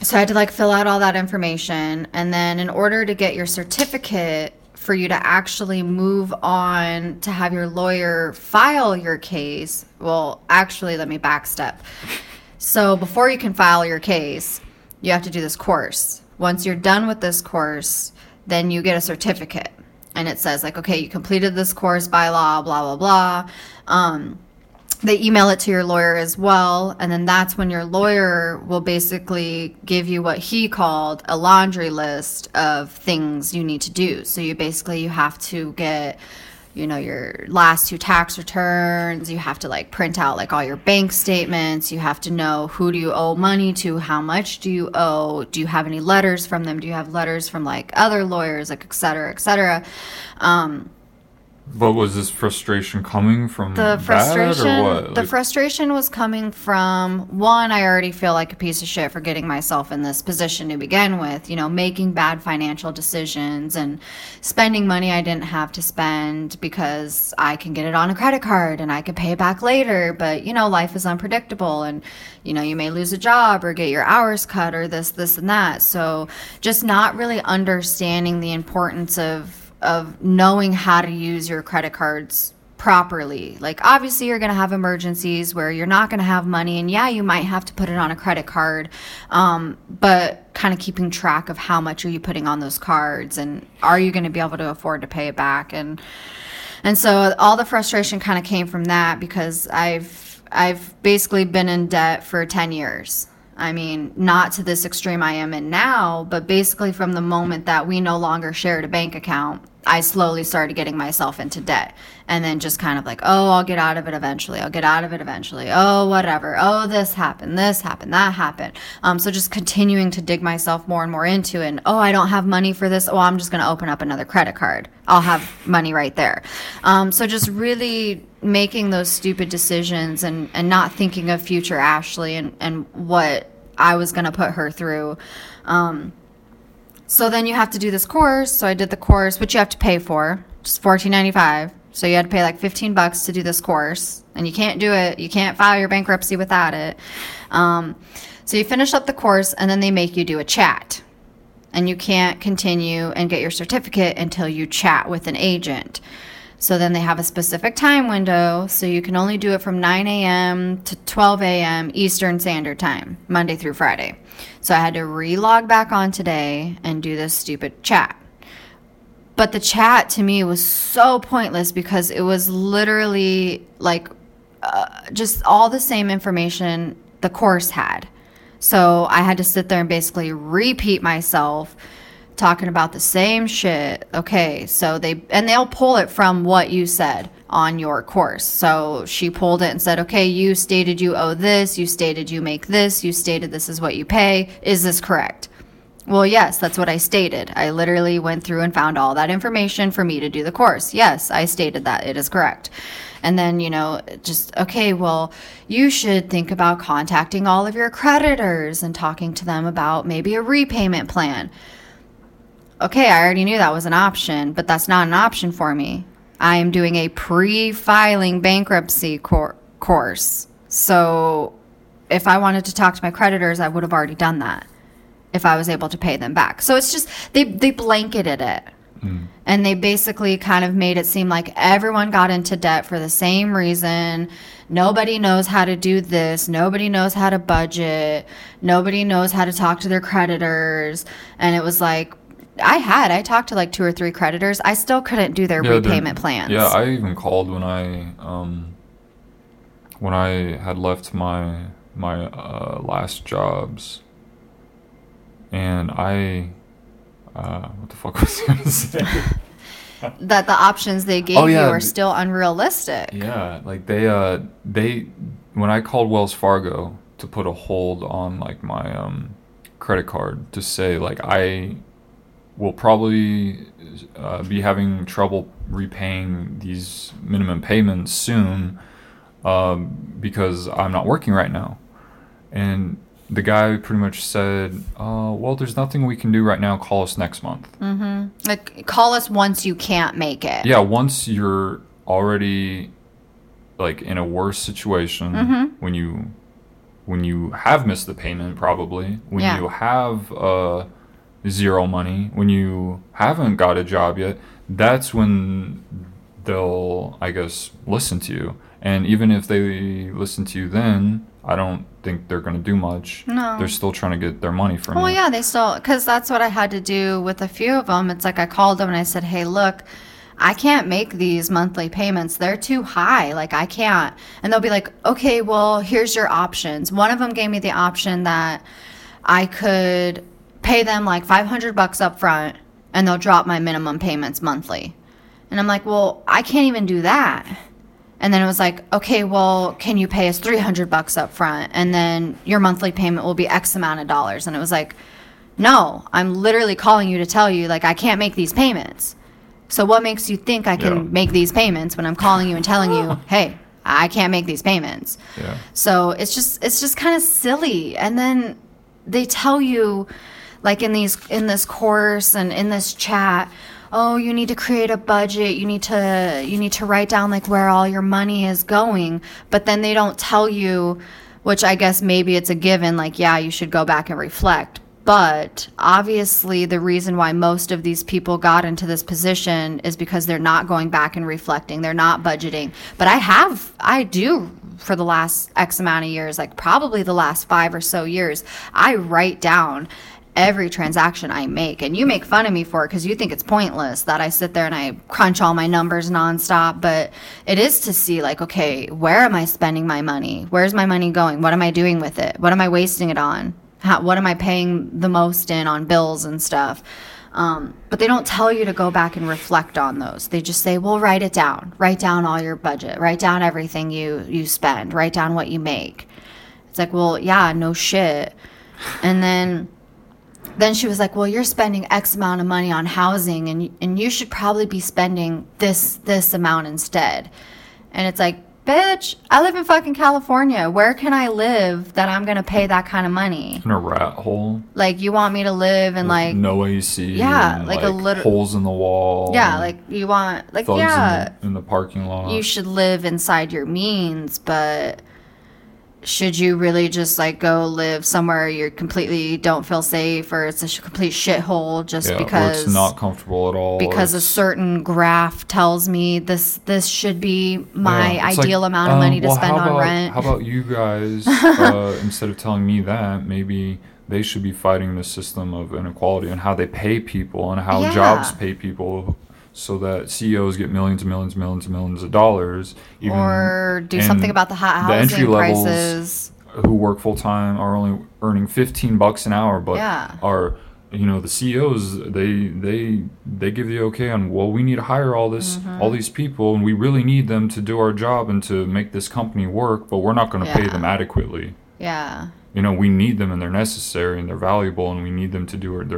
so I had to like fill out all that information. And then in order to get your certificate for you to actually move on to have your lawyer file your case, well, actually, let me backstep. So before you can file your case, you have to do this course. Once you're done with this course, then you get a certificate. And it says, like, okay, you completed this course by law, blah, blah, blah. Um, they email it to your lawyer as well and then that's when your lawyer will basically give you what he called a laundry list of things you need to do so you basically you have to get you know your last two tax returns you have to like print out like all your bank statements you have to know who do you owe money to how much do you owe do you have any letters from them do you have letters from like other lawyers like et cetera et cetera. Um, But was this frustration coming from the frustration or what? the Like, frustration was coming from one i already feel like a piece of shit for getting myself in this position to begin with you know making bad financial decisions and spending money i didn't have to spend because i can get it on a credit card and i can pay it back later but you know life is unpredictable and you know you may lose a job or get your hours cut or this this and that so just not really understanding the importance of of knowing how to use your credit cards properly. Like obviously you're going to have emergencies where you're not going to have money and yeah, you might have to put it on a credit card. Um, but kind of keeping track of how much are you putting on those cards and are you going to be able to afford to pay it back and and so all the frustration kind of came from that because I've I've basically been in debt for 10 years. I mean, not to this extreme I am in now, but basically from the moment that we no longer shared a bank account, I slowly started getting myself into debt. And then just kind of like, oh, I'll get out of it eventually. I'll get out of it eventually. Oh, whatever. Oh, this happened. This happened. That happened. Um, so just continuing to dig myself more and more into it. And, oh, I don't have money for this. Oh, I'm just going to open up another credit card. I'll have money right there. Um, so just really making those stupid decisions and, and not thinking of future Ashley and, and what I was going to put her through. Um, so then you have to do this course. So I did the course, which you have to pay for, just fourteen ninety five. So you had to pay like fifteen bucks to do this course, and you can't do it. You can't file your bankruptcy without it. Um, so you finish up the course, and then they make you do a chat, and you can't continue and get your certificate until you chat with an agent. So then they have a specific time window, so you can only do it from 9 a.m. to 12 a.m. Eastern Standard Time, Monday through Friday. So I had to re-log back on today and do this stupid chat. But the chat to me was so pointless because it was literally like uh, just all the same information the course had. So I had to sit there and basically repeat myself talking about the same shit. Okay, so they and they'll pull it from what you said on your course. So she pulled it and said, "Okay, you stated you owe this, you stated you make this, you stated this is what you pay. Is this correct?" Well, yes, that's what I stated. I literally went through and found all that information for me to do the course. Yes, I stated that. It is correct. And then, you know, just, okay, well, you should think about contacting all of your creditors and talking to them about maybe a repayment plan. Okay, I already knew that was an option, but that's not an option for me. I am doing a pre filing bankruptcy cor- course. So if I wanted to talk to my creditors, I would have already done that if I was able to pay them back. So it's just they they blanketed it. Hmm. And they basically kind of made it seem like everyone got into debt for the same reason. Nobody knows how to do this. Nobody knows how to budget. Nobody knows how to talk to their creditors. And it was like I had I talked to like two or three creditors. I still couldn't do their Yeah, repayment plans. Yeah, I even called when I um when I had left my my uh, last jobs, and I uh, what the fuck was I gonna say? that the options they gave Oh, yeah. you are still unrealistic. yeah, like they uh they when I called Wells Fargo to put a hold on like my um credit card to say like I will probably uh, be having trouble repaying these minimum payments soon um, because I'm not working right now. And the guy pretty much said, uh, "Well, there's nothing we can do right now. Call us next month." Like call us once you can't make it. Yeah, once you're already like in a worse situation Mm-hmm. when you when you have missed the payment probably when Yeah. you have uh zero money when you haven't got a job yet that's when they'll i guess listen to you and even if they listen to you then i don't think they're going to do much No. they're still trying to get their money from Well, you yeah, they still because that's what I had to do with a few of them. It's like I called them and I said, "Hey, look, I can't make these monthly payments. They're too high. Like I can't." And they'll be like, "Okay, well, here's your options." One of them gave me the option that I could pay them like 500 bucks up front and they'll drop my minimum payments monthly. And I'm like, "Well, I can't even do that." And then it was like, okay, well, can you pay us 300 bucks up front? And then your monthly payment will be X amount of dollars. And it was like, no, I'm literally calling you to tell you, like, I can't make these payments. So what makes you think I can Yeah. make these payments when I'm calling you and telling you, hey, I can't make these payments? yeah So it's just it's just kind of silly. And then they tell you like in these in this course and in this chat, oh, you need to create a budget. You need to you need to write down like where all your money is going, but then they don't tell you which I guess maybe it's a given like yeah, you should go back and reflect. But obviously, the reason why most of these people got into this position is because they're not going back and reflecting. They're not budgeting. But I have, I do for the last X amount of years, like probably the last five or so years, I write down every transaction I make. And you make fun of me for it because you think it's pointless that I sit there and I crunch all my numbers nonstop. But it is to see, like, okay, where am I spending my money? Where's my money going? What am I doing with it? What am I wasting it on? How, what am I paying the most in on bills and stuff? Um, but they don't tell you to go back and reflect on those. They just say, "Well, write it down. Write down all your budget. Write down everything you you spend. Write down what you make." It's like, "Well, yeah, no shit." And then then she was like, "Well, you're spending X amount of money on housing, and and you should probably be spending this this amount instead." And it's like, "Bitch, I live in fucking California. Where can I live that I'm gonna pay that kind of money? in a rat hole Like, you want me to live in like, no AC Yeah, and, like a little holes in the wall yeah, like you want like yeah." in, the, in the parking lot you should live inside your means, but should you really just like go live somewhere you completely don't feel safe or it's a complete shithole just Yeah, because it's not comfortable at all. because a certain graph tells me this this should be my Yeah, it's like, ideal amount of um, money to well, spend on about, rent. How about you guys, uh, instead of telling me that, maybe they should be fighting the system of inequality and how they pay people and how Yeah. jobs pay people so that CEOs get millions and millions and millions and millions of dollars. Even, or do something about the hot the entry housing levels prices. who work full time are only earning 15 bucks an hour, but Yeah. are you know the CEOs they they they give the okay on well we need to hire all this Mm-hmm. all these people and we really need them to do our job and to make this company work, but we're not going to pay them adequately. Yeah. You know we need them and they're necessary and they're valuable and we need them to do it.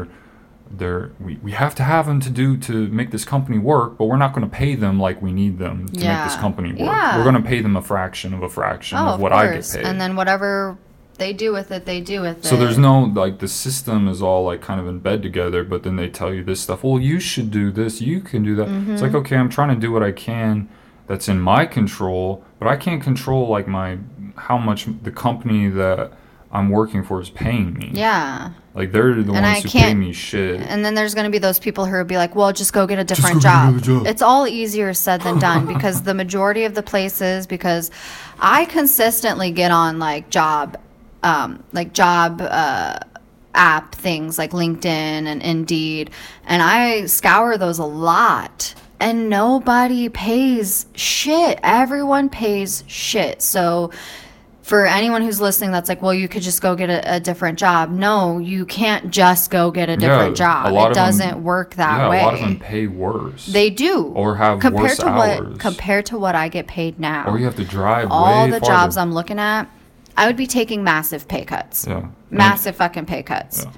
They're we, we have to have them to do to make this company work, but we're not going to pay them like we need them to make this company work. Yeah. We're going to pay them a fraction of a fraction Oh, of of what course. I get paid. And then whatever they do with it, they do with it. So there's no like the system is all like kind of in bed together, but then they tell you this stuff. Well, you should do this. You can do that. It's Mm-hmm. like okay, I'm trying to do what I can that's in my control, but I can't control like my how much the company that I'm working for is paying me. Yeah. Like they're the And I ones who pay can't- me shit. And then there's going to be those people who will be like, well, just go get a different job. job. It's all easier said than done because the majority of the places, because I consistently get on like job, um, like job, uh, app things like LinkedIn and Indeed, and I scour those a lot. And nobody pays shit. Everyone pays shit. So for anyone who's listening that's like, well, you could just go get a, a different job. No, you can't just go get a different Yeah, a job. lot It doesn't work that yeah, way. a lot of them pay worse. they do. Or have compared worse to hours. what compared to what I get paid now. or you have to drive all the farther. jobs I'm looking at, I would be taking massive pay cuts. yeah. Massive fucking pay cuts. Yeah.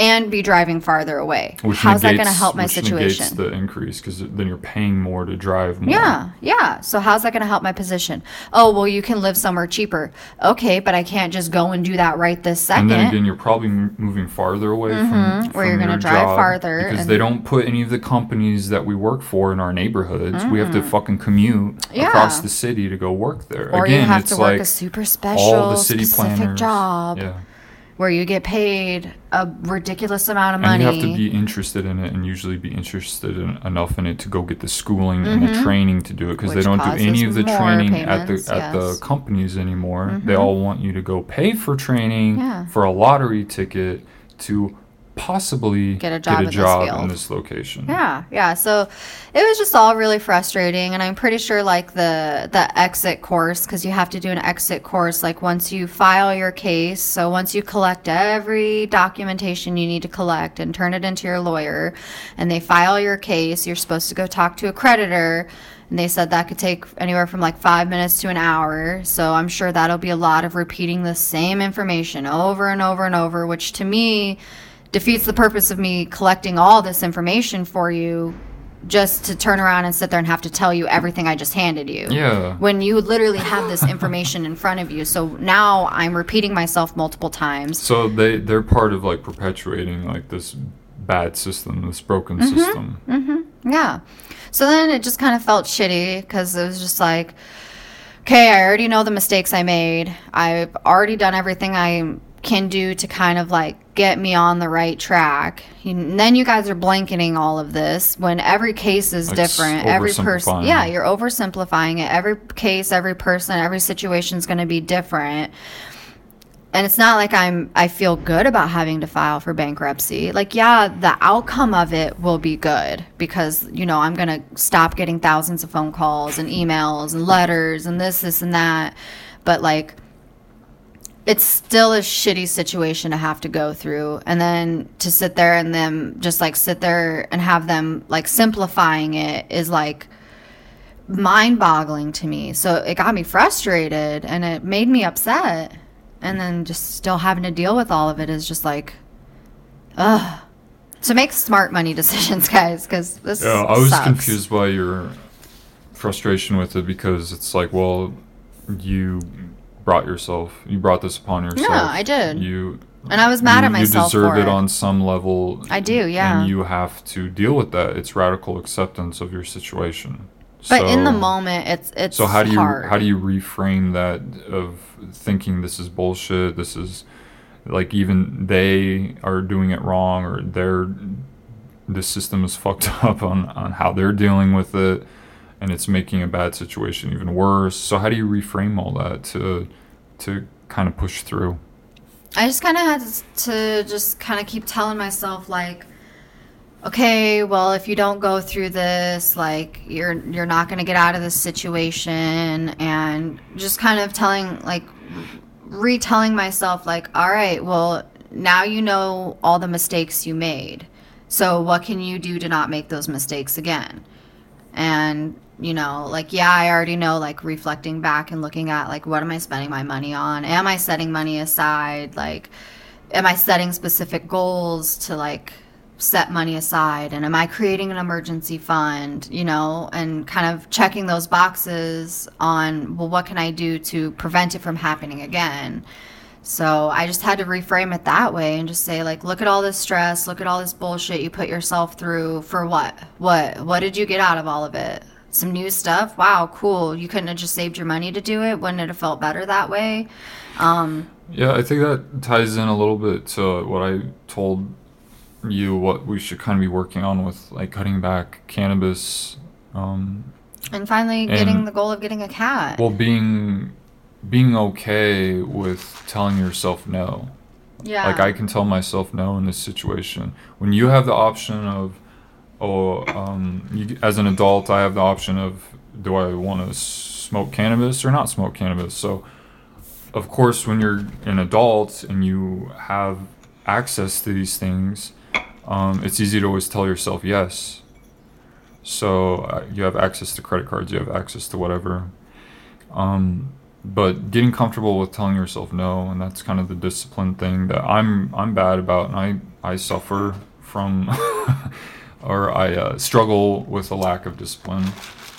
And be driving farther away. Which How's that going to help my situation? Negates the increase because then you're paying more to drive more. Yeah, yeah. So how's that going to help my position? Oh, well, you can live somewhere cheaper. Okay, but I can't just go and do that right this second. And then again, you're probably moving farther away from, Mm-hmm. where from you're gonna drive farther because and- they don't put any of the companies that we work for in our neighborhoods. We have to fucking commute Mm-hmm. Yeah. across the city to go work there. or again, you have it's to work like a super special, all the city specific planners. job Yeah, where you get paid a ridiculous amount of money. and you have to be interested in it and usually be interested in, enough in it to go get the schooling and the training to do it because they Mm-hmm. Don't do any of the training at the at the yes. Mm-hmm. companies anymore. They all want you to go pay for training Yeah. for a lottery ticket to possibly Get a job in this field. in this location. Yeah, yeah. So it was just all really frustrating, and I'm pretty sure like the the exit course because you have to do an exit course like once you file your case. So once you collect every documentation you need to collect and turn it into your lawyer, and they file your case, you're supposed to go talk to a creditor. And they said that could take anywhere from like five minutes to an hour. So I'm sure that'll be a lot of repeating the same information over and over and over, which to me defeats the purpose of me collecting all this information for you just to turn around and sit there and have to tell you everything I just handed you. Yeah. When you literally have this information in front of you. So now I'm repeating myself multiple times. So they they're part of like perpetuating like this bad system, this broken Mm-hmm. system. Yeah. So then it just kind of felt shitty because it was just like, okay, I already know the mistakes I made. I've already done everything I can do to kind of like get me on the right track. And then you guys are blanketing all of this when every case is Like s- different. Every person, yeah, you're oversimplifying it. Every case, every person, every situation is going to be different and it's not like I'm I feel good about having to file for bankruptcy. Like yeah, the outcome of it will be good because you know, I'm going to stop getting thousands of phone calls and emails and letters and this this and that. But like it's still a shitty situation to have to go through and then to sit there and them just like sit there and have them like simplifying it is like mind boggling to me. So it got me frustrated and it made me upset. And then just still having to deal with all of it is just like, ugh. So make smart money decisions, guys, because this Yeah, I was sucks. confused by your frustration with it because it's like, well, you brought yourself, you brought this upon yourself. No, I did. You And I was mad you, at myself You deserve it it. on some level. I do, yeah. And you have to deal with that. It's radical acceptance of your situation. But in the moment, it's it's so how do you hard. how do you reframe that of thinking this is bullshit? This is like even they are doing it wrong, or they're the system is fucked up on on how they're dealing with it, and it's making a bad situation even worse. So how do you reframe all that to to kind of push through? I just kind of had to just kind of keep telling myself like, okay, well, if you don't go through this, like you're you're not going to get out of this situation, and just kind of telling like retelling myself like, all right, well, now you know all the mistakes you made. So what can you do to not make those mistakes again? and you know like yeah i already know like reflecting back and looking at like what am i spending my money on? Am i setting money aside? Like am i setting specific goals to like set money aside? And am i creating an emergency fund you know? And kind of checking those boxes on well what can i do to prevent it from happening again? So I just had to reframe it that way and just say like look at all this stress, look at all this bullshit you put yourself through for what? What? What did you get out of all of it? Some new stuff? Wow, cool. You couldn't have just saved your money to do it? Wouldn't it have felt better that way? Um Yeah, I think that ties in a little bit to what I told you what we should kind of be working on with like cutting back cannabis um, and finally getting And- the goal of getting a cat. well being being okay with telling yourself no yeah. like i can tell myself no in this situation when you have the option of oh um, you, as an adult i have the option of do i want to smoke cannabis or not smoke cannabis? So of course when you're an adult and you have access to these things um, it's easy to always tell yourself yes. So uh, you have access to credit cards you have access to whatever. Um, but getting comfortable with telling yourself no and that's kind of the discipline thing that i'm i'm bad about and i i suffer from or i uh, struggle with a lack of discipline.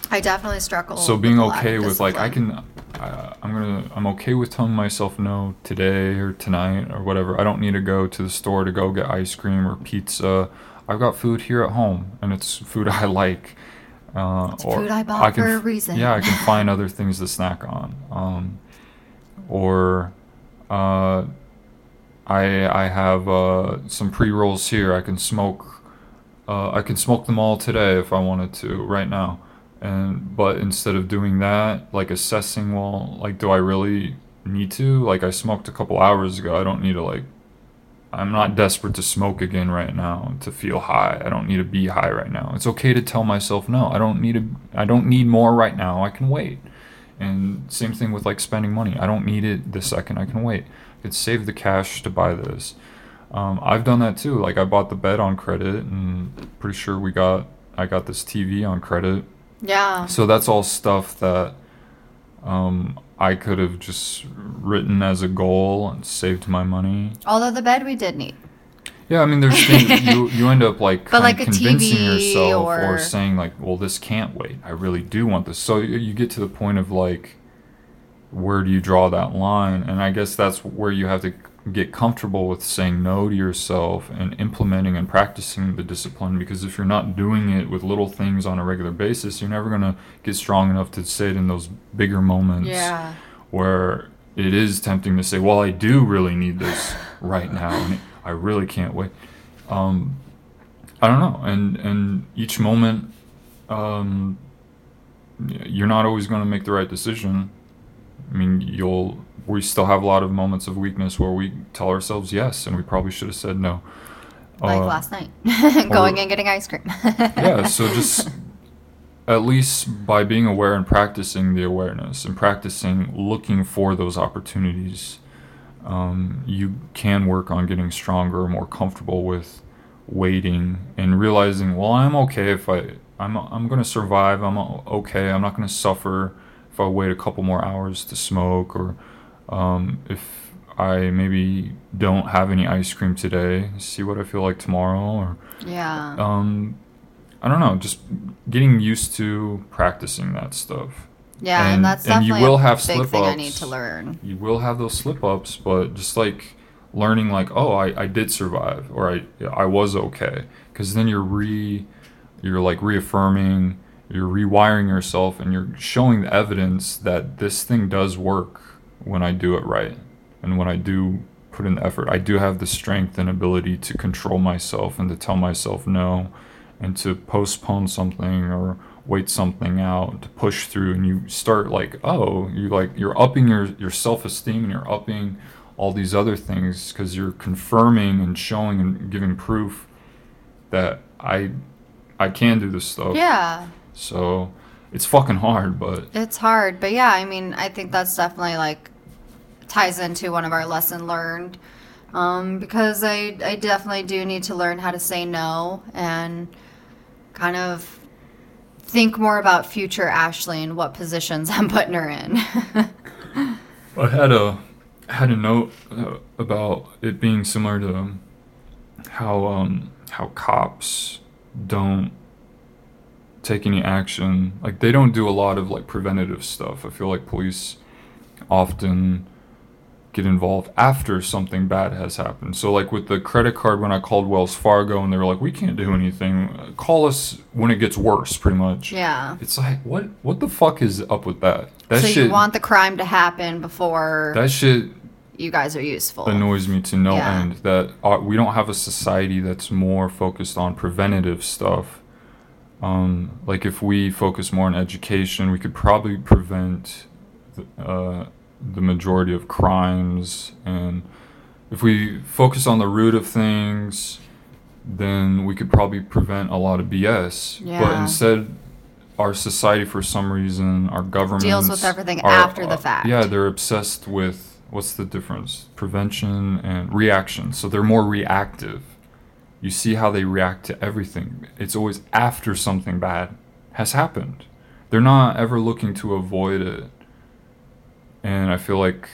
I definitely struggle. so being of okay with like i can uh, i'm gonna i'm okay with telling myself no today or tonight or whatever. I don't need to go to the store to go get ice cream or pizza. I've got food here at home and it's food i like uh, It's food I bought can for a reason. yeah i can find other things to snack on. Um, or uh, i i have uh, some pre-rolls here. I can smoke uh, I can smoke them all today if I wanted to right now. And but instead of doing that, like assessing, well, like do I really need to? Like I smoked a couple hours ago. I don't need to like I'm not desperate to smoke again right now to feel high. I don't need to be high right now. It's okay to tell myself no. I don't need to I don't need more right now. I can wait. And same thing with like spending money. I don't need it this second. I can wait. I could save the cash to buy this. Um, I've done that too. Like I bought the bed on credit, and pretty sure we got I got this TV on credit. Yeah. So that's all stuff that um, I could have just written as a goal and saved my money. Although the bed we did need. Yeah, I mean, there's things you you end up like like convincing TV yourself or... or- saying like, well, this can't wait. I really do want this. So you get to the point of like, where do you draw that line? And I guess that's where you have to get comfortable with saying no to yourself and implementing and practicing the discipline. Because if you're not doing it with little things on a regular basis, you're never gonna get strong enough to say it in those bigger moments Yeah. where it is tempting to say, "Well, I do really need this right now, and I really can't wait." Um, I don't know, and and each moment, um, you're not always going to make the right decision. I mean, you'll. We still have a lot of moments of weakness where we tell ourselves yes, and we probably should have said no. Like Uh, last night. Going or- and getting ice cream. yeah so just at least by being aware and practicing the awareness and practicing looking for those opportunities um, you can work on getting stronger more comfortable with waiting and realizing well i'm okay if i i'm, I'm going to survive i'm okay i'm not going to suffer if i wait a couple more hours to smoke or um, if i maybe don't have any ice cream today see what i feel like tomorrow or yeah. um i don't know just getting used to practicing that stuff yeah, and, and- that's and you will have big thing I need to learn. you will have those slip ups but just like learning like oh i, I did survive or i i was okay because then you're re you're like reaffirming you're rewiring yourself and you're showing the evidence that this thing does work when I do it right and when I do put in the effort. I do have the strength and ability to control myself and to tell myself no and to postpone something or wait something out to push through and you start like oh you like you're upping your your self-esteem and you're upping all these other things because you're confirming and showing and giving proof that I I can do this stuff. Yeah. So it's fucking hard, but It's hard, but yeah, I mean, I think that's definitely like ties into one of our lesson learned. Um, because I, I definitely do need to learn how to say no and kind of think more about future Ashley and what positions I'm putting her in. I had a had a note uh, about it being similar to how um how cops don't take any action like they don't do a lot of like preventative stuff i feel like police often get involved after something bad has happened so like with the credit card when i called wells fargo and they were like we can't do anything call us when it gets worse pretty much yeah. it's like what what the fuck is up with that that So shit you want the crime to happen before that shit you guys are useful. annoys me to no Yeah. end that uh, we don't have a society that's more focused on preventative stuff. Um, like if we focus more on education, we could probably prevent the, uh, the majority of crimes. And if we focus on the root of things, then we could probably prevent a lot of BS. Yeah. But instead, our society, for some reason, our government Deals with everything after the fact. Yeah, they're obsessed with what's the difference? Prevention and reaction. So they're more reactive. You see how they react to everything. It's always after something bad has happened. They're not ever looking to avoid it. And I feel like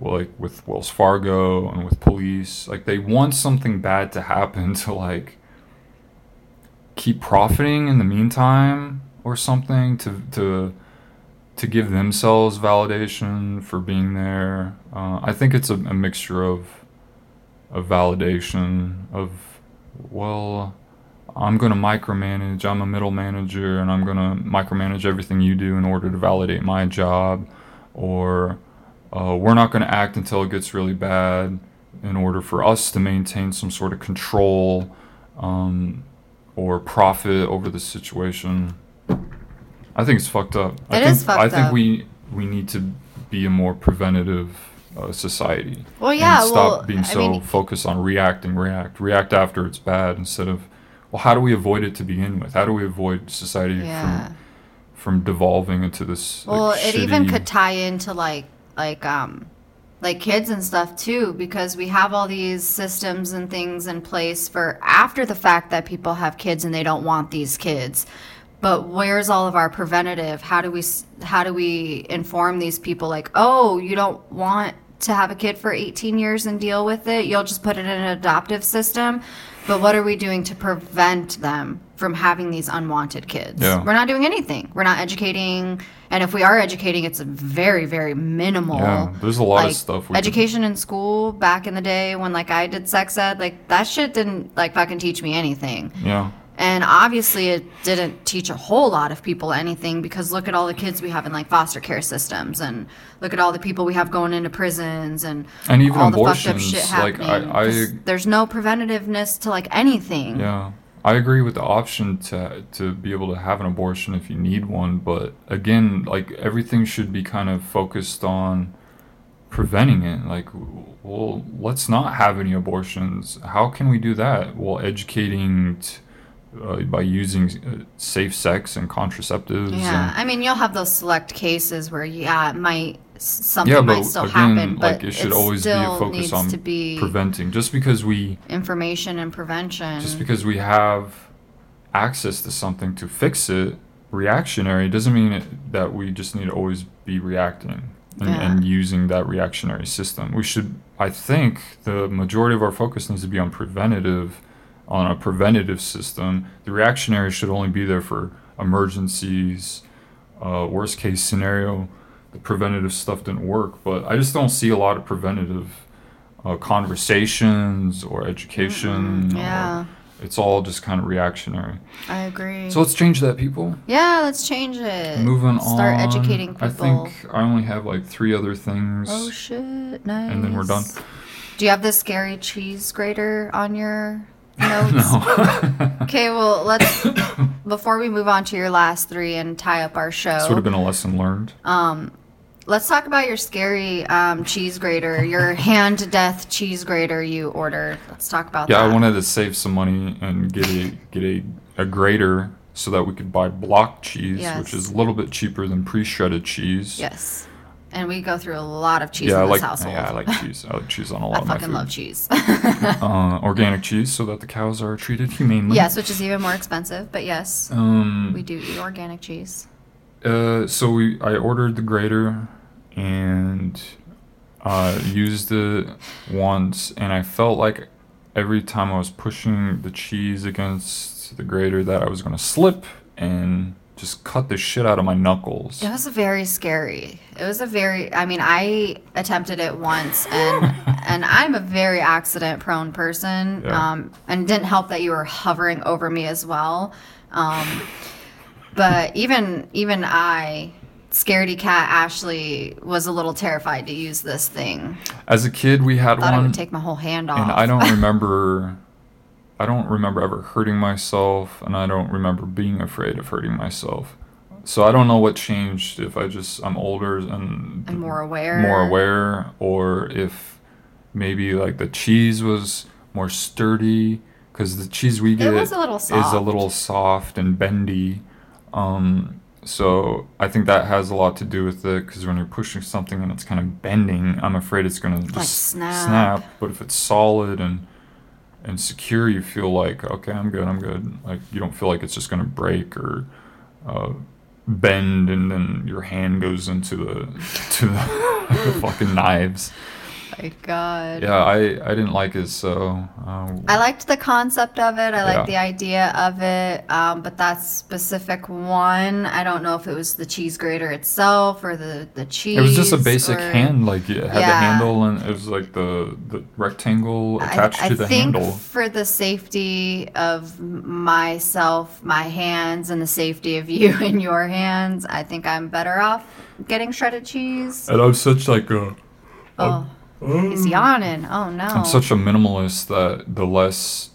like with Wells Fargo and with police, like they want something bad to happen to like keep profiting in the meantime or something to to to give themselves validation for being there. Uh, I think it's a, a mixture of of validation of well, I'm going to micromanage. I'm a middle manager, and I'm going to micromanage everything you do in order to validate my job, or uh, we're not going to act until it gets really bad in order for us to maintain some sort of control um, or profit over the situation. I think it's fucked up. I think, is fucked I think up. we we need to be a more preventative uh, society. Well, yeah, And stop well, being I so mean- focused on reacting, react, react after it's bad instead of, well, how do we avoid it to begin with? How do we avoid society Yeah. from from devolving into this? like, Well, it even could tie into like like um like kids and stuff too because we have all these systems and things in place for after the fact that people have kids and they don't want these kids. But where's all of our preventative? How do we how do we inform these people like, "Oh, you don't want to have a kid for 18 years and deal with it. You'll just put it in an adoptive system." But what are we doing to prevent them from having these unwanted kids? Yeah. We're not doing anything. We're not educating, and if we are educating, it's a very, very minimal. Yeah, there's a lot of stuff education in school back in the day when like I did sex ed, like that shit didn't like fucking teach me anything. Yeah. And obviously, it didn't teach a whole lot of people anything because look at all the kids we have in like foster care systems, and look at all the people we have going into prisons, and And even all the fucked up abortions, shit like, I- happening. I- there's no preventativeness to like anything. Yeah, I agree with the option to to be able to have an abortion if you need one, but again, like everything should be kind of focused on preventing it. Like, well, let's not have any abortions. How can we do that? Well, educating t- uh, by using uh, safe sex and contraceptives. Yeah, and, I mean, you'll have those select cases where, yeah, it might something yeah, might still again, happen, but like it should always be a focus on to be preventing. Just because we information and prevention. just because we have access to something to fix it reactionary doesn't mean it, that we just need to always be reacting and, Yeah. and using that reactionary system we should i think the majority of our focus needs to be on preventative on a preventative system the reactionary should only be there for emergencies uh, worst case scenario the preventative stuff didn't work but i just don't see a lot of preventative uh, conversations or education or- yeah. it's all just kind of reactionary. I agree. So let's change that, people. yeah, let's change it. Moving Start on. Start educating people. I think I only have like three other things, Oh shit! Nice. and then we're done. Do you have the scary cheese grater on your notes? no, Okay, well, let's before we move on to your last three and tie up our show. this would have been a lesson learned. Um, let's talk about your scary um, cheese grater, your hand death cheese grater you ordered. Let's talk about Yeah, that. I wanted to save some money and get a get a, a grater so that we could buy block cheese, Yes. which is a little bit cheaper than pre-shredded cheese. Yes, and we go through a lot of cheese Yeah, I in this like household. yeah, I like cheese. I like cheese on a lot I of my fucking food. love cheese. Uh, organic cheese, so that the cows are treated humanely. yes, which is even more expensive, but yes, Um. we do eat organic cheese. Uh. So we I ordered the grater, and uh, used it once, and I felt like every time I was pushing the cheese against the grater that I was gonna slip and just cut the shit out of my knuckles. It was very scary. It was a very I mean, I attempted it once and and I'm a very accident prone person. Yeah. Um and it didn't help that you were hovering over me as well. Um but even even I scaredy cat Ashley was a little terrified to use this thing. As a kid, we had Thought it one. would take my whole hand off. and I don't remember I don't remember ever hurting myself and I don't remember being afraid of hurting myself. So I don't know what changed if I just I'm older and And more aware. more aware or if maybe like the cheese was more sturdy cuz the cheese we get a is a little soft and bendy. Um so I think that has a lot to do with it because when you're pushing something and it's kind of bending, I'm afraid it's gonna just snap. snap. But if it's solid and and secure, you feel like okay, I'm good, I'm good. Like you don't feel like it's just gonna break or uh, bend, and then your hand goes into the to the, the fucking knives. My God. Yeah, I I didn't like it, so uh, I liked the concept of it. I liked Yeah. the idea of it. Um, but that specific one, I don't know if it was the cheese grater itself or the, the cheese. it was just a basic or- hand, like it had the handle and it was like the the rectangle attached I, to the think handle. for the safety of myself, my hands, and the safety of you and your hands, I think I'm better off getting shredded cheese. And I'm such like a Oh, he's yawning. Mm. Oh no. I'm such a minimalist that the less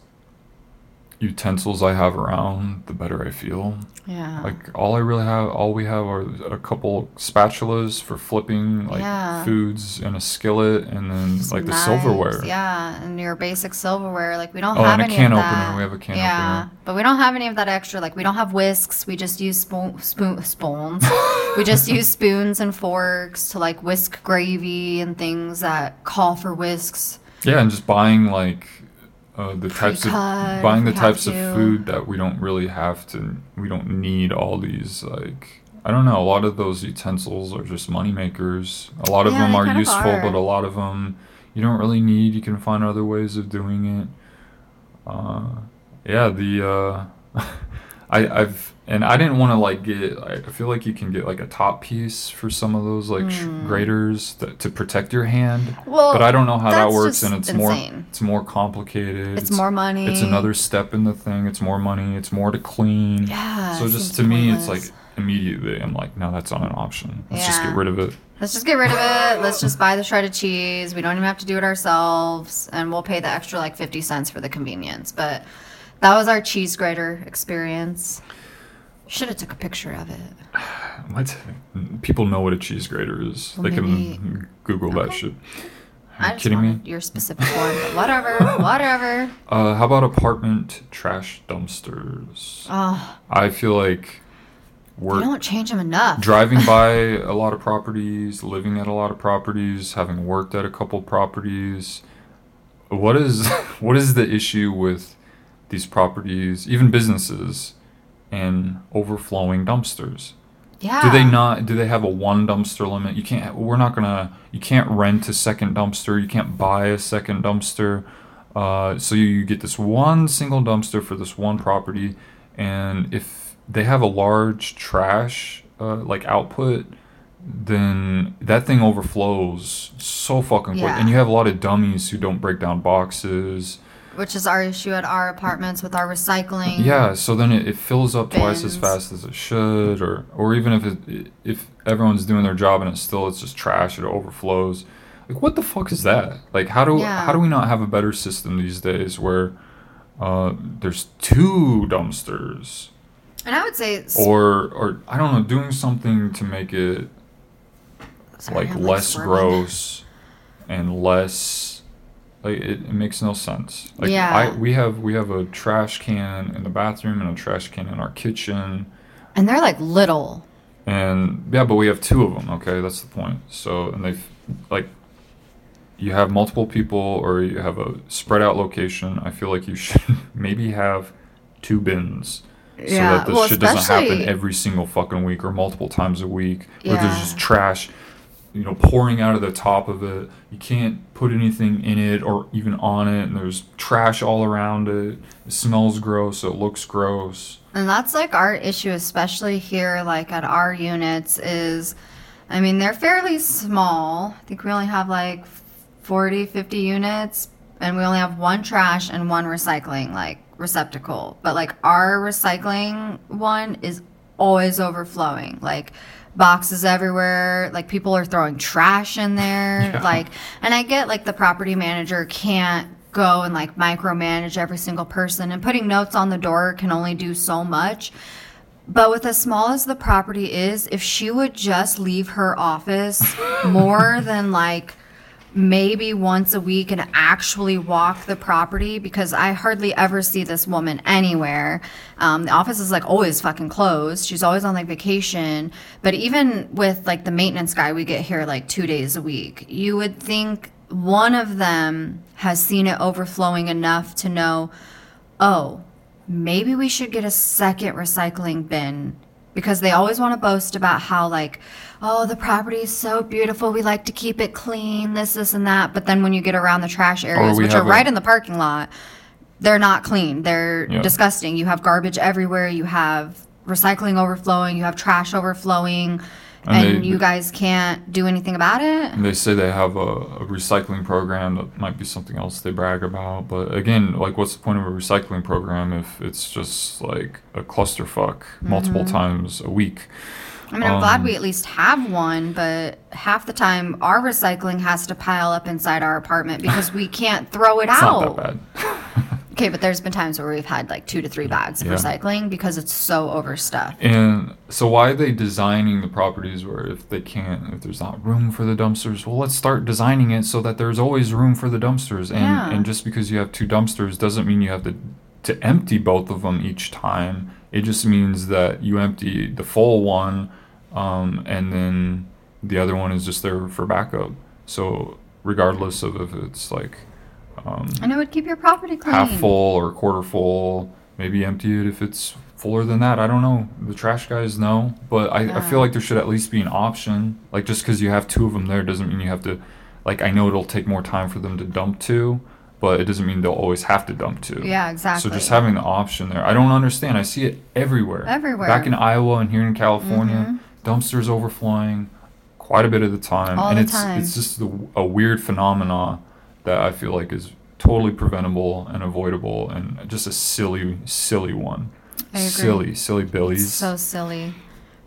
utensils I have around, the better I feel. yeah. Like all I really have, all we have are a couple spatulas for flipping like Yeah. foods and a skillet, and then like the silverware. Yeah, and your basic silverware. Like we don't Oh, have and a any can of opener. that. We have a can opener. yeah, opener. but we don't have any of that extra. Like we don't have whisks. We just use spoon, spoon spoons. we just use spoons and forks to like whisk gravy and things that call for whisks. Yeah, and just buying like uh, the types of buying the types of food that we don't really have to. We don't need all these like. I don't know. A lot of those utensils are just money makers. A lot of Yeah, them are useful, are. but a lot of them you don't really need. You can find other ways of doing it. Uh, yeah, the uh, I, I've and I didn't want to like get. I I feel like you can get like a top piece for some of those like sh- graters that, to protect your hand. Hmm. Well, but I don't know how that works, and it's insane. more it's more complicated. It's more money. It's another step in the thing. It's more money. It's more to clean. Yeah, So just to me, it's like immediately I'm like, no, that's not an option. Let's just get rid of it. Let's just get rid of it. Let's just buy the shredded cheese. We don't even have to do it ourselves, and we'll pay the extra like fifty cents for the convenience. But that was our cheese grater experience. Should have took a picture of it. What? People know what a cheese grater is. Well, they maybe- can Google that shit. Are you just kidding me? your specific one, but whatever, whatever. Uh, how about apartment trash dumpsters? Oh, I feel like you we're don't change them enough. driving by a lot of properties, living at a lot of properties, having worked at a couple properties. What is what is the issue with these properties, even businesses, and overflowing dumpsters? yeah. Do they not? Do they have a one dumpster limit? You can't. We're not gonna. You can't rent a second dumpster. You can't buy a second dumpster. Uh, so you, you get this one single dumpster for this one property, and if they have a large trash uh, like output, then that thing overflows so fucking quick. Yeah. And you have a lot of dummies who don't break down boxes. Which is our issue at our apartments with our recycling. Yeah, so then it, it fills up twice as fast as it should, or or even if it if everyone's doing their job and it's still it's just trash, it overflows. Like what the fuck is that? Like how do Yeah. how do we not have a better system these days where uh, there's two dumpsters And I would say or or I don't know doing something to make it sorry, like I'm, less gross and less like it, it makes no sense. Like Yeah. I, we have we have a trash can in the bathroom and a trash can in our kitchen. And they're like little. and yeah but we have two of them okay? That's the point. So and they've like you have multiple people or you have a spread out location. I feel like you should maybe have two bins so Yeah, that this well, shit doesn't happen every single fucking week or multiple times a week where there's just trash you know pouring out of the top of it you can't put anything in it or even on it and there's trash all around it it smells gross it looks gross And that's like our issue, especially here, like at our units, is I mean, they're fairly small. I think we only have like 40, 50 units, and we only have one trash and one recycling, like receptacle. But like our recycling one is always overflowing. Like, boxes everywhere. Like people are throwing trash in there. Yeah. like and i get like the property manager can't go and like micromanage every single person and putting notes on the door can only do so much. But with as small as the property is if she would just leave her office more than like maybe once a week and actually walk the property because I hardly ever see this woman anywhere. Um, the office is like always fucking closed. She's always on like vacation. But even with like the maintenance guy, we get here like two days a week. You would think one of them has seen it overflowing enough to know, oh, maybe we should get a second recycling bin because they always want to boast about how like oh the property is so beautiful we like to keep it clean this this and that. But then when you get around the trash areas which are right in the parking lot they're not clean they're Yeah. disgusting. You have garbage everywhere you have recycling overflowing you have trash overflowing And and, they- you guys can't do anything about it And they say they have a, a recycling program that might be something else they brag about. But again, like, what's the point of a recycling program if it's just like a clusterfuck multiple Mm-hmm. times a week? I mean, I'm glad Um, we at least have one, but half the time our recycling has to pile up inside our apartment because we can't throw it out. not that bad. Okay, but there's been times where we've had like two to three bags of Yeah. recycling because it's so overstuffed. And so, why are they designing the properties where if they can't, if there's not room for the dumpsters, well, let's start designing it so that there's always room for the dumpsters. And Yeah. and just because you have two dumpsters doesn't mean you have to to empty both of them each time. It just means that you empty the full one, um, and then the other one is just there for backup. So regardless of if it's like um, And it would keep your property clean. half full or quarter full. Maybe empty it if it's fuller than that. I don't know. The trash guys know, but I, I feel like there should at least be an option. Like just because you have two of them there doesn't mean you have to. Like I know it'll take more time for them to dump two, but it doesn't mean they'll always have to dump two. Yeah, exactly. So just having the option there, I don't understand. I see it everywhere. Everywhere. Back in Iowa and here in California, dumpsters overflowing quite a bit of the time, All and the it's time. it's just a weird phenomena that I feel like is totally preventable and avoidable, and just a silly, silly one. I agree. Silly, silly billies. So silly.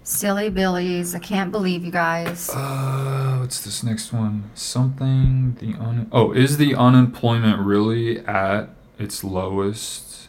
Silly Billies. I can't believe you guys. Uh, what's this next one? Something the un. Oh, is the unemployment really at its lowest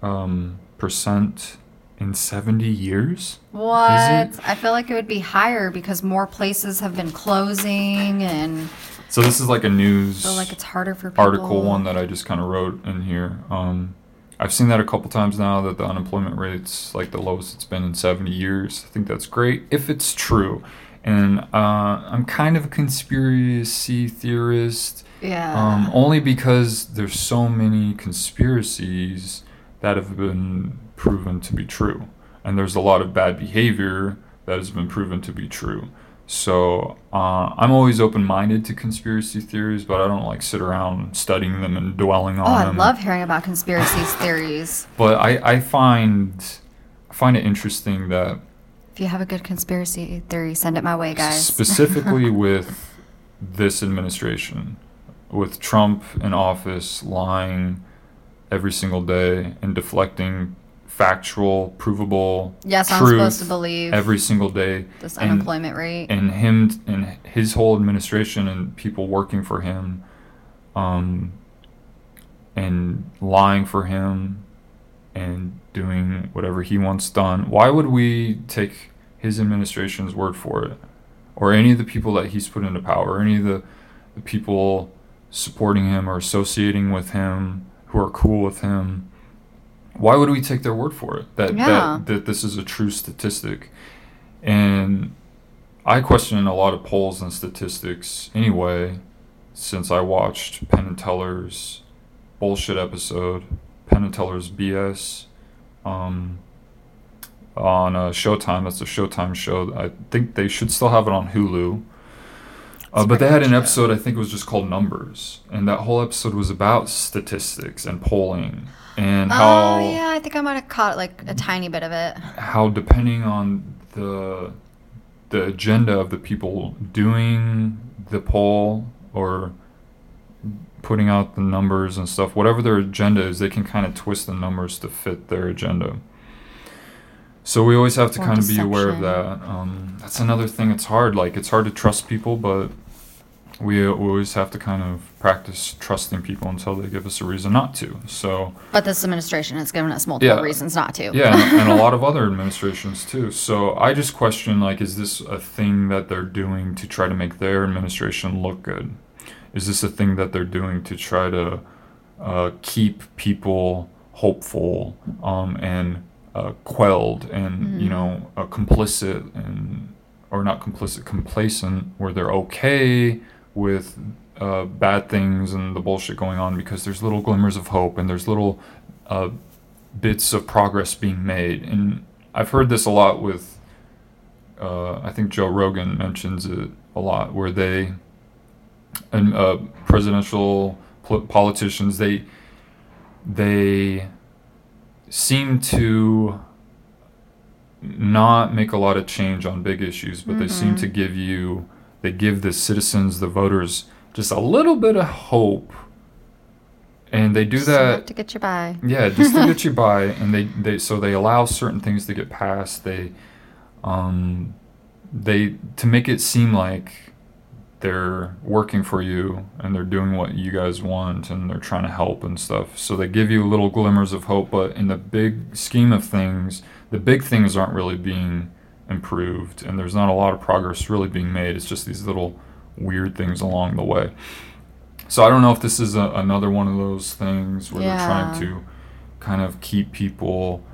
um percent in seventy years? What? I feel like it would be higher because more places have been closing and So this is like a news I feel like it's harder for people. article one that I just kind of wrote in here. Um, I've seen that a couple times now that the unemployment rate's like the lowest it's been in 70 years. I think that's great if it's true. And uh, I'm kind of a conspiracy theorist. Yeah. Um, only because there's so many conspiracies that have been proven to be true, and there's a lot of bad behavior that has been proven to be true. So uh, I'm always open-minded to conspiracy theories, but I don't like sit around studying them and dwelling oh, on I them. I love hearing about conspiracy theories. But I, I find I find it interesting that If you have a good conspiracy theory, send it my way, guys. specifically with this administration with Trump in office lying every single day and deflecting factual, provable Yes, I'm truth supposed to believe every single day. this and- unemployment rate. and him and his whole administration and people working for him um and lying for him and doing whatever he wants done why would we take his administration's word for it or any of the people that he's put into power any of the, the people supporting him or associating with him who are cool with him why would we take their word for it that Yeah. that, that this is a true statistic and I question a lot of polls and statistics anyway, since I watched Penn and Teller's bullshit episode, Penn and Teller's BS, um, on uh, Showtime. That's a Showtime show. I think they should still have it on Hulu. Uh, but they had an show. episode, I think it was just called Numbers, and that whole episode was about statistics and polling and how oh yeah, I think I might have caught like a tiny bit of it. how depending on the the agenda of the people doing the poll or putting out the numbers and stuff, whatever their agenda is, they can kind of twist the numbers to fit their agenda. So we always have to More kind of be aware of that. Um, that's another thing. It's hard. Like it's hard to trust people, but we, we always have to kind of practice trusting people until they give us a reason not to. So. But this administration has given us multiple Yeah. reasons not to. Yeah, and, and a lot of other administrations too. So I just question like, is this a thing that they're doing to try to make their administration look good? Is this a thing that they're doing to try to uh, keep people hopeful um, and uh, quelled and you know uh, complicit and or not complicit, complacent, where they're okay with uh, bad things and the bullshit going on because there's little glimmers of hope and there's little uh, bits of progress being made. And I've heard this a lot with, uh, I think Joe Rogan mentions it a lot, where they, and uh, presidential pol- politicians, they, they seem to not make a lot of change on big issues, but they seem to give you, they give the citizens, the voters, just a little bit of hope. And they do Just that to get you by. yeah, just to get you by, and they, they so they allow certain things to get passed. They, um, they to make it seem like they're working for you and they're doing what you guys want and they're trying to help and stuff. So they give you little glimmers of hope, but in the big scheme of things, the big things aren't really being improved, and there's not a lot of progress really being made. It's just these little weird things along the way. So I don't know if this is a, another one of those things where they're trying to kind of keep people,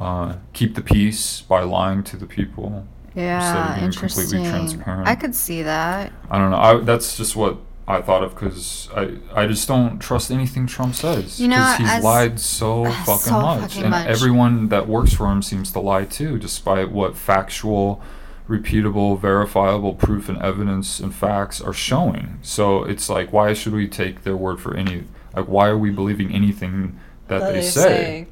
uh, keep the peace by lying to the people. Yeah, being completely interesting. transparent. I could see that. I don't know. I, that's just what I thought of because I, I just don't trust anything Trump says. You know, 'Cause he's as- lied so fucking so much, fucking and much. everyone that works for him seems to lie too, despite what factual, repeatable, verifiable proof and evidence and facts are showing. So it's like, why should we take their word for any? Like, why are we believing anything that, they, say?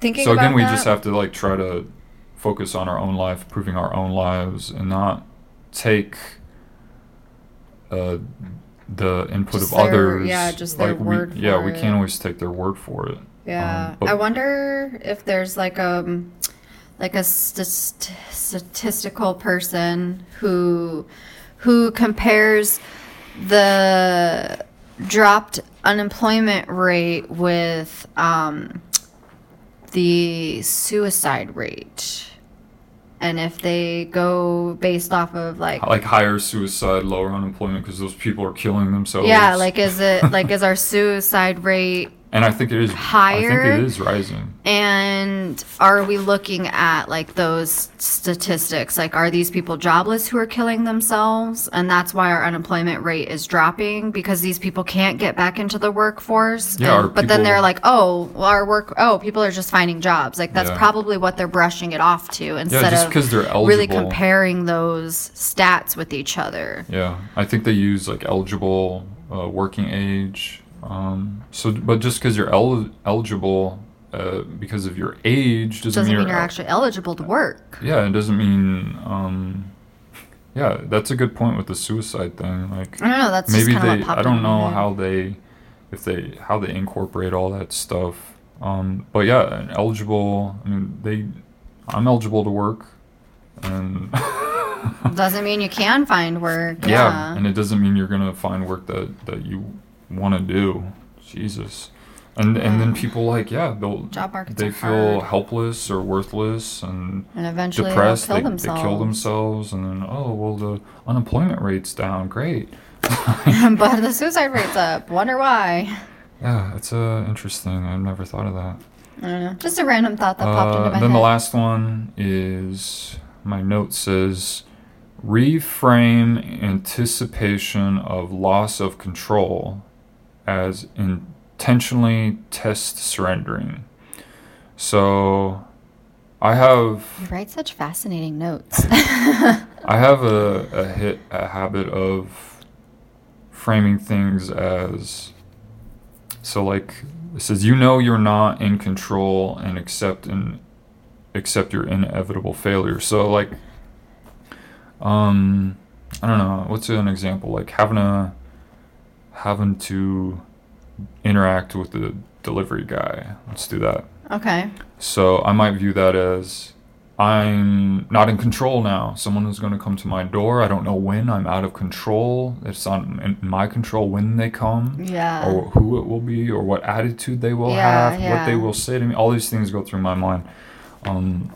Thinking so again we that, just have to like try to focus on our own life proving our own lives and not take uh, the input Just of their- others yeah, just their like we, word yeah for we it. can't always take their word for it Yeah, Um, I wonder if there's like um like a st- statistical person who who compares the dropped unemployment rate with um the suicide rate. And if they go based off of like like higher suicide lower unemployment because those people are killing themselves. Yeah, like is it like is our suicide rate and i think it is i think it is rising And are we looking at like those statistics? Like, are these people jobless who are killing themselves? And that's why our unemployment rate is dropping because these people can't get back into the workforce. Yeah, And- but then they're like, oh, well, our work, oh, people are just finding jobs. Like, that's Yeah. probably what they're brushing it off to instead just of they're really comparing those stats with each other. Yeah, I think they use like eligible uh, working age. Um, so, but just because you're el- eligible uh, because of your age doesn't, Doesn't mean mean you're actually eligible to work. Yeah, it doesn't mean um, yeah, that's a good point with the suicide thing. Like I don't know. That's maybe they I don't know how they if they how they incorporate all that stuff. Um, but yeah, eligible. I mean, they I'm eligible to work, and doesn't mean you can find work. yeah, Yeah. and it doesn't mean you're gonna find work that that you want to do. Jesus. And and then people like yeah they'll Job markets they are feel hard. helpless or worthless and and eventually depressed they'll they, kill they themselves. kill themselves and then oh well the unemployment rate's down great but the suicide rate's up. Wonder why? yeah it's uh, interesting I've never thought of that I don't know. Just a random thought that popped Uh, into my then head. the last one is my note says reframe anticipation of loss of control as intentionally test surrendering. So I have you write such fascinating notes. I have a, a hit a habit of framing things as so like it says you know you're not in control and accept and accept your inevitable failure. So like um I don't know, what's an example? Like having a having to interact with the delivery guy. Let's do that. okay. So I might view that as I'm not in control now. Someone is going to come to my door. I don't know when. I'm out of control. It's not in my control when they come, Yeah. or who it will be, or what attitude they will Yeah, have, what they will say to me. All these things go through my mind. Um,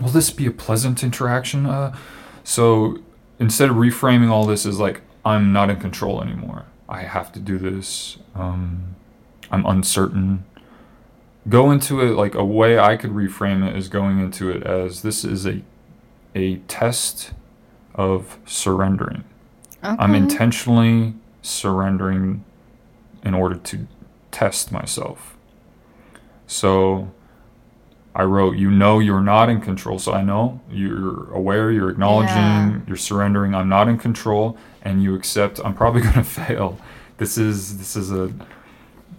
will this be a pleasant interaction? Uh, so instead of reframing all this as like I'm not in control anymore. I have to do this. Um, I'm uncertain go into it like a way I could reframe it is going into it as this is a a test of surrendering. Okay. I'm intentionally surrendering in order to test myself. So I wrote, you know you're not in control. So I know you're aware, you're acknowledging, Yeah. you're surrendering, I'm not in control, and you accept I'm probably gonna fail. This is this is a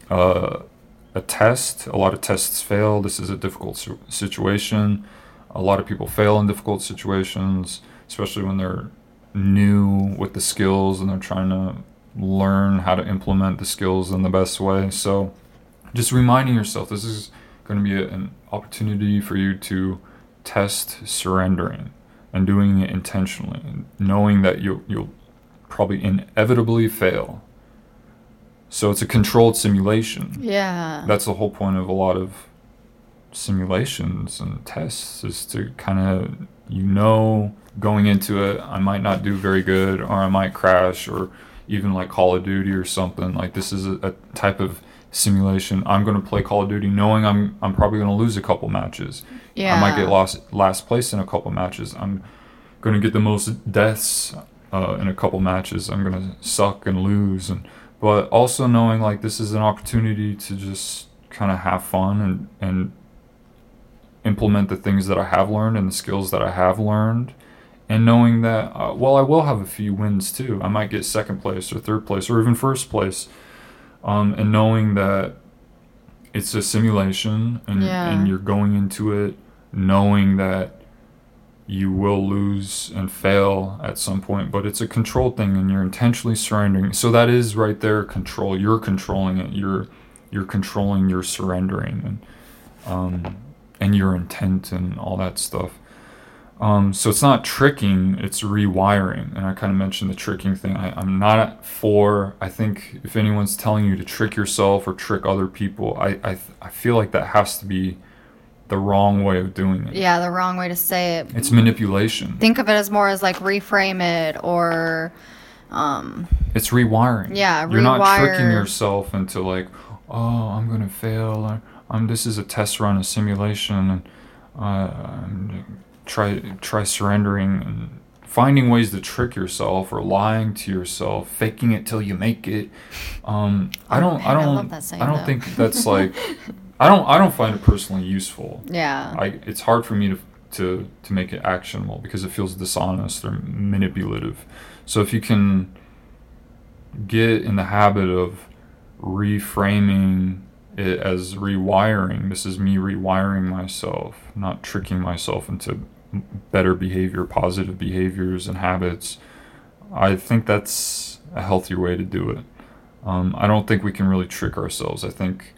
uh, a test. A lot of tests fail. This is a difficult su- situation. A lot of people fail in difficult situations, especially when they're new with the skills and they're trying to learn how to implement the skills in the best way. So, just reminding yourself this is going to be a, an opportunity for you to test surrendering and doing it intentionally, knowing that you you'll probably inevitably fail. So it's a controlled simulation yeah. that's the whole point of a lot of simulations and tests is to kind of you know going into it i might not do very good or i might crash or even like call of duty or something like this is a, a type of simulation i'm going to play call of duty knowing i'm i'm probably going to lose a couple matches yeah. I might get lost last place in a couple matches. I'm going to get the most deaths uh, in a couple matches. I'm going to suck and lose, and but also knowing like this is an opportunity to just kind of have fun and and implement the things that I have learned and the skills that I have learned. And knowing that, uh, well, I will have a few wins too. I might get second place or third place or even first place. Um, and knowing that it's a simulation and, Yeah. and you're going into it knowing that you will lose and fail at some point, but it's a controlled thing and you're intentionally surrendering. So that is right there control. You're controlling it. You're you're controlling your surrendering and um, and your intent and all that stuff. Um, so it's not tricking, it's rewiring. And I kind of mentioned the tricking thing. I, I'm not for, I think if anyone's telling you to trick yourself or trick other people, I, I, I feel like that has to be the wrong way of doing it. yeah, the wrong way to say it. It's manipulation. Think of it as more as like reframe it or um It's rewiring. Yeah, You're not tricking yourself into like, oh, I'm gonna fail. Or, um, this is a test run, a simulation, and uh, try try surrendering and finding ways to trick yourself or lying to yourself, faking it till you make it. Um, I Oh, don't. I I don't. love that saying, I don't though. think that's like. I don't. I don't find it personally useful. yeah. I, it's hard for me to, to to make it actionable because it feels dishonest or manipulative. So if you can get in the habit of reframing it as rewiring, this is me rewiring myself, not tricking myself into better behavior, positive behaviors and habits, I think that's a healthier way to do it. Um, I don't think we can really trick ourselves. I think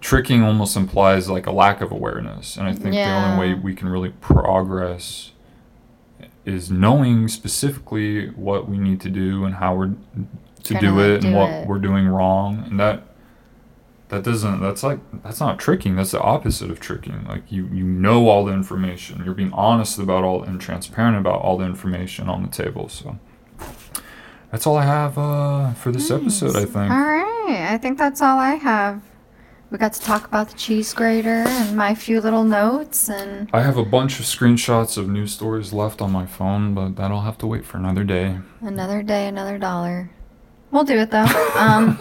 tricking almost implies like a lack of awareness, and I think the only way we can really progress is knowing specifically what we need to do and how we're to Kinda do it and what it. we're doing wrong, and that that doesn't that's like that's not tricking. That's the opposite of tricking. Like you you know all the information. You're being honest about all and transparent about all the information on the table. So that's all i have uh, for this episode i think. All right. I think that's all I have. We got to talk about the cheese grater and my few little notes and i have a bunch of screenshots of news stories left on my phone but that'll have to wait for another day another day, another dollar. We'll do it though. Um,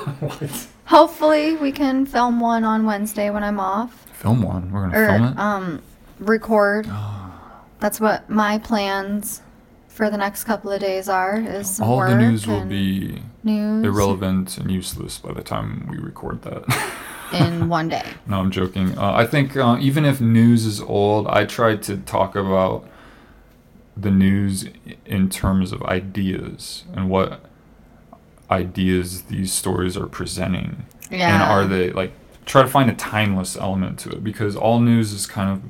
hopefully we can film one on Wednesday when I'm off. film one we're gonna Or film it um record. That's what my plans for the next couple of days are is all the news will be news irrelevant and useless by the time we record that in one day. No, I'm joking. Uh, I think uh, even if news is old, I try to talk about the news in terms of ideas and what ideas these stories are presenting. Yeah. And are they like try to find a timeless element to it because all news is kind of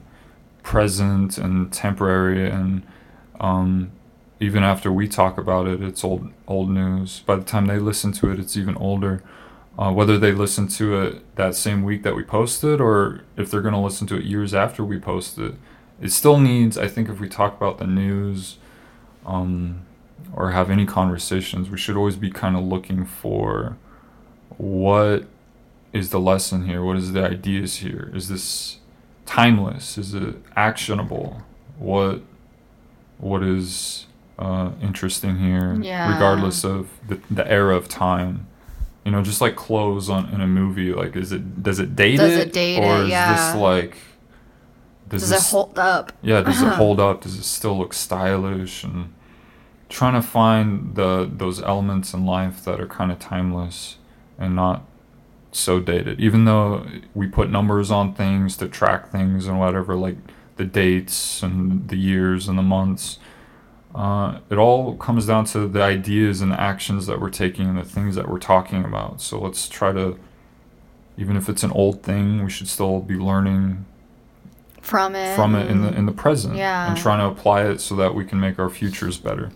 present and temporary and um, even after we talk about it, it's old old news. By the time they listen to it, it's even older. Uh, whether they listen to it that same week that we posted, or if they're going to listen to it years after we post it, it still needs. I think if we talk about the news, um, or have any conversations, we should always be kind of looking for what is the lesson here? What is the ideas here? Is this timeless? Is it actionable? What what is uh, interesting here, Yeah. regardless of the, the era of time? You know, just like clothes on in a movie, like is it does it date Does it, it date or it? is Yeah. this like does, Does this it hold up? yeah, does it hold up? Does it still look stylish? And trying to find the those elements in life that are kind of timeless and not so dated. Even though we put numbers on things to track things and whatever, like the dates and the years and the months, uh, it all comes down to the ideas and the actions that we're taking and the things that we're talking about. So let's try to, even if it's an old thing, we should still be learning From it. from it in the in the present Yeah. and trying to apply it so that we can make our futures better.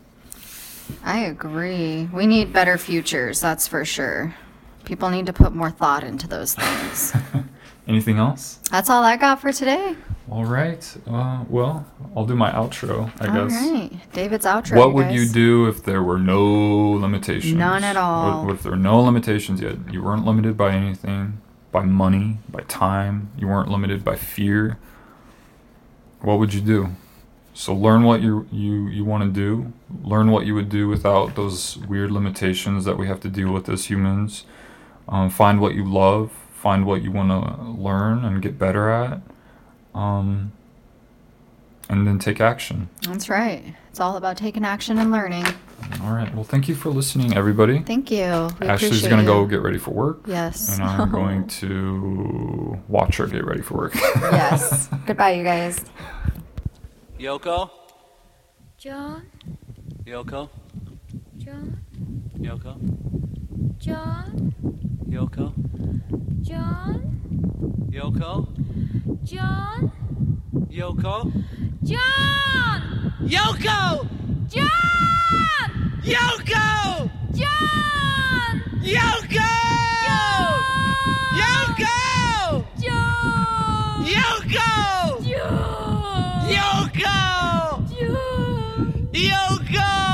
I agree. We need better futures, that's for sure. People need to put more thought into those things. Anything else? that's all I got for today. All right. Uh, well, I'll do my outro, I All guess. right. David's outro. What would you do if there were no limitations? None at all. What, what if there were no limitations yet? You weren't limited by anything, by money, by time. You weren't limited by fear. What would you do? So learn what you you you want to do. Learn what you would do without those weird limitations that we have to deal with as humans. Um, find what you love. Find what you want to learn and get better at. Um, and then take action. That's right. It's all about taking action and learning. All right. Well, thank you for listening, everybody. Thank you. We Ashley's gonna go get ready for work, Yes. and I'm going to watch her get ready for work. yes. Goodbye, you guys. Yoko? John, Yoko? John, Yoko? John, Yoko? John, Yoko? John, Yoko? John, Yoko! John, Yoko! John, Yoko! Yoko! John, Yoko! John, Yoko! John, Yoko!